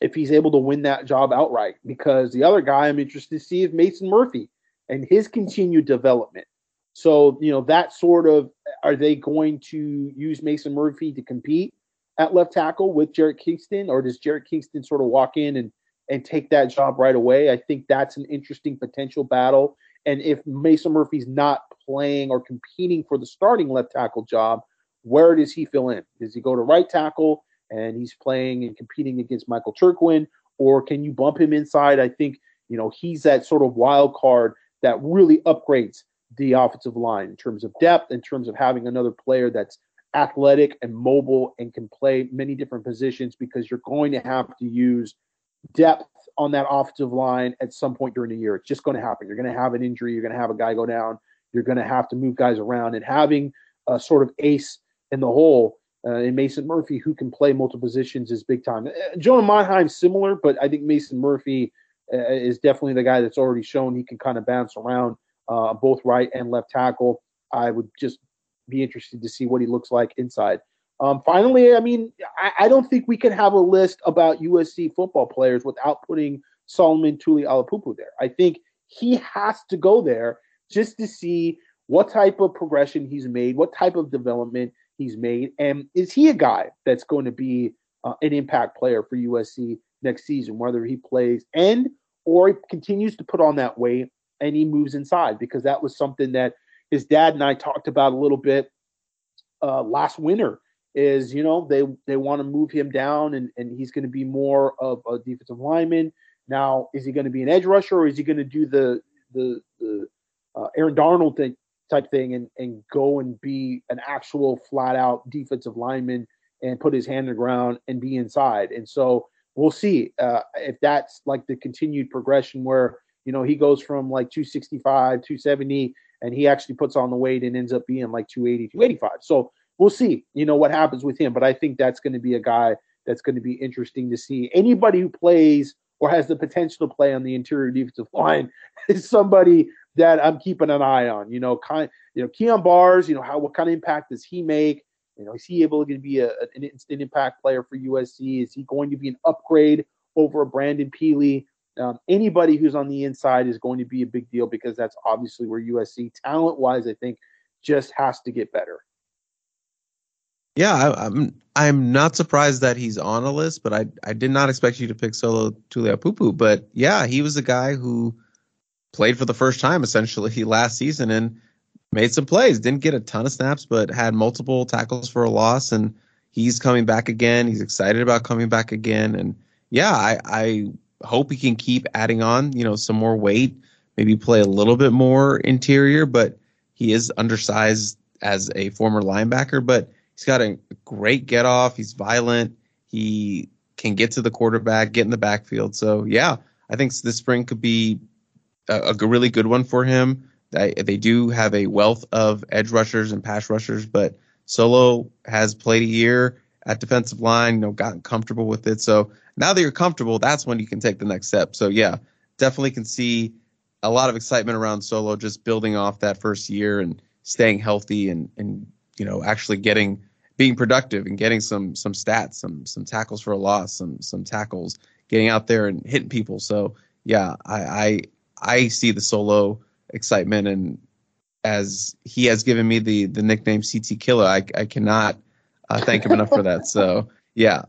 if he's able to win that job outright. Because the other guy I'm interested to see is Mason Murphy and his continued development. So, you know, that sort of are they going to use Mason Murphy to compete at left tackle with Jarrett Kingston, or does Jarrett Kingston sort of walk in and and take that job right away. I think that's an interesting potential battle. And if Mason Murphy's not playing or competing for the starting left tackle job, where does he fill in? Does he go to right tackle and he's playing and competing against Michael Tarquin, or can you bump him inside? I think you know he's that sort of wild card that really upgrades the offensive line in terms of depth, in terms of having another player that's athletic and mobile and can play many different positions because you're going to have to use depth on that offensive line at some point during the year. It's just going to happen. You're going to have an injury. You're going to have a guy go down. You're going to have to move guys around. And having a sort of ace in the hole uh, in Mason Murphy who can play multiple positions is big time. Uh, Jonah Monheim similar, but I think Mason Murphy uh, is definitely the guy that's already shown he can kind of bounce around uh, both right and left tackle. I would just be interested to see what he looks like inside. Um, finally, I mean, I, I, don't think we can have a list about USC football players without putting Solomon Tuliaupupu there. I think he has to go there just to see what type of progression he's made, what type of development he's made, and is he a guy that's going to be uh, an impact player for USC next season, whether he plays end or he continues to put on that weight and he moves inside because that was something that his dad and I talked about a little bit uh, last winter is you know they they want to move him down and, and he's going to be more of a defensive lineman. Now, is he going to be an edge rusher or is he going to do the the, the uh, Aaron Donald thing type thing and and go and be an actual flat out defensive lineman and put his hand in the ground and be inside. And so we'll see uh, if that's like the continued progression where you know he goes from like 265 270 and he actually puts on the weight and ends up being like 280 285 so we'll see you know what happens with him. But i think that's going to be a guy that's going to be interesting to see. Anybody who plays or has the potential to play on the interior defensive <laughs> line is somebody that i'm keeping an eye on you know kind you know Kyon Barrs you know how what kind of impact does he make you know, is he able to be a, an instant impact player for USC? Is he going to be an upgrade over Brandon Pili? Um, anybody who's on the inside is going to be a big deal because that's obviously where USC, talent wise, I think, just has to get better. Yeah, I, am I'm, I'm not surprised that he's on a list, but I I did not expect you to pick Solo Tuliaupupu. But yeah, he was a guy who played for the first time essentially <laughs> last season, and made some plays. Didn't get a ton of snaps, but had multiple tackles for a loss. And he's coming back again. He's excited about coming back again. And yeah, I, I hope he can keep adding on, you know, some more weight, maybe play a little bit more interior, but he is undersized as a former linebacker, but he's got a great get off. He's violent. He can get to the quarterback, get in the backfield. So yeah, I think this spring could be a, a really good one for him. They, they do have a wealth of edge rushers and pass rushers, but Solo has played a year at defensive line, you know, gotten comfortable with it. So now that you're comfortable, that's when you can take the next step. So yeah, definitely can see a lot of excitement around Solo just building off that first year and staying healthy and and you know actually getting being productive and getting some some stats, some some tackles for a loss, some some tackles, getting out there and hitting people. So yeah, I I, I see the Solo excitement and as he has given me the the nickname CT Killer, I I cannot uh, thank him enough for that. So yeah,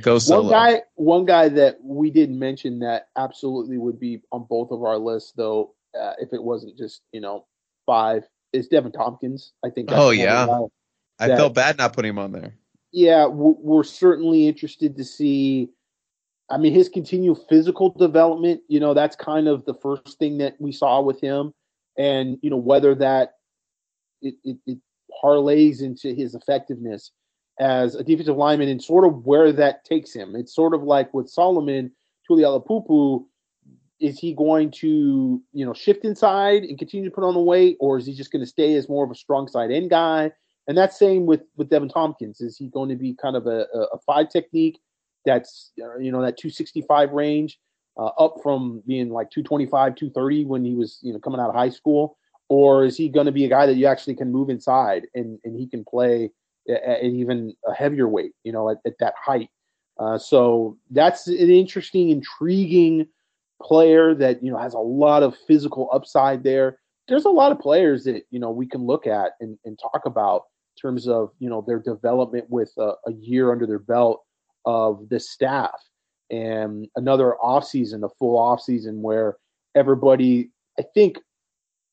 go solo. One guy, one guy that we didn't mention that absolutely would be on both of our lists, though, uh, if it wasn't just you know five, is Devan Thompkins. I think. oh yeah, I felt bad not putting him on there. Yeah, we're certainly interested to see. I mean, his continued physical development. You know, that's kind of the first thing that we saw with him and you know whether that it, it, it parlays into his effectiveness as a defensive lineman and sort of where that takes him. It's sort of like with Solomon Tuliaupupu, is he going to, you know, shift inside and continue to put on the weight, or is he just going to stay as more of a strong side end guy? And that's same with with Devan Thompkins. Is he going to be kind of a, a five technique that's uh, you know that 265 range? uh, up from being like 225, 230 when he was, you know, coming out of high school? Or is he going to be a guy that you actually can move inside and, and he can play at, even a heavier weight, you know, at, at that height? Uh, so that's an interesting, intriguing player that, you know, has a lot of physical upside there. There's a lot of players that, you know, we can look at and, and talk about in terms of, you know, their development with a, a year under their belt of the staff and another off season, a full off season where everybody, I think,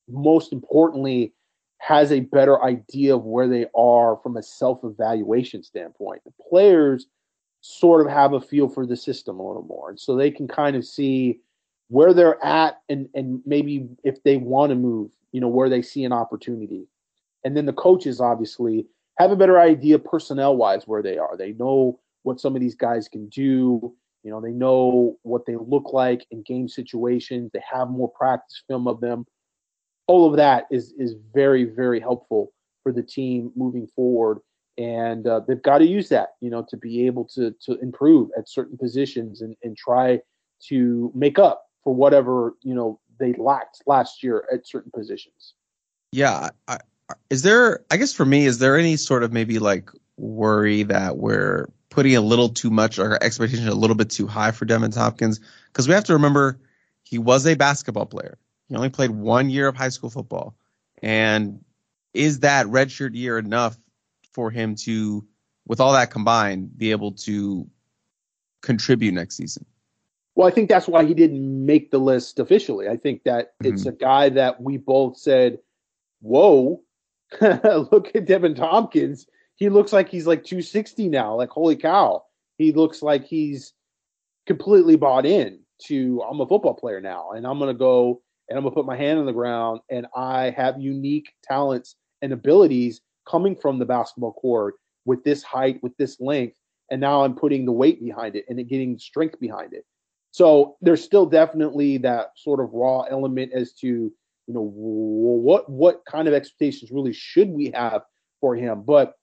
most importantly, has a better idea of where they are from a self evaluation standpoint. The players sort of have a feel for the system a little more, and so they can kind of see where they're at and and maybe if they want to move, you know, where they see an opportunity. And then the coaches obviously have a better idea personnel wise where they are. They know what some of these guys can do you know, they know what they look like in game situations. They have more practice film of them. All of that is is very very helpful for the team moving forward, and uh, they've got to use that, you know, to be able to to improve at certain positions and and try to make up for whatever you know they lacked last year at certain positions. Yeah, I, is there? I guess for me, is there any sort of maybe like worry that we're putting a little too much or expectation a little bit too high for Deven Hopkins because we have to remember he was a basketball player. He only played one year of high school football, and is that redshirt year enough for him to, with all that combined, be able to contribute next season? Well, I think that's why he didn't make the list officially. I think that mm-hmm. it's a guy that we both said, "Whoa, <laughs> look at Devan Thompkins." He looks like he's like 260 now. Like, holy cow. He looks like he's completely bought in to I'm a football player now and I'm gonna go and I'm gonna put my hand on the ground and I have unique talents and abilities coming from the basketball court with this height, with this length, and now I'm putting the weight behind it and getting strength behind it. So there's still definitely that sort of raw element as to you know what what kind of expectations really should we have for him. But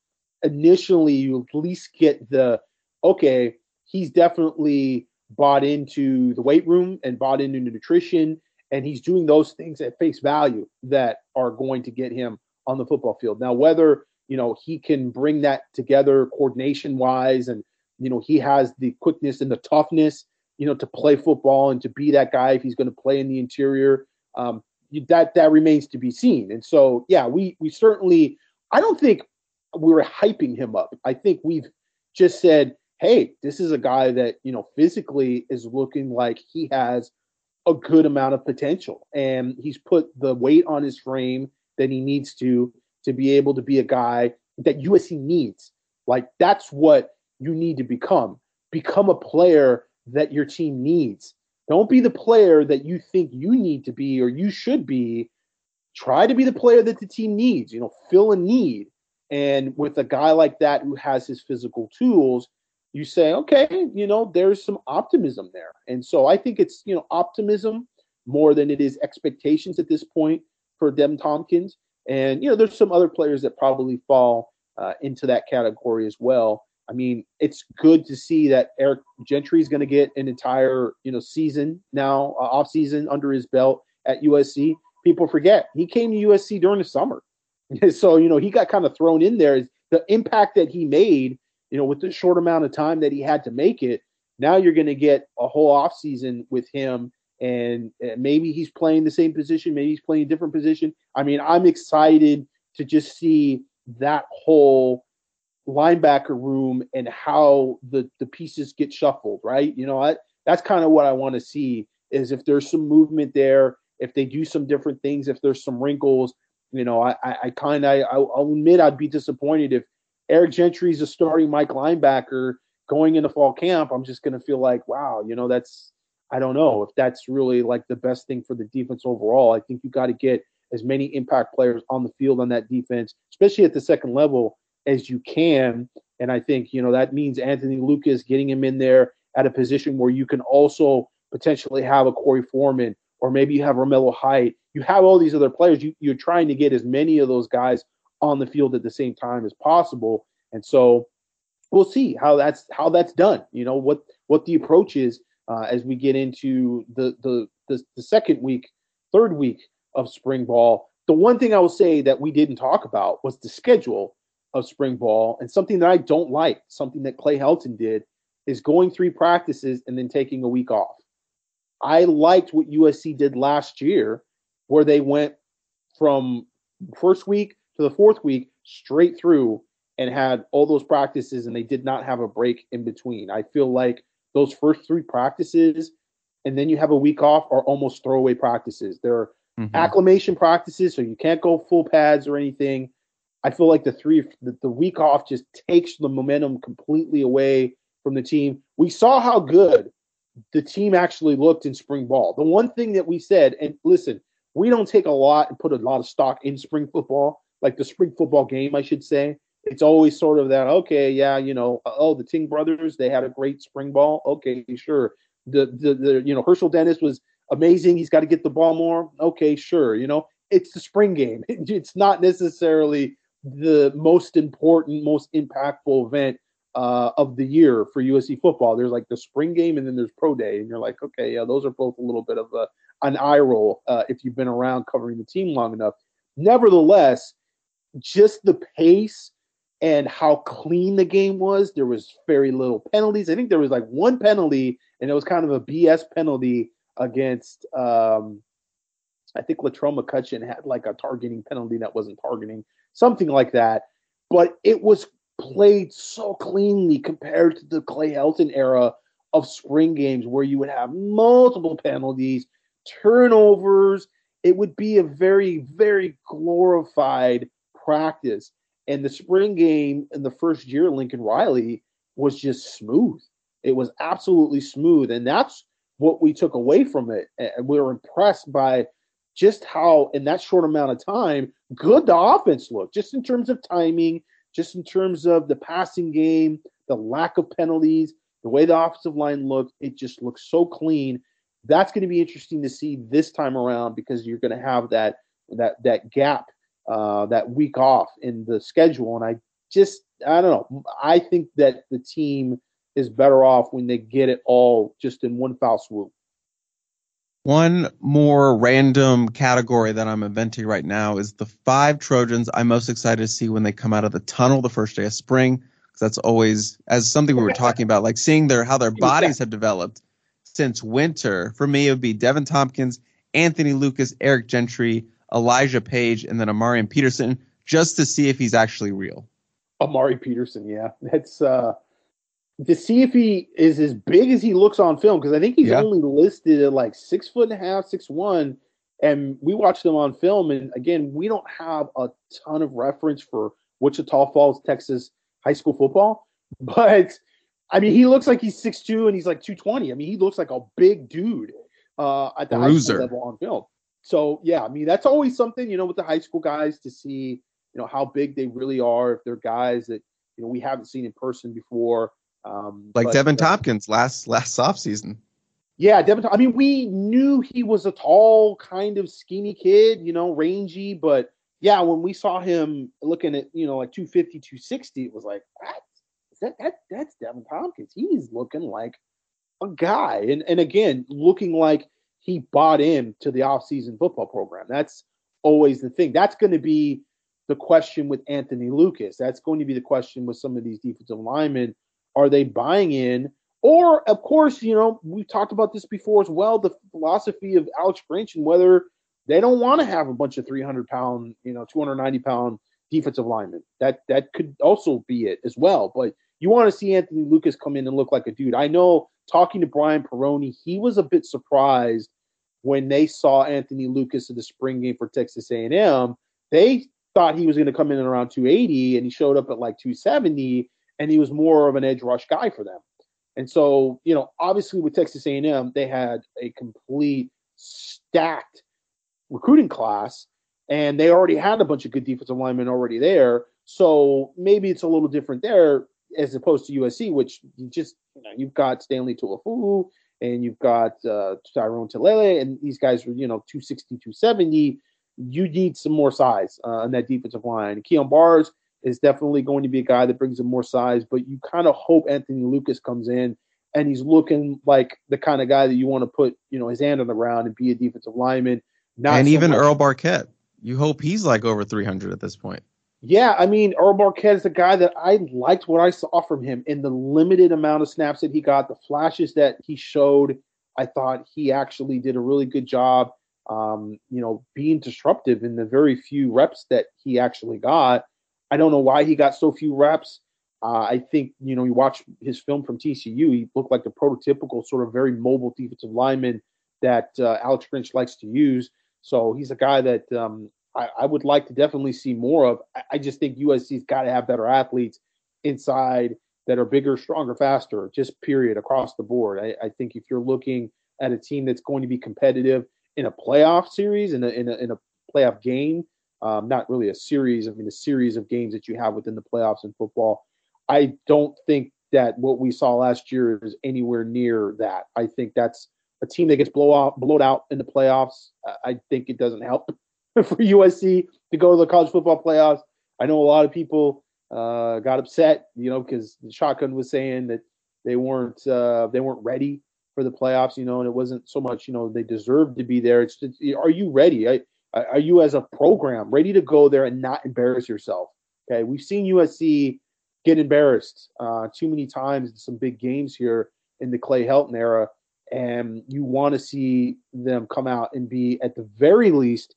initially, you at least get the okay, he's definitely bought into the weight room and bought into nutrition, and he's doing those things at face value that are going to get him on the football field. Now, whether you know he can bring that together coordination wise, and you know he has the quickness and the toughness you know, to play football and to be that guy if he's going to play in the interior. Um, that that remains to be seen. And so, yeah, we we certainly. I don't think we were hyping him up. I think we've just said, hey, this is a guy that you know physically is looking like he has a good amount of potential, and he's put the weight on his frame that he needs to to be able to be a guy that USC needs. Like that's what you need to become. Become a player that your team needs. Don't be the player that you think you need to be or you should be. Try to be the player that the team needs, you know, fill a need. And with a guy like that who has his physical tools, you say, okay, you know, there's some optimism there. And so I think it's, you know, optimism more than it is expectations at this point for Devan Thompkins. And, you know, there's some other players that probably fall uh, into that category as well. I mean, it's good to see that Eric Gentry is going to get an entire you know season now, uh, off season under his belt at USC. People forget he came to USC during the summer, <laughs> so you know he got kind of thrown in there. The impact that he made, you know, with the short amount of time that he had to make it. Now you're going to get a whole off season with him, and maybe he's playing the same position, maybe he's playing a different position. I mean, I'm excited to just see that whole linebacker room and how the the pieces get shuffled, right? You know, I, that's kind of what I want to see is if there's some movement there, if they do some different things, if there's some wrinkles. You know, I I, I kind of I'll admit I'd be disappointed if Eric Gentry's a starting Mike linebacker going into fall camp. I'm just going to feel like, wow, you know, that's I don't know if that's really like the best thing for the defense overall. I think you got to get as many impact players on the field on that defense, especially at the second level, as you can. And I think, you know, that means Anthony Lucas getting him in there at a position where you can also potentially have a Korey Foreman or maybe you have Romello Height. You have all these other players. You, you're trying to get as many of those guys on the field at the same time as possible. And so we'll see how that's how that's done. You know what what the approach is uh, as we get into the, the the the second week, third week of spring ball. The one thing I will say that we didn't talk about was the schedule of spring ball. And something that I don't like, something that Clay Helton did, is going three practices and then taking a week off. I liked what USC did last year, where they went from first week to the fourth week straight through and had all those practices and they did not have a break in between. I feel like those first three practices and then you have a week off are almost throwaway practices. They're mm-hmm. acclimation practices, so you can't go full pads or anything. I feel like the three the, the week off just takes the momentum completely away from the team. We saw how good the team actually looked in spring ball. The one thing that we said, and listen, we don't take a lot and put a lot of stock in spring football, like the spring football game, I should say. It's always sort of that, okay, yeah, you know, oh, the Ting brothers, they had a great spring ball. Okay, sure. The the, the you know, Herschel Dennis was amazing. He's got to get the ball more. Okay, sure. You know, it's the spring game. <laughs> It's not necessarily the most important, most impactful event uh, of the year for USC football. There's like the spring game and then there's pro day, and you're like, okay, yeah, those are both a little bit of a, an eye roll uh, if you've been around covering the team long enough. Nevertheless, just the pace and how clean the game was. There was very little penalties. I think there was like one penalty, and it was kind of a BS penalty against. Um, I think Latrell McCutcheon had like a targeting penalty that wasn't targeting something like that. But it was played so cleanly compared to the Clay Helton era of spring games where you would have multiple penalties, turnovers. It would be a very, very glorified practice. And the spring game in the first year, Lincoln Riley was just smooth. It was absolutely smooth. And that's what we took away from it. And we were impressed by just how in that short amount of time good the offense looked, just in terms of timing, just in terms of the passing game, the lack of penalties, the way the offensive line looked. It just looks so clean. That's going to be interesting to see this time around because you're going to have that that that gap, uh, that week off in the schedule, and I just I don't know. I think that the team is better off when they get it all just in one foul swoop. One more random category that I'm inventing right now is the five Trojans I'm most excited to see when they come out of the tunnel the first day of spring. Because that's always as something we were <laughs> talking about, like seeing their how their bodies have developed since winter. For me, it would be Devan Thompkins, Anthony Lucas, Eric Gentry, Elijah Page, and then Amarian Peterson, just to see if he's actually real. Amari Peterson, yeah, that's uh, to see if he is as big as he looks on film because I think he's yeah. only listed at like six foot and a half, six one, and we watched him on film. And again, we don't have a ton of reference for Wichita Falls, Texas high school football, <laughs> but I mean, he looks like he's six two and he's like two twenty. I mean, he looks like a big dude uh, at the Bruiser. high school level on film. So yeah, I mean, that's always something you know with the high school guys to see you know how big they really are if they're guys that you know we haven't seen in person before. Um, like but, Devan uh, Thompkins last last off season. Yeah, Devan. I mean, we knew he was a tall, kind of skinny kid, you know, rangy. But yeah, when we saw him looking at you know like 250, 260, it was like that that that that's Devan Thompkins. He's looking like a guy, and and again, looking like he bought in to the offseason football program. That's always the thing. That's going to be the question with Anthony Lucas. That's going to be the question with some of these defensive linemen. Are they buying in? Or, of course, you know, we've talked about this before as well the philosophy of Alex Grinch and whether they don't want to have a bunch of 300 pound, you know, 290 pound defensive linemen. That that could also be it as well. But you want to see Anthony Lucas come in and look like a dude. I know talking to Brian Perroni, he was a bit surprised when they saw Anthony Lucas in the spring game for Texas A&M. They thought he was going to come in at around 280 and he showed up at like 270 and he was more of an edge rush guy for them. And so, you know, obviously with Texas A&M, they had a complete stacked recruiting class and they already had a bunch of good defensive linemen already there. So maybe it's a little different there as opposed to USC, which you just, you know, you've got Stanley Ta'ufo'ou and you've got uh, Tyrone Taleni, and these guys are, you know, 260, 270 you need some more size uh, on that defensive line. Kyon Barrs is definitely going to be a guy that brings in more size, but you kind of hope Anthony Lucas comes in and he's looking like the kind of guy that you want to put, you know, his hand on the ground and be a defensive lineman. Not and so even much. Earl Barquet. You hope he's like over 300 at this point. Yeah, I mean, Earl Barquet is a guy that I liked what I saw from him in the limited amount of snaps that he got, the flashes that he showed. I thought he actually did a really good job um, you know, being disruptive in the very few reps that he actually got. I don't know why he got so few reps. Uh, I think, you know, you watch his film from TCU, he looked like the prototypical sort of very mobile defensive lineman that uh, Alex Grinch likes to use. So he's a guy that um, I, I, would like to definitely see more of. I, I just think USC's got to have better athletes inside that are bigger, stronger, faster, just period across the board. I, I think if you're looking at a team that's going to be competitive – in a playoff series in a in a, in a playoff game. Um, not really a series. I mean, a series of games that you have within the playoffs in football. I don't think that what we saw last year is anywhere near that. I think that's a team that gets blow out, blowed out in the playoffs. I think it doesn't help <laughs> for USC to go to the college football playoffs. I know a lot of people uh, got upset, you know, because the shotgun was saying that they weren't uh, they weren't ready for the playoffs, you know, and it wasn't so much, you know, they deserved to be there. It's just, are you ready? Are you as a program ready to go there and not embarrass yourself? Okay, we've seen USC get embarrassed uh, too many times in some big games here in the Clay Helton era, and you want to see them come out and be at the very least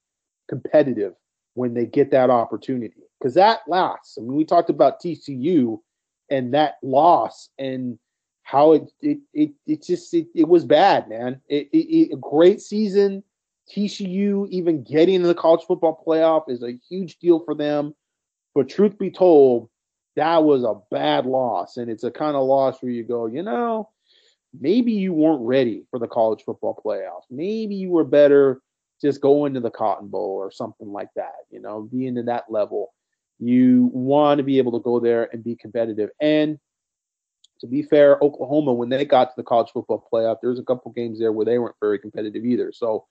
competitive when they get that opportunity because that lasts. I mean, we talked about TCU and that loss and how it it it, it just it, it was bad, man. It, it, a great season. TCU even getting in the college football playoff is a huge deal for them. But truth be told, that was a bad loss, and it's a kind of loss where you go, you know, maybe you weren't ready for the college football playoff. Maybe you were better just going to the Cotton Bowl or something like that. You know, being to that level, you want to be able to go there and be competitive. And to be fair, Oklahoma, when they got to the college football playoff, there's a couple games there where they weren't very competitive either. So,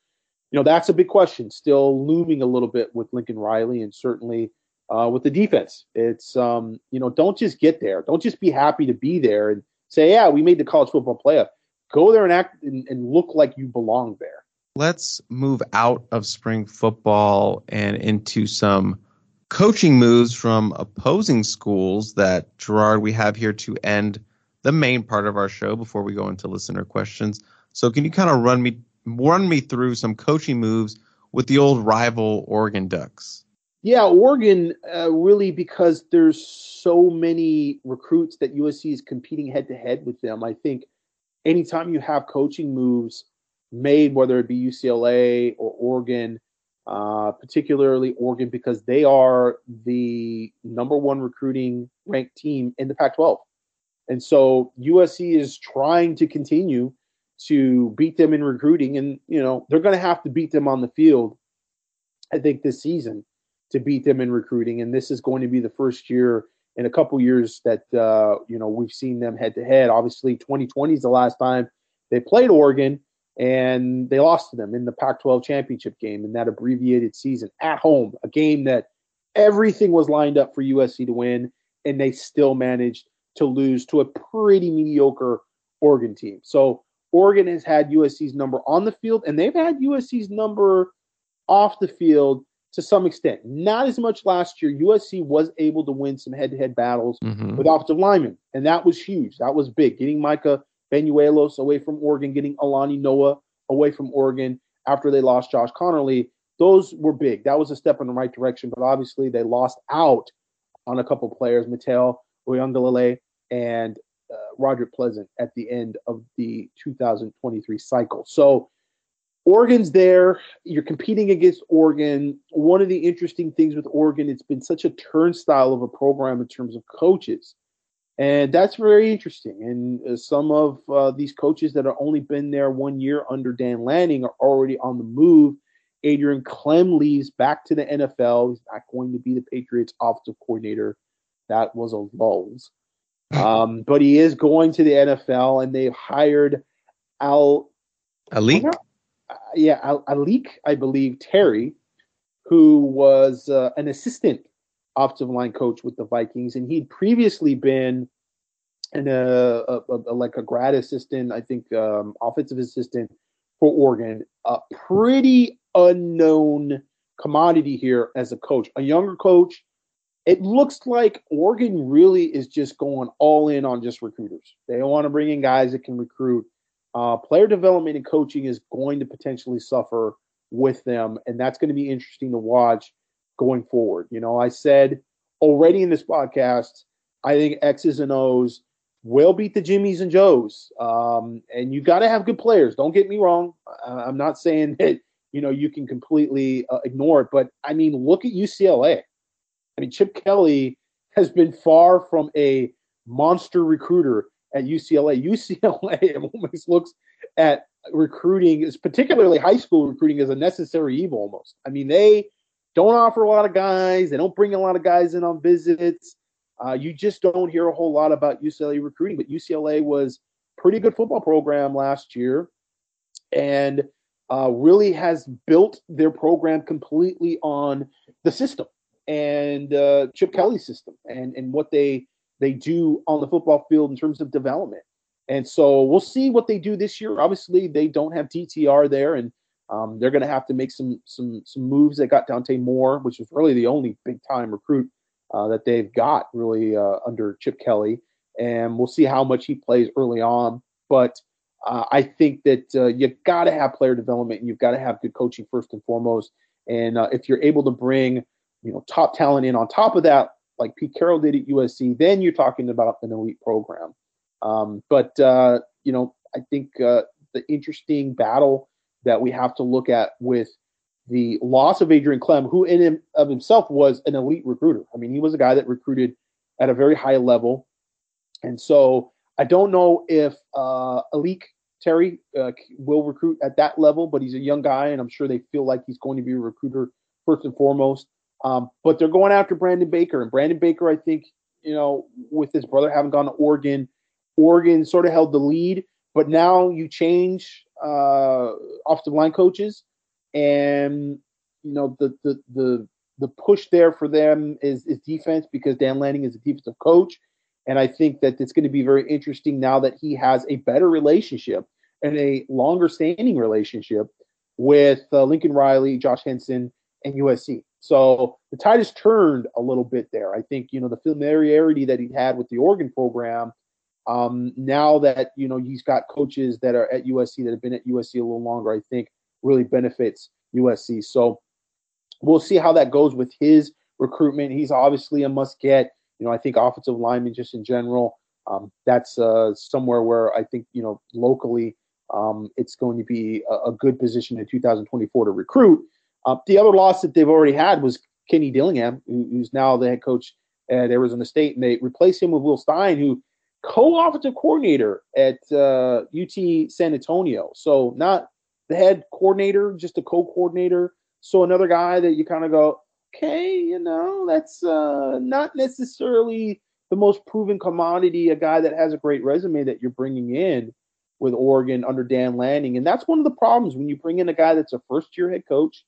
you know, that's a big question, still looming a little bit with Lincoln Riley and certainly uh, with the defense. It's, um, you know, don't just get there. Don't just be happy to be there and say, yeah, we made the college football playoff. Go there and act and, and look like you belong there. Let's move out of spring football and into some coaching moves from opposing schools that Gerard we have here to end the main part of our show before we go into listener questions. So can you kind of run me run me through some coaching moves with the old rival Oregon Ducks? Yeah, Oregon uh, really because there's so many recruits that USC is competing head to head with them. I think anytime you have coaching moves made, whether it be UCLA or Oregon, uh, particularly Oregon, because they are the number one recruiting ranked team in the Pac 12. And so USC is trying to continue to beat them in recruiting. And, you know, they're going to have to beat them on the field, I think, this season to beat them in recruiting. And this is going to be the first year in a couple years that, uh, you know, we've seen them head to head. Obviously, 2020 is the last time they played Oregon and they lost to them in the Pac 12 championship game in that abbreviated season at home, a game that everything was lined up for USC to win. And they still managed to lose to a pretty mediocre Oregon team. So Oregon has had USC's number on the field, and they've had USC's number off the field to some extent. Not as much last year. USC was able to win some head-to-head battles mm-hmm. with offensive linemen, and that was huge. That was big. Getting Micah Banuelos away from Oregon, getting Alani Noa away from Oregon after they lost Josh Conerly. Those were big. That was a step in the right direction, but obviously they lost out on a couple players. Matayo Uiagalelei and uh, Roger Pleasant at the end of the 2023 cycle. So Oregon's there. You're competing against Oregon. One of the interesting things with Oregon, it's been such a turnstile of a program in terms of coaches. And that's very interesting. And uh, some of uh, these coaches that have only been there one year under Dan Lanning are already on the move. Adrian Klemm leaves back to the NFL. He's not going to be the Patriots offensive coordinator. That was a lulls. <laughs> Um, but he is going to the NFL, and they've hired Al A'lique. Uh, yeah, Al A'lique, I believe Terry, who was uh, an assistant offensive line coach with the Vikings, and he'd previously been in a, a, a like a grad assistant, I think, um, offensive assistant for Oregon. A pretty unknown commodity here as a coach, a younger coach it looks like Oregon really is just going all in on just recruiters. They want to bring in guys that can recruit. Uh, player development and coaching is going to potentially suffer with them, and that's going to be interesting to watch going forward. You know, I said already in this podcast, I think X's and O's will beat the Jimmies and Joes, um, and you got to have good players. Don't get me wrong. I'm not saying <laughs> that you know you can completely uh, ignore it, but I mean, look at UCLA. I mean, Chip Kelly has been far from a monster recruiter at UCLA. UCLA <laughs> almost looks at recruiting, is particularly high school recruiting, as a necessary evil almost. I mean, they don't offer a lot of guys, they don't bring a lot of guys in on visits. Uh, you just don't hear a whole lot about UCLA recruiting, but UCLA was pretty good football program last year and uh, really has built their program completely on the system and uh, Chip Kelly's system and and what they they do on the football field in terms of development. And so we'll see what they do this year. Obviously, they don't have DTR there, and um, they're going to have to make some some some moves. They got Dante Moore, which is really the only big time recruit uh, that they've got really uh, under Chip Kelly, and we'll see how much he plays early on. But uh, I think that uh, you've got to have player development, and you've got to have good coaching first and foremost. And uh, if you're able to bring you know top talent in on top of that, like Pete Carroll did at USC, then you're talking about an elite program. Um, but uh, you know, I think the interesting battle that we have to look at with the loss of Adrian Klemm, who in him, of himself was an elite recruiter. I mean, he was a guy that recruited at a very high level, and so I don't know if uh, A'lique Terry uh, will recruit at that level, but he's a young guy, and I'm sure they feel like he's going to be a recruiter first and foremost. Um, but they're going after Brandon Baker, and Brandon Baker, I think, you know, with his brother having gone to Oregon, Oregon sort of held the lead, but now you change uh, offensive line coaches, and you know the the the the push there for them is is defense because Dan Lanning is a defensive coach, and I think that it's going to be very interesting now that he has a better relationship and a longer standing relationship with uh, Lincoln Riley, Josh Henson, and USC. So the tide has turned a little bit there. I think you know the familiarity that he had with the Oregon program. Um, now that you know he's got coaches that are at USC that have been at USC a little longer, I think really benefits USC. So we'll see how that goes with his recruitment. He's obviously a must get. You know, I think offensive lineman just in general. Um, that's uh, somewhere where I think you know locally um, it's going to be a, a, good position in 2024 to recruit. Uh, the other loss that they've already had was Kenny Dillingham, who, who's now the head coach at Arizona State, and they replaced him with Will Stein, who co-offensive coordinator at uh, UT San Antonio. So not the head coordinator, just a co-coordinator. So another guy that you kind of go, okay, you know, that's uh, not necessarily the most proven commodity, a guy that has a great resume that you're bringing in with Oregon under Dan Lanning. And that's one of the problems when you bring in a guy that's a first year head coach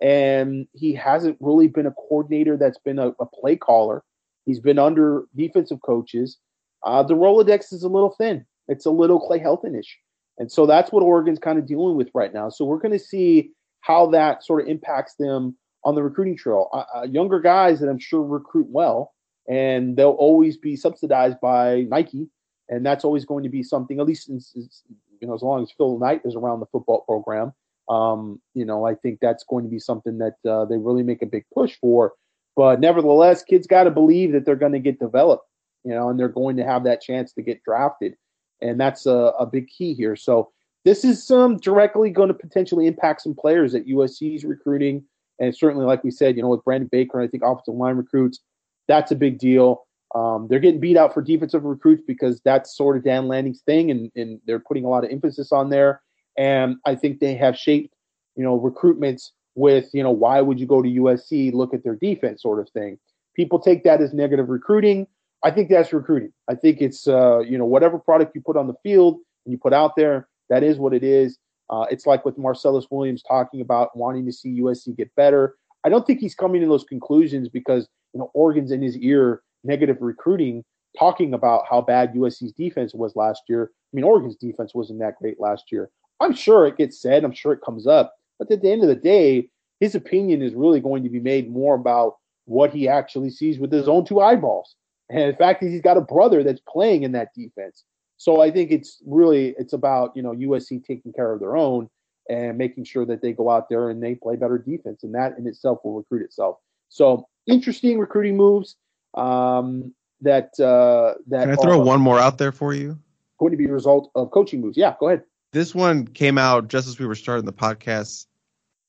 and he hasn't really been a coordinator that's been a, a play caller. He's been under defensive coaches. Uh, the Rolodex is a little thin. It's a little Clay Helton-ish. And so that's what Oregon's kind of dealing with right now. So we're going to see how that sort of impacts them on the recruiting trail. Uh, uh, younger guys that I'm sure recruit well, and they'll always be subsidized by Nike, and that's always going to be something. At least, you know, as long as Phil Knight is around the football program, um, you know, I think that's going to be something that uh, they really make a big push for. But nevertheless, kids got to believe that they're going to get developed, you know, and they're going to have that chance to get drafted, and that's a, a big key here. So this is um, directly going to potentially impact some players that USC's recruiting, and certainly, like we said, you know, with Brandon Baker, I think offensive line recruits, that's a big deal. Um, they're getting beat out for defensive recruits because that's sort of Dan Lanning's thing, and, and they're putting a lot of emphasis on there. And I think they have shaped, you know, recruitments with, you know, why would you go to USC? Look at their defense, sort of thing. People take that as negative recruiting. I think that's recruiting. I think it's, uh, you know, whatever product you put on the field and you put out there, that is what it is. Uh, it's like with Marcellus Williams talking about wanting to see USC get better. I don't think he's coming to those conclusions because you know Oregon's in his ear negative recruiting, talking about how bad USC's defense was last year. I mean, Oregon's defense wasn't that great last year. I'm sure it gets said, I'm sure it comes up, but at the end of the day, his opinion is really going to be made more about what he actually sees with his own two eyeballs. And the fact that he's got a brother that's playing in that defense. So I think it's really it's about, you know, USC taking care of their own and making sure that they go out there and they play better defense. And that in itself will recruit itself. So interesting recruiting moves. Um, that uh, that Can I throw one more out there for you? Going to be a result of coaching moves. Yeah, go ahead. This one came out just as we were starting the podcast.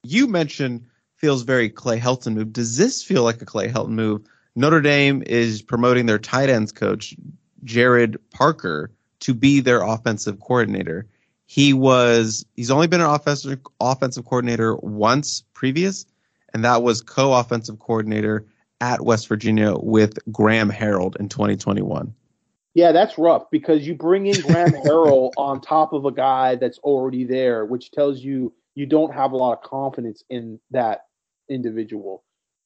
You mentioned feels very Clay Helton move. Does this feel like a Clay Helton move? Notre Dame is promoting their tight ends coach, Gerad Parker, to be their offensive coordinator. He was he's only been an offensive offensive coordinator once previous, and that was co-offensive coordinator at West Virginia with Graham Harrell in 2021. Yeah, that's rough because you bring in Graham <laughs> Harrell on top of a guy that's already there, which tells you you don't have a lot of confidence in that individual.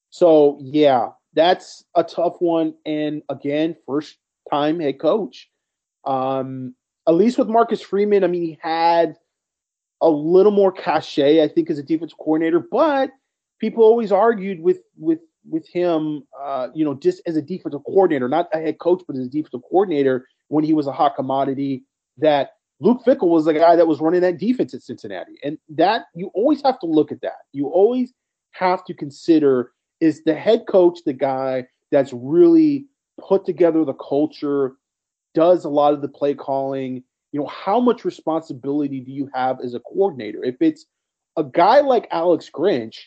So, yeah, that's a tough one. And again, first time head coach. Um, at least with Marcus Freeman, I mean, he had a little more cachet, I think, as a defensive coordinator, but people always argued with with with him, uh, you know, just as a defensive coordinator, not a head coach, but as a defensive coordinator when he was a hot commodity. That Luke Fickell was the guy that was running that defense at Cincinnati, and that you always have to look at that. You always have to consider is the head coach the guy that's really put together the culture, does a lot of the play calling. You know, how much responsibility do you have as a coordinator? If it's a guy like Alex Grinch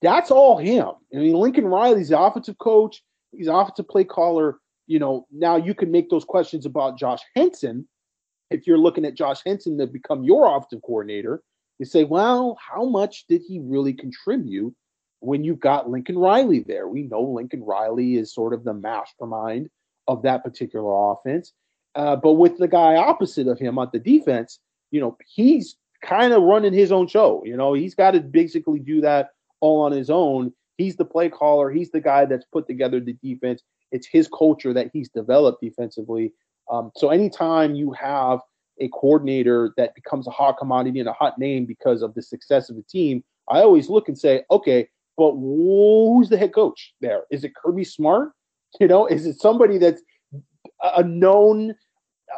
that's all him. I mean, Lincoln Riley's the offensive coach. He's offensive play caller. You know, now you can make those questions about Josh Henson, if you're looking at Josh Henson to become your offensive coordinator, you say, well, how much did he really contribute when you've got Lincoln Riley there? We know Lincoln Riley is sort of the mastermind of that particular offense. Uh, but with the guy opposite of him on the defense, you know, he's kind of running his own show. You know, he's got to basically do that all on his own. He's the play caller. He's the guy that's put together the defense. It's his culture that he's developed defensively. Um, so anytime you have a coordinator that becomes a hot commodity and a hot name because of the success of the team, I always look and say, okay, but who's the head coach there? Is it Kirby Smart? You know, is it somebody that's a known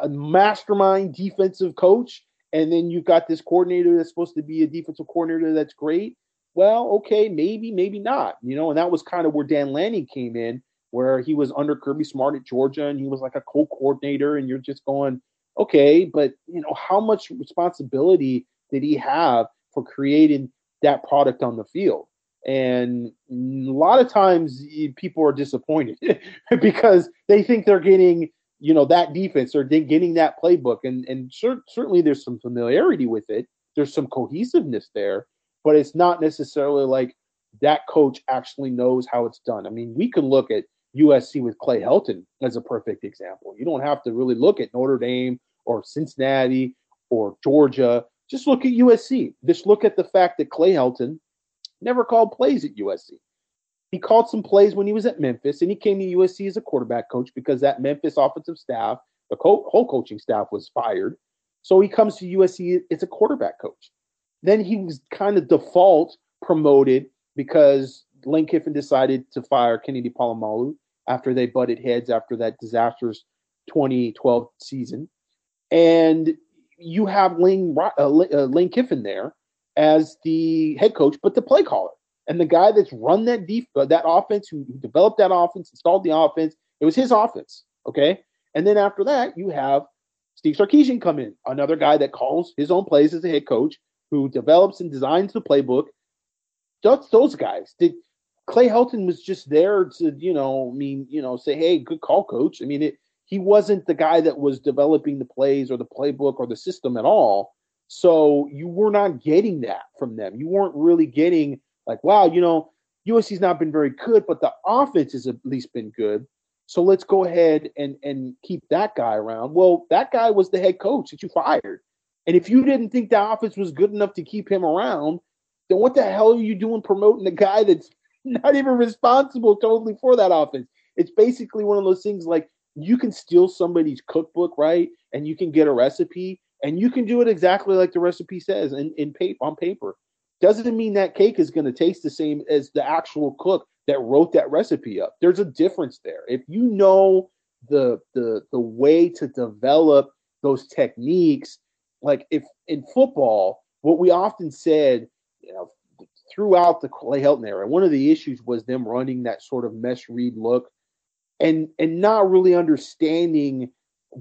a mastermind defensive coach? And then you've got this coordinator that's supposed to be a defensive coordinator that's great. Well, okay, maybe, maybe not. You know, and that was kind of where Dan Lanning came in, where he was under Kirby Smart at Georgia and he was like a co-coordinator, and you're just going, okay, but you know, how much responsibility did he have for creating that product on the field? And a lot of times people are disappointed <laughs> because they think they're getting, you know, that defense or getting that playbook. And, and cer- certainly there's some familiarity with it. There's some cohesiveness there, but it's not necessarily like that coach actually knows how it's done. I mean, we can look at USC with Clay Helton as a perfect example. You don't have to really look at Notre Dame or Cincinnati or Georgia. Just look at USC. Just look at the fact that Clay Helton never called plays at USC. He called some plays when he was at Memphis, and he came to USC as a quarterback coach because that Memphis offensive staff, the co- whole coaching staff, was fired. So he comes to USC as a quarterback coach. Then he was kind of default promoted because Lane Kiffin decided to fire Kennedy Polamalu after they butted heads after that disastrous 2012 season. And you have Lane, uh, Lane Kiffin there as the head coach, but the play caller and the guy that's run that def- uh, that offense, who, developed that offense, installed the offense. It was his offense, okay. And then after that, you have Steve Sarkisian come in, another guy that calls his own plays as a head coach, who develops and designs the playbook. That's those guys. Did Clay Helton was just there to, you know, I mean, you know, say, hey, good call, coach. I mean, it, he wasn't the guy that was developing the plays or the playbook or the system at all. So you were not getting that from them. You weren't really getting like, wow, you know, USC's not been very good, but the offense has at least been good. So let's go ahead and and keep that guy around. Well, that guy was the head coach that you fired. And if you didn't think the offense was good enough to keep him around, then what the hell are you doing promoting the guy that's <laughs> not even responsible totally for that offense? It's basically one of those things like you can steal somebody's cookbook, right? And you can get a recipe and you can do it exactly like the recipe says in, in paper on paper. Doesn't mean that cake is going to taste the same as the actual cook that wrote that recipe up. There's a difference there. If you know the the the way to develop those techniques, like if in football, what we often said, you know, throughout the Clay Helton era, one of the issues was them running that sort of mesh read look and and not really understanding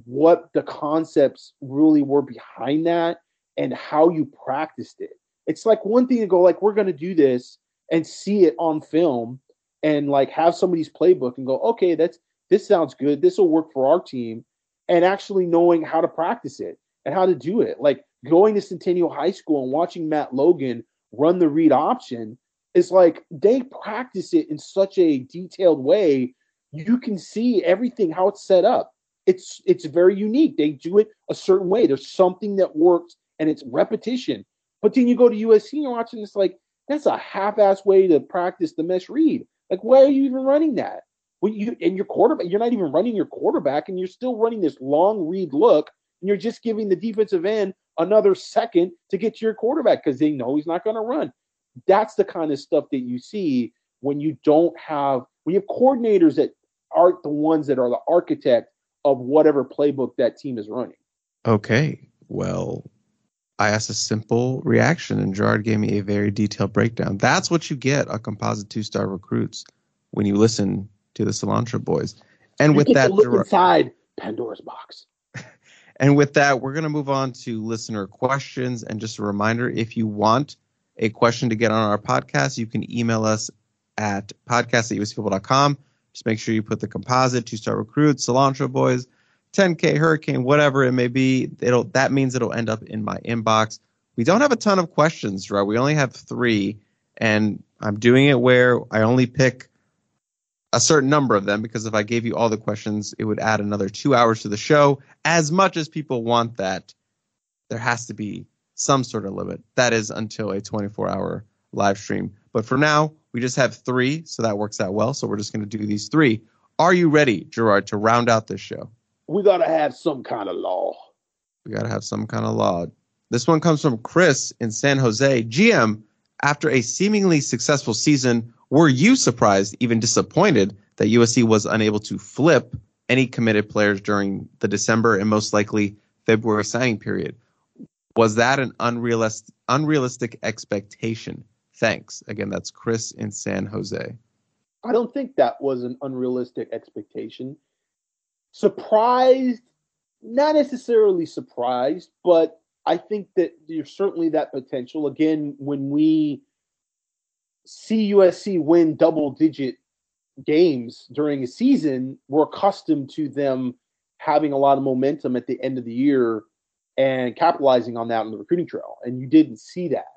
what the concepts really were behind that and how you practiced it. It's like one thing to go like we're going to do this and see it on film and like have somebody's playbook and go, "Okay, that's this sounds good. This will work for our team." And actually knowing how to practice it and how to do it. Like going to Centennial High School and watching Matt Logan run the read option is like they practice it in such a detailed way. You can see everything how it's set up it's it's very unique. They do it a certain way. There's something that works and it's repetition. But then you go to USC and you're watching this like that's a half-ass way to practice the mesh read. Like, why are you even running that? Well, you and your quarterback, you're not even running your quarterback, and you're still running this long read look, and you're just giving the defensive end another second to get to your quarterback because they know he's not going to run. That's the kind of stuff that you see when you don't have when you have coordinators that aren't the ones that are the architect of whatever playbook that team is running. Okay. Well, I asked a simple reaction, and Gerard gave me a very detailed breakdown. That's what you get on composite two star recruits when you listen to the Cilantro Boys. And you with that, look Gerard, inside Pandora's box. <laughs> and with that, we're going to move on to listener questions. And just a reminder if you want a question to get on our podcast, you can email us at podcast at uspeople.com. Just make sure you put the composite, two star recruits, cilantro boys, 10K Hurricane, whatever it may be. It'll that means it'll end up in my inbox. We don't have a ton of questions, right? We only have three, and I'm doing it where I only pick a certain number of them because if I gave you all the questions, it would add another two hours to the show. As much as people want that, there has to be some sort of limit. That is until a 24 hour live stream. But for now, we just have three, so that works out well. So we're just going to do these three. Are you ready, Gerard, to round out this show? We got to have some kind of law. We got to have some kind of law. This one comes from Chris in San Jose. GM, after a seemingly successful season, were you surprised, even disappointed, that USC was unable to flip any committed players during the December and most likely February signing period? Was that an unrealistic, unrealistic expectation? Thanks. Again, that's Chris in San Jose. I don't think that was an unrealistic expectation. Surprised, not necessarily surprised, but I think that there's certainly that potential. Again, when we see USC win double digit games during a season, we're accustomed to them having a lot of momentum at the end of the year and capitalizing on that on the recruiting trail. And you didn't see that.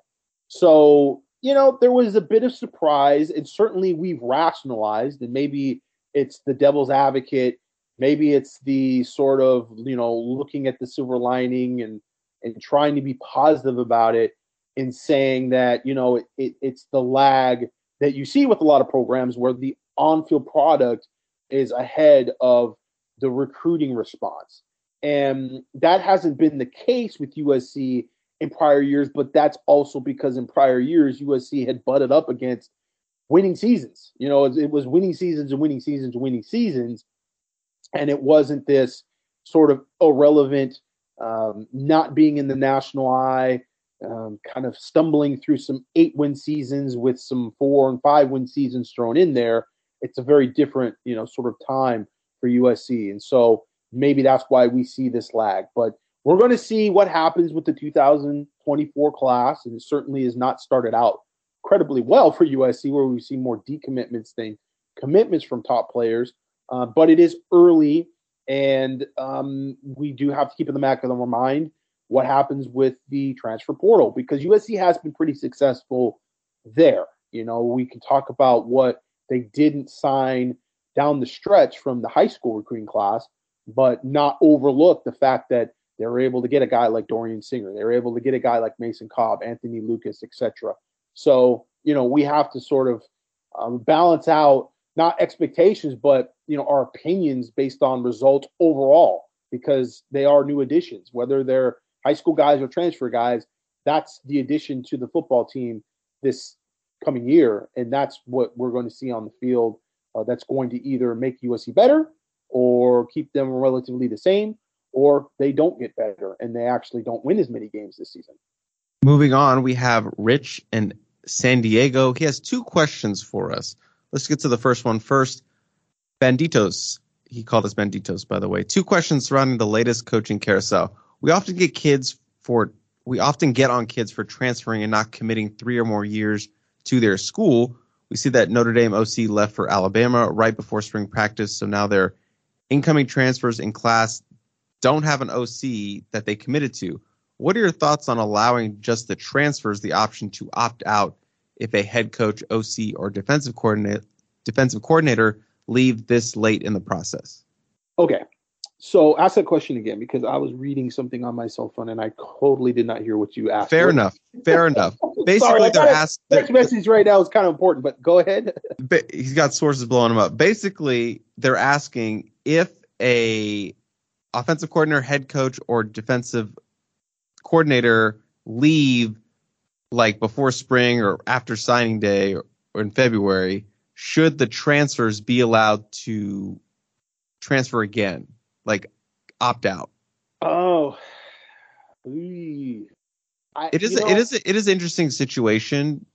So, you know, there was a bit of surprise. And certainly we've rationalized, and maybe it's the devil's advocate. Maybe it's the sort of, you know, looking at the silver lining and and trying to be positive about it in saying that, you know, it, it, it's the lag that you see with a lot of programs where the on-field product is ahead of the recruiting response. And that hasn't been the case with USC in prior years, but that's also because in prior years, USC had butted up against winning seasons. You know, it, was winning seasons and winning seasons winning seasons. And it wasn't this sort of irrelevant, um, not being in the national eye, um, kind of stumbling through some eight win seasons with some four and five win seasons thrown in there. It's a very different, you know, sort of time for USC. And so, maybe that's why we see this lag. But we're going to see what happens with the 2024 class, and it certainly has not started out incredibly well for USC, where we see more decommitments than commitments from top players. Uh, but it is early, and um, we do have to keep in the back of our mind what happens with the transfer portal because USC has been pretty successful there. You know, we can talk about what they didn't sign down the stretch from the high school recruiting class, but not overlook the fact that they were able to get a guy like Dorian Singer. They were able to get a guy like Mason Cobb, Anthony Lucas, etc. So, you know, we have to sort of um, balance out not expectations, but, you know, our opinions based on results overall because they are new additions, whether they're high school guys or transfer guys. That's the addition to the football team this coming year. And that's what we're going to see on the field. Uh, that's going to either make USC better or keep them relatively the same, or they don't get better and they actually don't win as many games this season. Moving on, we have Rich in San Diego. He has two questions for us. Let's get to the first one first. Banditos, he called us Banditos, by the way. Two questions surrounding the latest coaching carousel. We often get kids for we often get on kids for transferring and not committing three or more years to their school. We see that Notre Dame OC left for Alabama right before spring practice, so now they're incoming transfers in class don't have an OC that they committed to. What are your thoughts on allowing just the transfers the option to opt out if a head coach, OC, or defensive coordinator defensive coordinator leave this late in the process? Okay. So ask that question again because I was reading something on my cell phone and I totally did not hear what you asked. Fair enough. Fair <laughs> enough. Basically, Sorry, they're asked. Text message right now is kind of important, but go ahead. He's got sources blowing him up. Basically, they're asking if a offensive coordinator, head coach, or defensive coordinator leave like before spring or after signing day or, in February, should the transfers be allowed to transfer again, like opt out? Oh, I, it is. Know, it is. It is an interesting situation.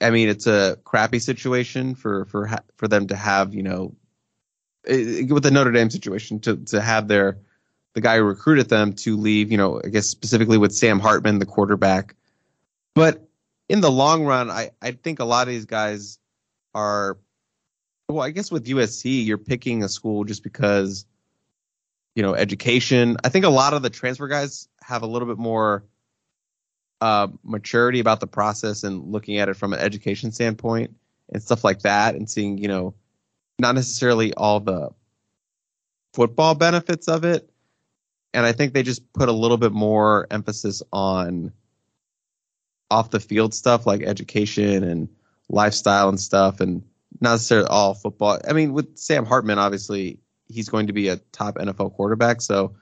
I mean, it's a crappy situation for for for them to have you know with the Notre Dame situation to to have their the guy who recruited them to leave. You know, I guess specifically with Sam Hartman, the quarterback. But in the long run, I I think a lot of these guys are. Well, I guess with USC, you're picking a school just because you know, education. I think a lot of the transfer guys have a little bit more uh, maturity about the process and looking at it from an education standpoint and stuff like that, and seeing, you know, not necessarily all the football benefits of it. And I think they just put a little bit more emphasis on off the field stuff like education and lifestyle and stuff, and not necessarily all football. I mean, with Sam Hartman, obviously, he's going to be a top NFL quarterback. So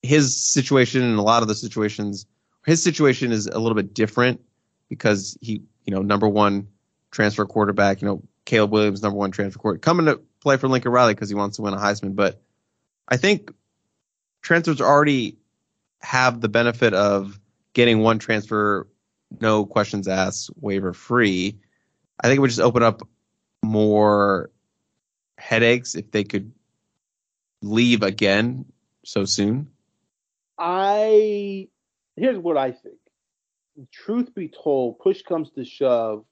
his situation and a lot of the situations, his situation is a little bit different because he, you know, number one transfer quarterback, you know, Caleb Williams, number one transfer quarterback, coming to play for Lincoln Riley because he wants to win a Heisman. But I think transfers already have the benefit of getting one transfer, no questions asked, waiver free. I think it would just open up more headaches if they could leave again so soon? I here's what I think. Truth be told, push comes to shove.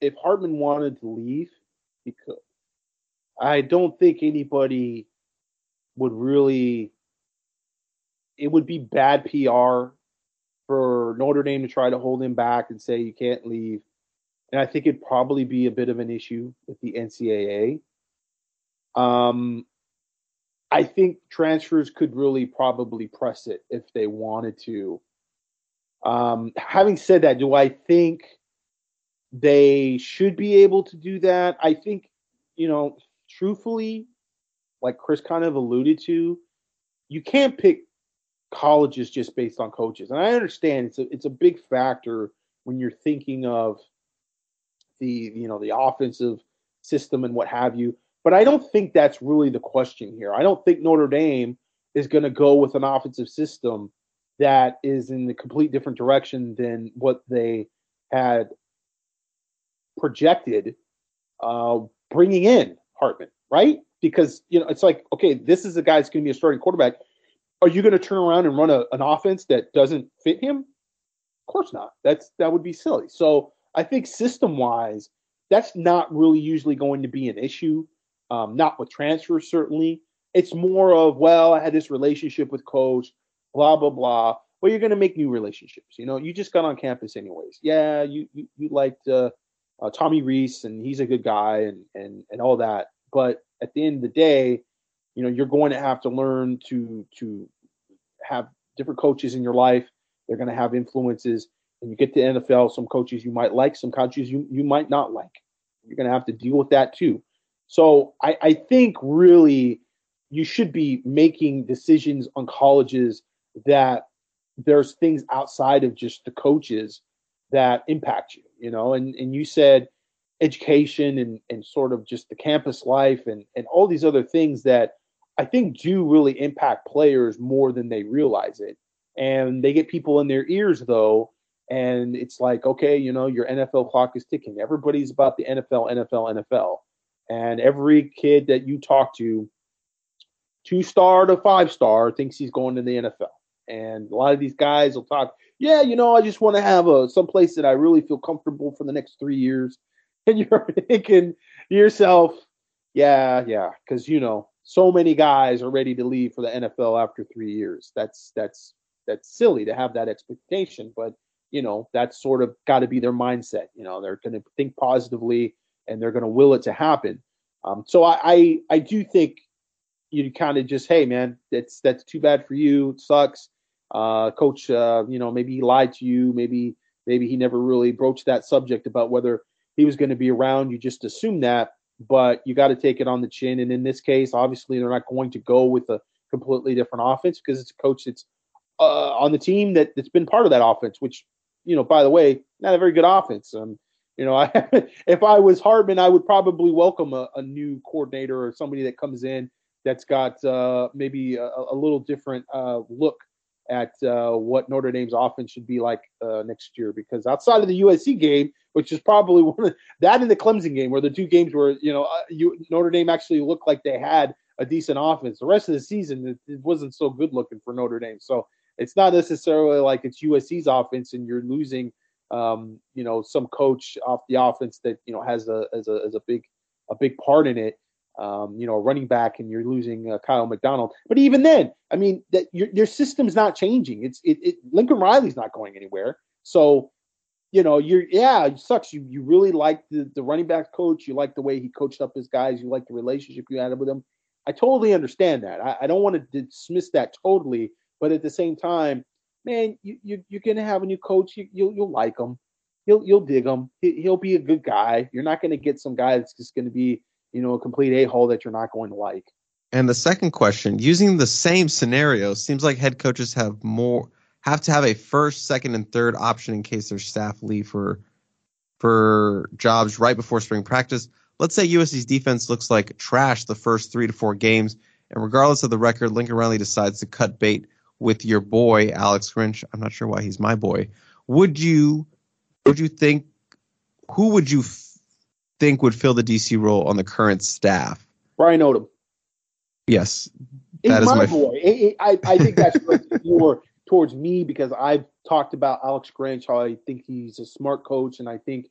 If Hartman wanted to leave, he could. I don't think anybody would really. It would be bad PR for Notre Dame to try to hold him back and say you can't leave. And I think it'd probably be a bit of an issue with the NCAA. Um, I think transfers could really probably press it if they wanted to. Um, having said that, do I think they should be able to do that? I think, you know, truthfully, like Chris kind of alluded to, you can't pick colleges just based on coaches. And I understand it's a it's a big factor when you're thinking of the you know the offensive system and what have you. But I don't think that's really the question here. I don't think Notre Dame is going to go with an offensive system that is in a complete different direction than what they had projected uh, bringing in Hartman, right? Because you know it's like, okay, this is a guy that's going to be a starting quarterback. Are you going to turn around and run a, an offense that doesn't fit him? Of course not. That's that would be silly. So I think system wise, that's not really usually going to be an issue um, not with transfers, certainly. It's more of, well, I had this relationship with coach, blah, blah, blah. Well, you're going to make new relationships. You know, you just got on campus anyways. Yeah, you you, you liked uh, uh, Tommy Rees and he's a good guy, and and and all that. But at the end of the day, you know, you're going to have to learn to to have different coaches in your life. They're going to have influences, and you get to NFL. Some coaches you might like, some coaches you you might not like. You're going to have to deal with that too. So I, I think really you should be making decisions on colleges that there's things outside of just the coaches that impact you, you know, and, and you said education and, and sort of just the campus life and, and all these other things that I think do really impact players more than they realize it. And they get people in their ears though, and it's like, okay, you know, your NFL clock is ticking. Everybody's about the NFL, NFL, NFL. And every kid that you talk to, two star to five star, thinks he's going to the NFL. And a lot of these guys will talk, yeah, you know, I just want to have a someplace that I really feel comfortable for the next three years. <laughs> And you're thinking yourself, yeah, yeah, because you know, so many guys are ready to leave for the NFL after three years. That's that's that's silly to have that expectation, but you know, that's sort of got to be their mindset. You know, they're going to think positively and they're going to will it to happen. Um, so I, I, I do think you kind of just hey man that's that's too bad for you it sucks uh, coach uh, you know maybe he lied to you maybe maybe he never really broached that subject about whether he was going to be around you just assume that but you got to take it on the chin. And in this case obviously they're not going to go with a completely different offense because it's a coach that's uh, on the team that, that's been part of that offense which you know by the way not a very good offense. Um, you know, <laughs> I, if I was Hartman, I would probably welcome a, a, new coordinator or somebody that comes in that's got uh, maybe a, a, little different uh, look at uh, what Notre Dame's offense should be like uh, next year. Because outside of the USC game, which is probably <laughs> one of that and the Clemson game, where the two games where you know uh, you, Notre Dame actually looked like they had a decent offense. The rest of the season, it, it wasn't so good looking for Notre Dame. So it's not necessarily like it's USC's offense and you're losing um, you know, some coach off the offense that you know has a as a as a big a big part in it. Um, you know, running back, and you're losing uh, Kiel McDonald. But even then, I mean, that your your system's not changing. It's it, it Lincoln Riley's not going anywhere. So, you know, you're yeah, it sucks. You you really like the the running back coach. You like the way he coached up his guys. You like the relationship you had with him. I totally understand that. I, I don't want to dismiss that totally, but at the same time, man, you, you you're gonna have a new coach. You, you'll you'll like him. He'll you'll dig him. He, he'll be a good guy. You're not gonna get some guy that's just gonna be you know, a complete a hole that you're not going to like. And the second question, using the same scenario, seems like head coaches have more have to have a first, second, and third option in case their staff leave for for jobs right before spring practice. Let's say USC's defense looks like trash the first three to four games, and regardless of the record, Lincoln Riley decides to cut bait with your boy Alex Grinch. I'm not sure why he's my boy. Would you would you think who would you think would fill the DC role on the current staff? Brian Odom. Yes, that is my, my boy. I, I think that's <laughs> more towards me because I've talked about Alex Grinch. How I think he's a smart coach, and I think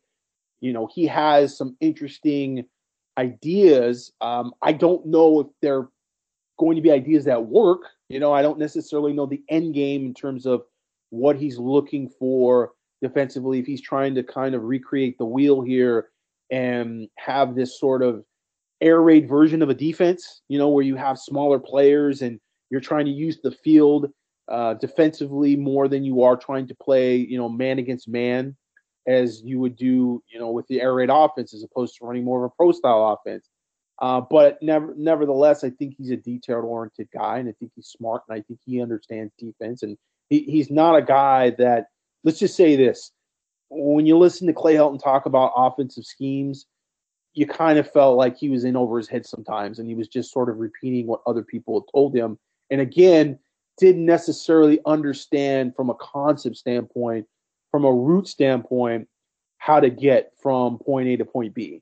you know he has some interesting ideas. Um, I don't know if they're going to be ideas that work. You know, I don't necessarily know the end game in terms of what he's looking for defensively. If he's trying to kind of recreate the wheel here and have this sort of air raid version of a defense, you know, where you have smaller players and you're trying to use the field uh, defensively more than you are trying to play, you know, man against man as you would do, you know, with the air raid offense as opposed to running more of a pro style offense. Uh, but never, nevertheless, I think he's a detail oriented guy, and I think he's smart, and I think he understands defense. And he, he's not a guy that, let's just say this: when you listen to Clay Helton talk about offensive schemes, you kind of felt like he was in over his head sometimes, and he was just sort of repeating what other people had told him. And again, didn't necessarily understand from a concept standpoint, from a root standpoint, how to get from point A to point B.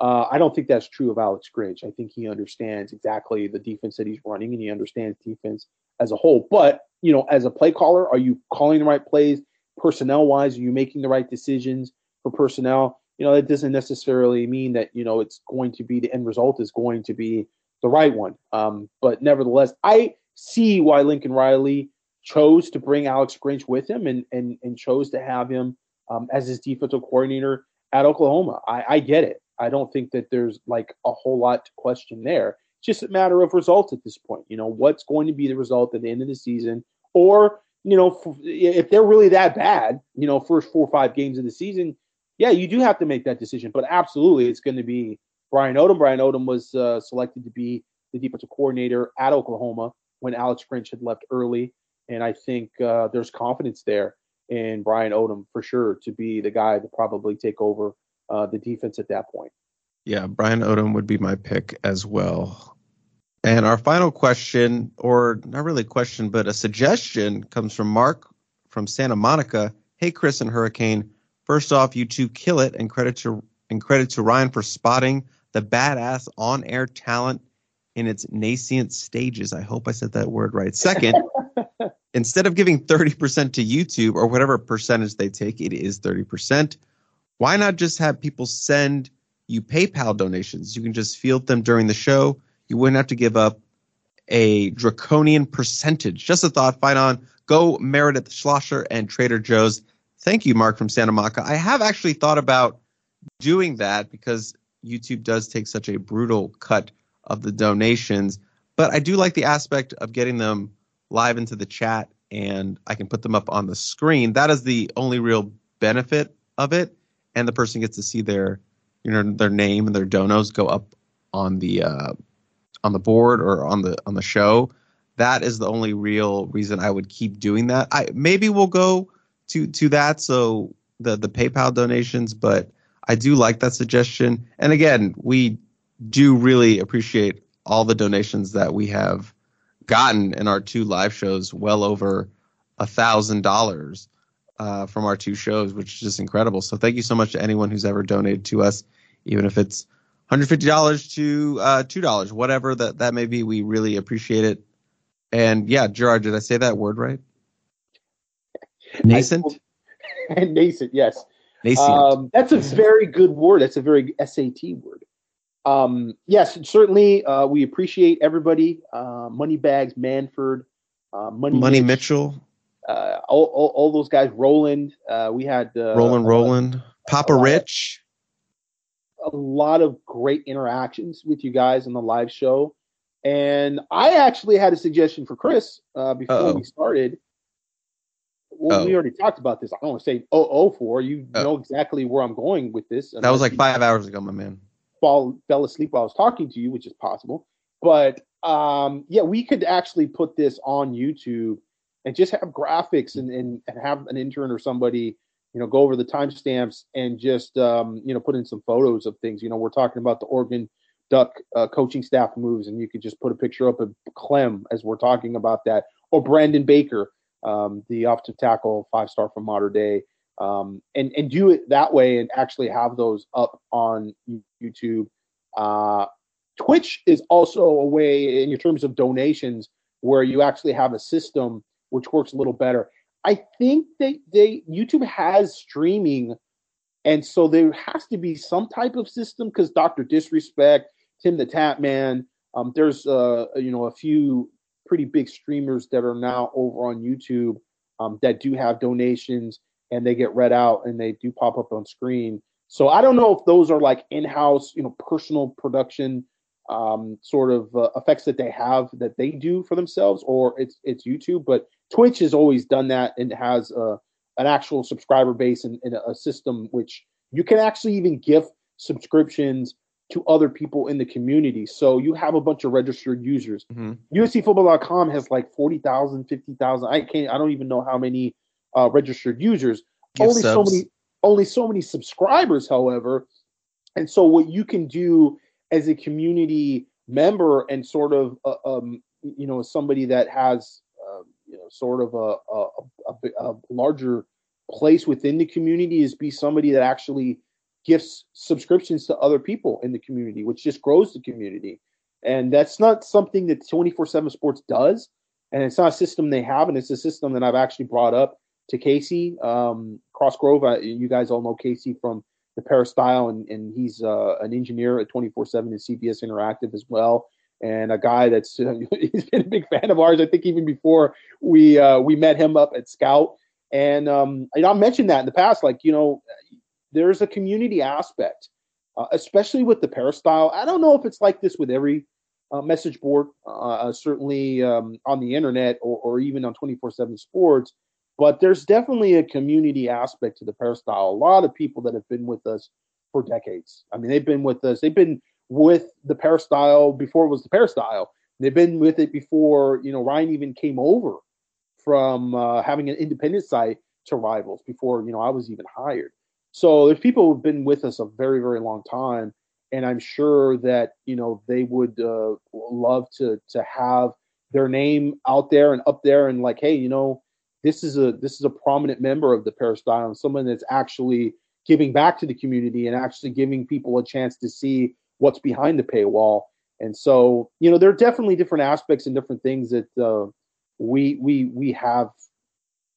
Uh, I don't think that's true of Alex Grinch. I think he understands exactly the defense that he's running, and he understands defense as a whole. But you know, as a play caller, are you calling the right plays? Personnel wise, are you making the right decisions for personnel? You know, that doesn't necessarily mean that, you know, it's going to be the end result is going to be the right one. Um, but nevertheless, I see why Lincoln Riley chose to bring Alex Grinch with him and and, and chose to have him um, as his defensive coordinator at Oklahoma. I, I get it. I don't think that there's like a whole lot to question there. It's just a matter of results at this point. You know, what's going to be the result at the end of the season, or you know, if they're really that bad, you know, first four or five games of the season, yeah, you do have to make that decision. But absolutely, it's going to be Brian Odom. Brian Odom was uh, selected to be the defensive coordinator at Oklahoma when Alex Grinch had left early, and I think uh, there's confidence there in Brian Odom for sure to be the guy to probably take over uh, the defense at that point. Yeah, Brian Odom would be my pick as well. And our final question, or not really a question, but a suggestion, comes from Mark from Santa Monica. Hey, Chris and Hurricane. First off, you two kill it, and credit to and credit to Ryan for spotting the badass on-air talent in its nascent stages. I hope I said that word right. Second, <laughs> instead of giving 30% to YouTube or whatever percentage they take, it is 30%. Why not just have people send you PayPal donations? You can just field them during the show you wouldn't have to give up a draconian percentage. Just a thought. Fight on. Go Meredith Schlosser and Trader Joe's. Thank you, Mark from Santa Monica. I have actually thought about doing that because YouTube does take such a brutal cut of the donations. But I do like the aspect of getting them live into the chat and I can put them up on the screen. That is the only real benefit of it. And the person gets to see their, you know, their name and their donos go up on the uh, on the board or on the on the show. That is the only real reason I would keep doing that. I maybe we'll go to to that so the the PayPal donations, but I do like that suggestion. And again, we do really appreciate all the donations that we have gotten in our two live shows, well over a thousand dollars uh, from our two shows, which is just incredible. So thank you so much to anyone who's ever donated to us, even if it's $150 to uh, $2, whatever that, that may be. We really appreciate it. And yeah, Gerard, did I say that word right? Nascent? and <laughs> nascent, yes. Nascent. Um, that's a very good word. That's a very SAT word. um, yes, certainly uh, we appreciate everybody. Uh, Moneybags, Manford, uh, Money, Money Mitch, Mitchell, uh, all, all, all those guys. Roland, uh, we had uh, Roland, Roland, Papa a lot of- Rich. A lot of great interactions with you guys on the live show. And I actually had a suggestion for Chris uh, before Uh-oh. we started. Well, we already talked about this. I don't want to say oh oh for you Oh. know exactly where I'm going with this. That was like five hours ago, my man. fall fell asleep while I was talking to you, which is possible. But um, yeah, we could actually put this on YouTube and just have graphics and, and, and have an intern or somebody, you know, go over the timestamps and just um, you know put in some photos of things. You know, we're talking about the Oregon Duck uh, coaching staff moves, and you could just put a picture up of Klemm as we're talking about that, or Brandon Baker, um, the offensive tackle, five star from Mater Dei, um, and and do it that way, and actually have those up on YouTube. Uh, Twitch is also a way, in terms of donations, where you actually have a system which works a little better. I think they they YouTube has streaming, and so there has to be some type of system because Doctor Disrespect, TimTheTatman, um, there's uh you know a few pretty big streamers that are now over on YouTube um, that do have donations and they get read out and they do pop up on screen. So I don't know if those are like in-house, you know, personal production um, sort of uh, effects that they have that they do for themselves, or it's it's YouTube. But Twitch has always done that and has uh, an actual subscriber base and, and a system which you can actually even gift subscriptions to other people in the community. So you have a bunch of registered users. hmm USCFootball.com has like 40,000, 50,000. I can't, I don't even know how many uh, registered users. Give only so many, only so many subscribers, however. And so what you can do as a community member and sort of, uh, um, you know, somebody that has, uh, you know, sort of a, a, a, a larger place within the community is be somebody that actually gifts subscriptions to other people in the community, which just grows the community. And that's not something that 24 7 Sports does. And it's not a system they have. And it's a system that I've actually brought up to Casey um, Crossgrove. I, you guys all know Casey from the Peristyle, and, and he's uh, an engineer at 24 7 and CBS Interactive as well. And a guy that's uh, <laughs> he's been a big fan of ours. I think even before we uh, we met him up at Scout. And um, and I mentioned that in the past, like you know, there's a community aspect, uh, especially with the Peristyle. I don't know if it's like this with every uh, message board, uh, certainly um, on the internet or, or even on 24 7 sports, but there's definitely a community aspect to the Peristyle. A lot of people that have been with us for decades. I mean, they've been with us, they've been with the Peristyle before it was the Peristyle. They've been with it before, you know, Ryan even came over from uh, having an independent site to rivals before, you know, I was even hired. So there's people who've been with us a very, very long time, and I'm sure that you know they would uh, love to to have their name out there and up there, and like, hey, you know, this is a this is a prominent member of the Peristyle and someone that's actually giving back to the community and actually giving people a chance to see what's behind the paywall. And so, you know, there are definitely different aspects and different things that uh, we we we have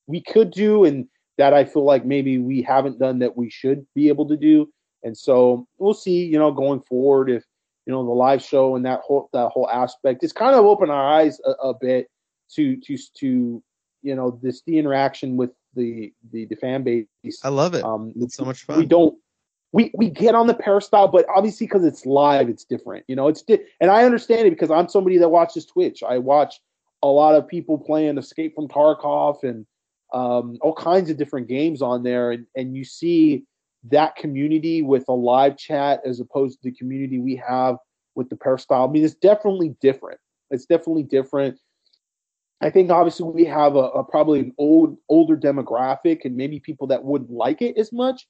we could do and that I feel like maybe we haven't done that we should be able to do. And so we'll see, you know, going forward if you know the live show and that whole that whole aspect. It's kind of opened our eyes a, a bit to to to you know this the interaction with the the, the fan base. I love it. Um, it's so much fun. we don't we we get on the peristyle but obviously because it's live it's different you know it's di- and i understand it because i'm somebody that watches twitch i watch a lot of people playing escape from tarkov and um, all kinds of different games on there and, and you see that community with a live chat as opposed to the community we have with the peristyle i mean it's definitely different it's definitely different I think obviously we have a, a, probably an old older demographic and maybe people that wouldn't like it as much,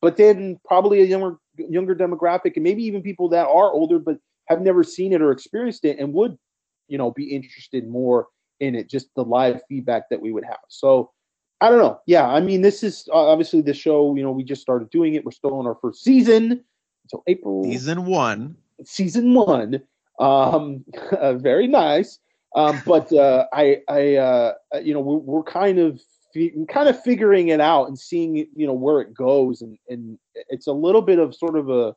but then probably a younger younger demographic and maybe even people that are older but have never seen it or experienced it and would you know be interested more in it just the live feedback that we would have. So I don't know. Yeah, I mean this is uh, obviously the show. You know we just started doing it. We're still in our first season until April. Season one. Season one. Um, <laughs> very nice. Um, but uh, I, I, uh, you know, we're, we're kind of kind of figuring it out and seeing, you know, where it goes, and and it's a little bit of sort of a,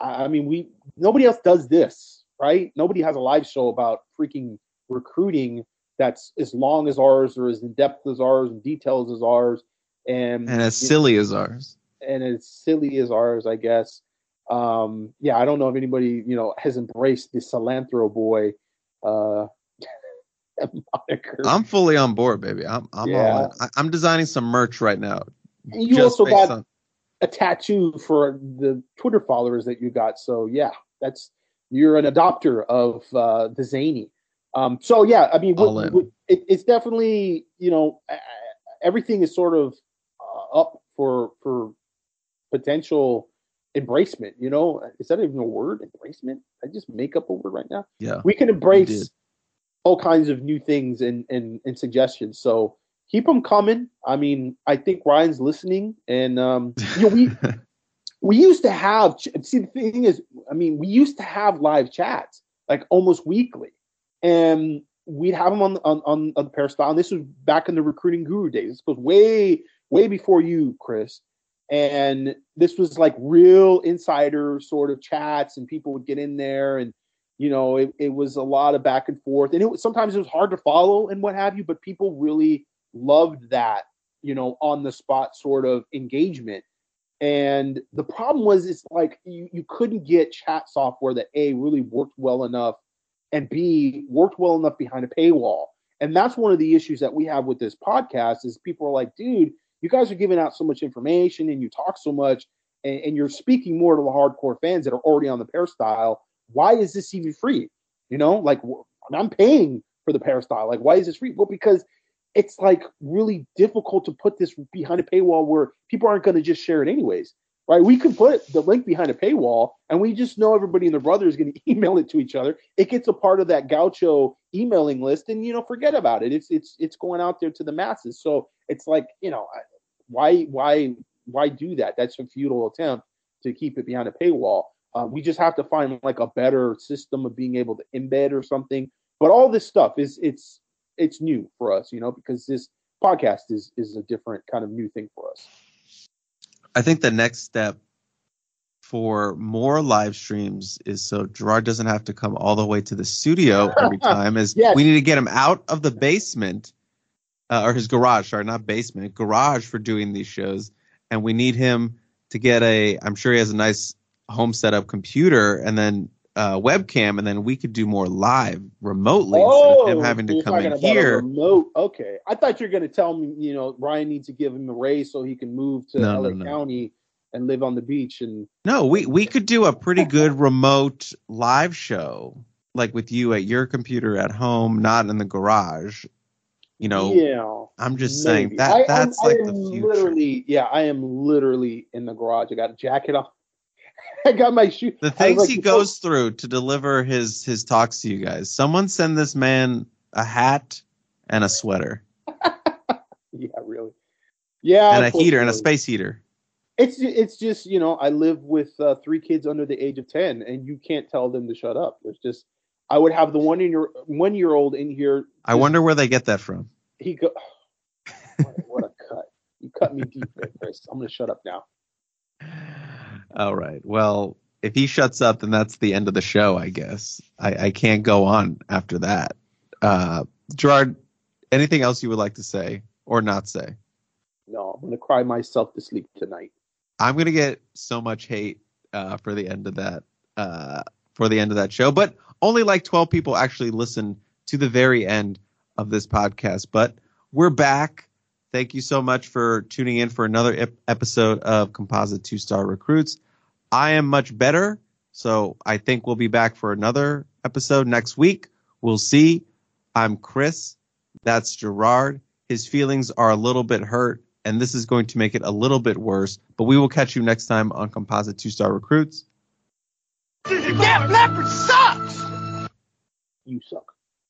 I mean, we nobody else does this, right? Nobody has a live show about freaking recruiting that's as long as ours or as in depth as ours and details as ours, and And as silly as ours. and as silly as ours, I guess. Um, yeah, I don't know if anybody you know has embraced the cilantro boy uh, <laughs> moniker. I'm fully on board, baby. I'm I'm Yeah. all in. I, I'm designing some merch right now. and you also got on- a tattoo for the Twitter followers that you got. So yeah, that's you're an adopter of uh, the zany. Um, so yeah, I mean, what- All what- it, it's definitely you know everything is sort of uh, up for for potential embracement. You know, is that even a word? Embracement? I just make up a word right now. yeah. We can embrace all kinds of new things and and, and suggestions. So keep them coming. I mean, I think Ryan's listening, and um, you know, we <laughs> we used to have see the thing is i mean we used to have live chats like almost weekly and we'd have them on on on, on the peristyle and this was back in the recruiting guru days this goes way way before you chris and this was like real insider sort of chats and people would get in there and you know it, it was a lot of back and forth and it was sometimes it was hard to follow and what have you but people really loved that you know on the spot sort of engagement and the problem was, it's like you, you couldn't get chat software that A really worked well enough and B worked well enough behind a paywall. And that's one of the issues that we have with this podcast is people are like, dude, you guys are giving out so much information and you talk so much and, and you're speaking more to the hardcore fans that are already on the peristyle. Why is this even free? You know, like I'm paying for the peristyle. Like, why is this free? Well, because it's like really difficult to put this behind a paywall where people aren't going to just share it anyways, right? We could put the link behind a paywall and we just know everybody and their brother is going <laughs> to email it to each other. It gets a part of that Gaucho emailing list, and you know, forget about it. It's it's it's going out there to the masses. So it's like you know, why why why do that? That's a futile attempt to keep it behind a paywall. Uh, we just have to find like a better system of being able to embed or something. But all this stuff is it's it's new for us, you know, because this podcast is is a different kind of new thing for us. I think the next step for more live streams is so Gerard doesn't have to come all the way to the studio every <laughs> time. Is Yes. we need to get him out of the basement uh, or his garage, sorry, not basement, garage for doing these shows, and we need him to get a. I'm sure he has a nice home setup computer and then uh, webcam, and then we could do more live remotely instead of him having to Oh, come in here. Remote. Okay, I thought you were going to tell me, you know, Ryan needs to give him a raise so he can move to No, LA no, no. County and live on the beach. And No, we we could do a pretty good remote live show, like with you at your computer at home, not in the garage. You know, yeah, I'm just maybe. saying that I- that's I like am the future. Literally, yeah, I am literally in the garage. I got a jacket on. <laughs> I got my shoe. The things like, he goes through to deliver his his talks to you guys. Someone send this man a hat and a sweater <laughs> Yeah, really. Yeah, and a heater and a space heater. It's it's just you know I live with uh, three kids under the age of ten, and you can't tell them to shut up. There's just I would have the one in your one year old in here. I wonder where they get that from. he go. <sighs> What, what a cut! You cut me deep there, Chris. I'm gonna shut up now. All right. Well, if he shuts up, then that's the end of the show, I guess. I, I can't go on after that. Uh, Gerard, anything else you would like to say or not say? No, I'm gonna cry myself to sleep tonight. I'm gonna get so much hate uh, for the end of that uh, for the end of that show, but only like 12 people actually listen to the very end of this podcast. But we're back. Thank you so much for tuning in for another ep- episode of Composite Two Star Recruits. I am much better, so I think we'll be back for another episode next week. We'll see. I'm Chris. That's Gerard. His feelings are a little bit hurt, and this is going to make it a little bit worse. But we will catch you next time on Composite Two Star Recruits. That leopard sucks! You suck.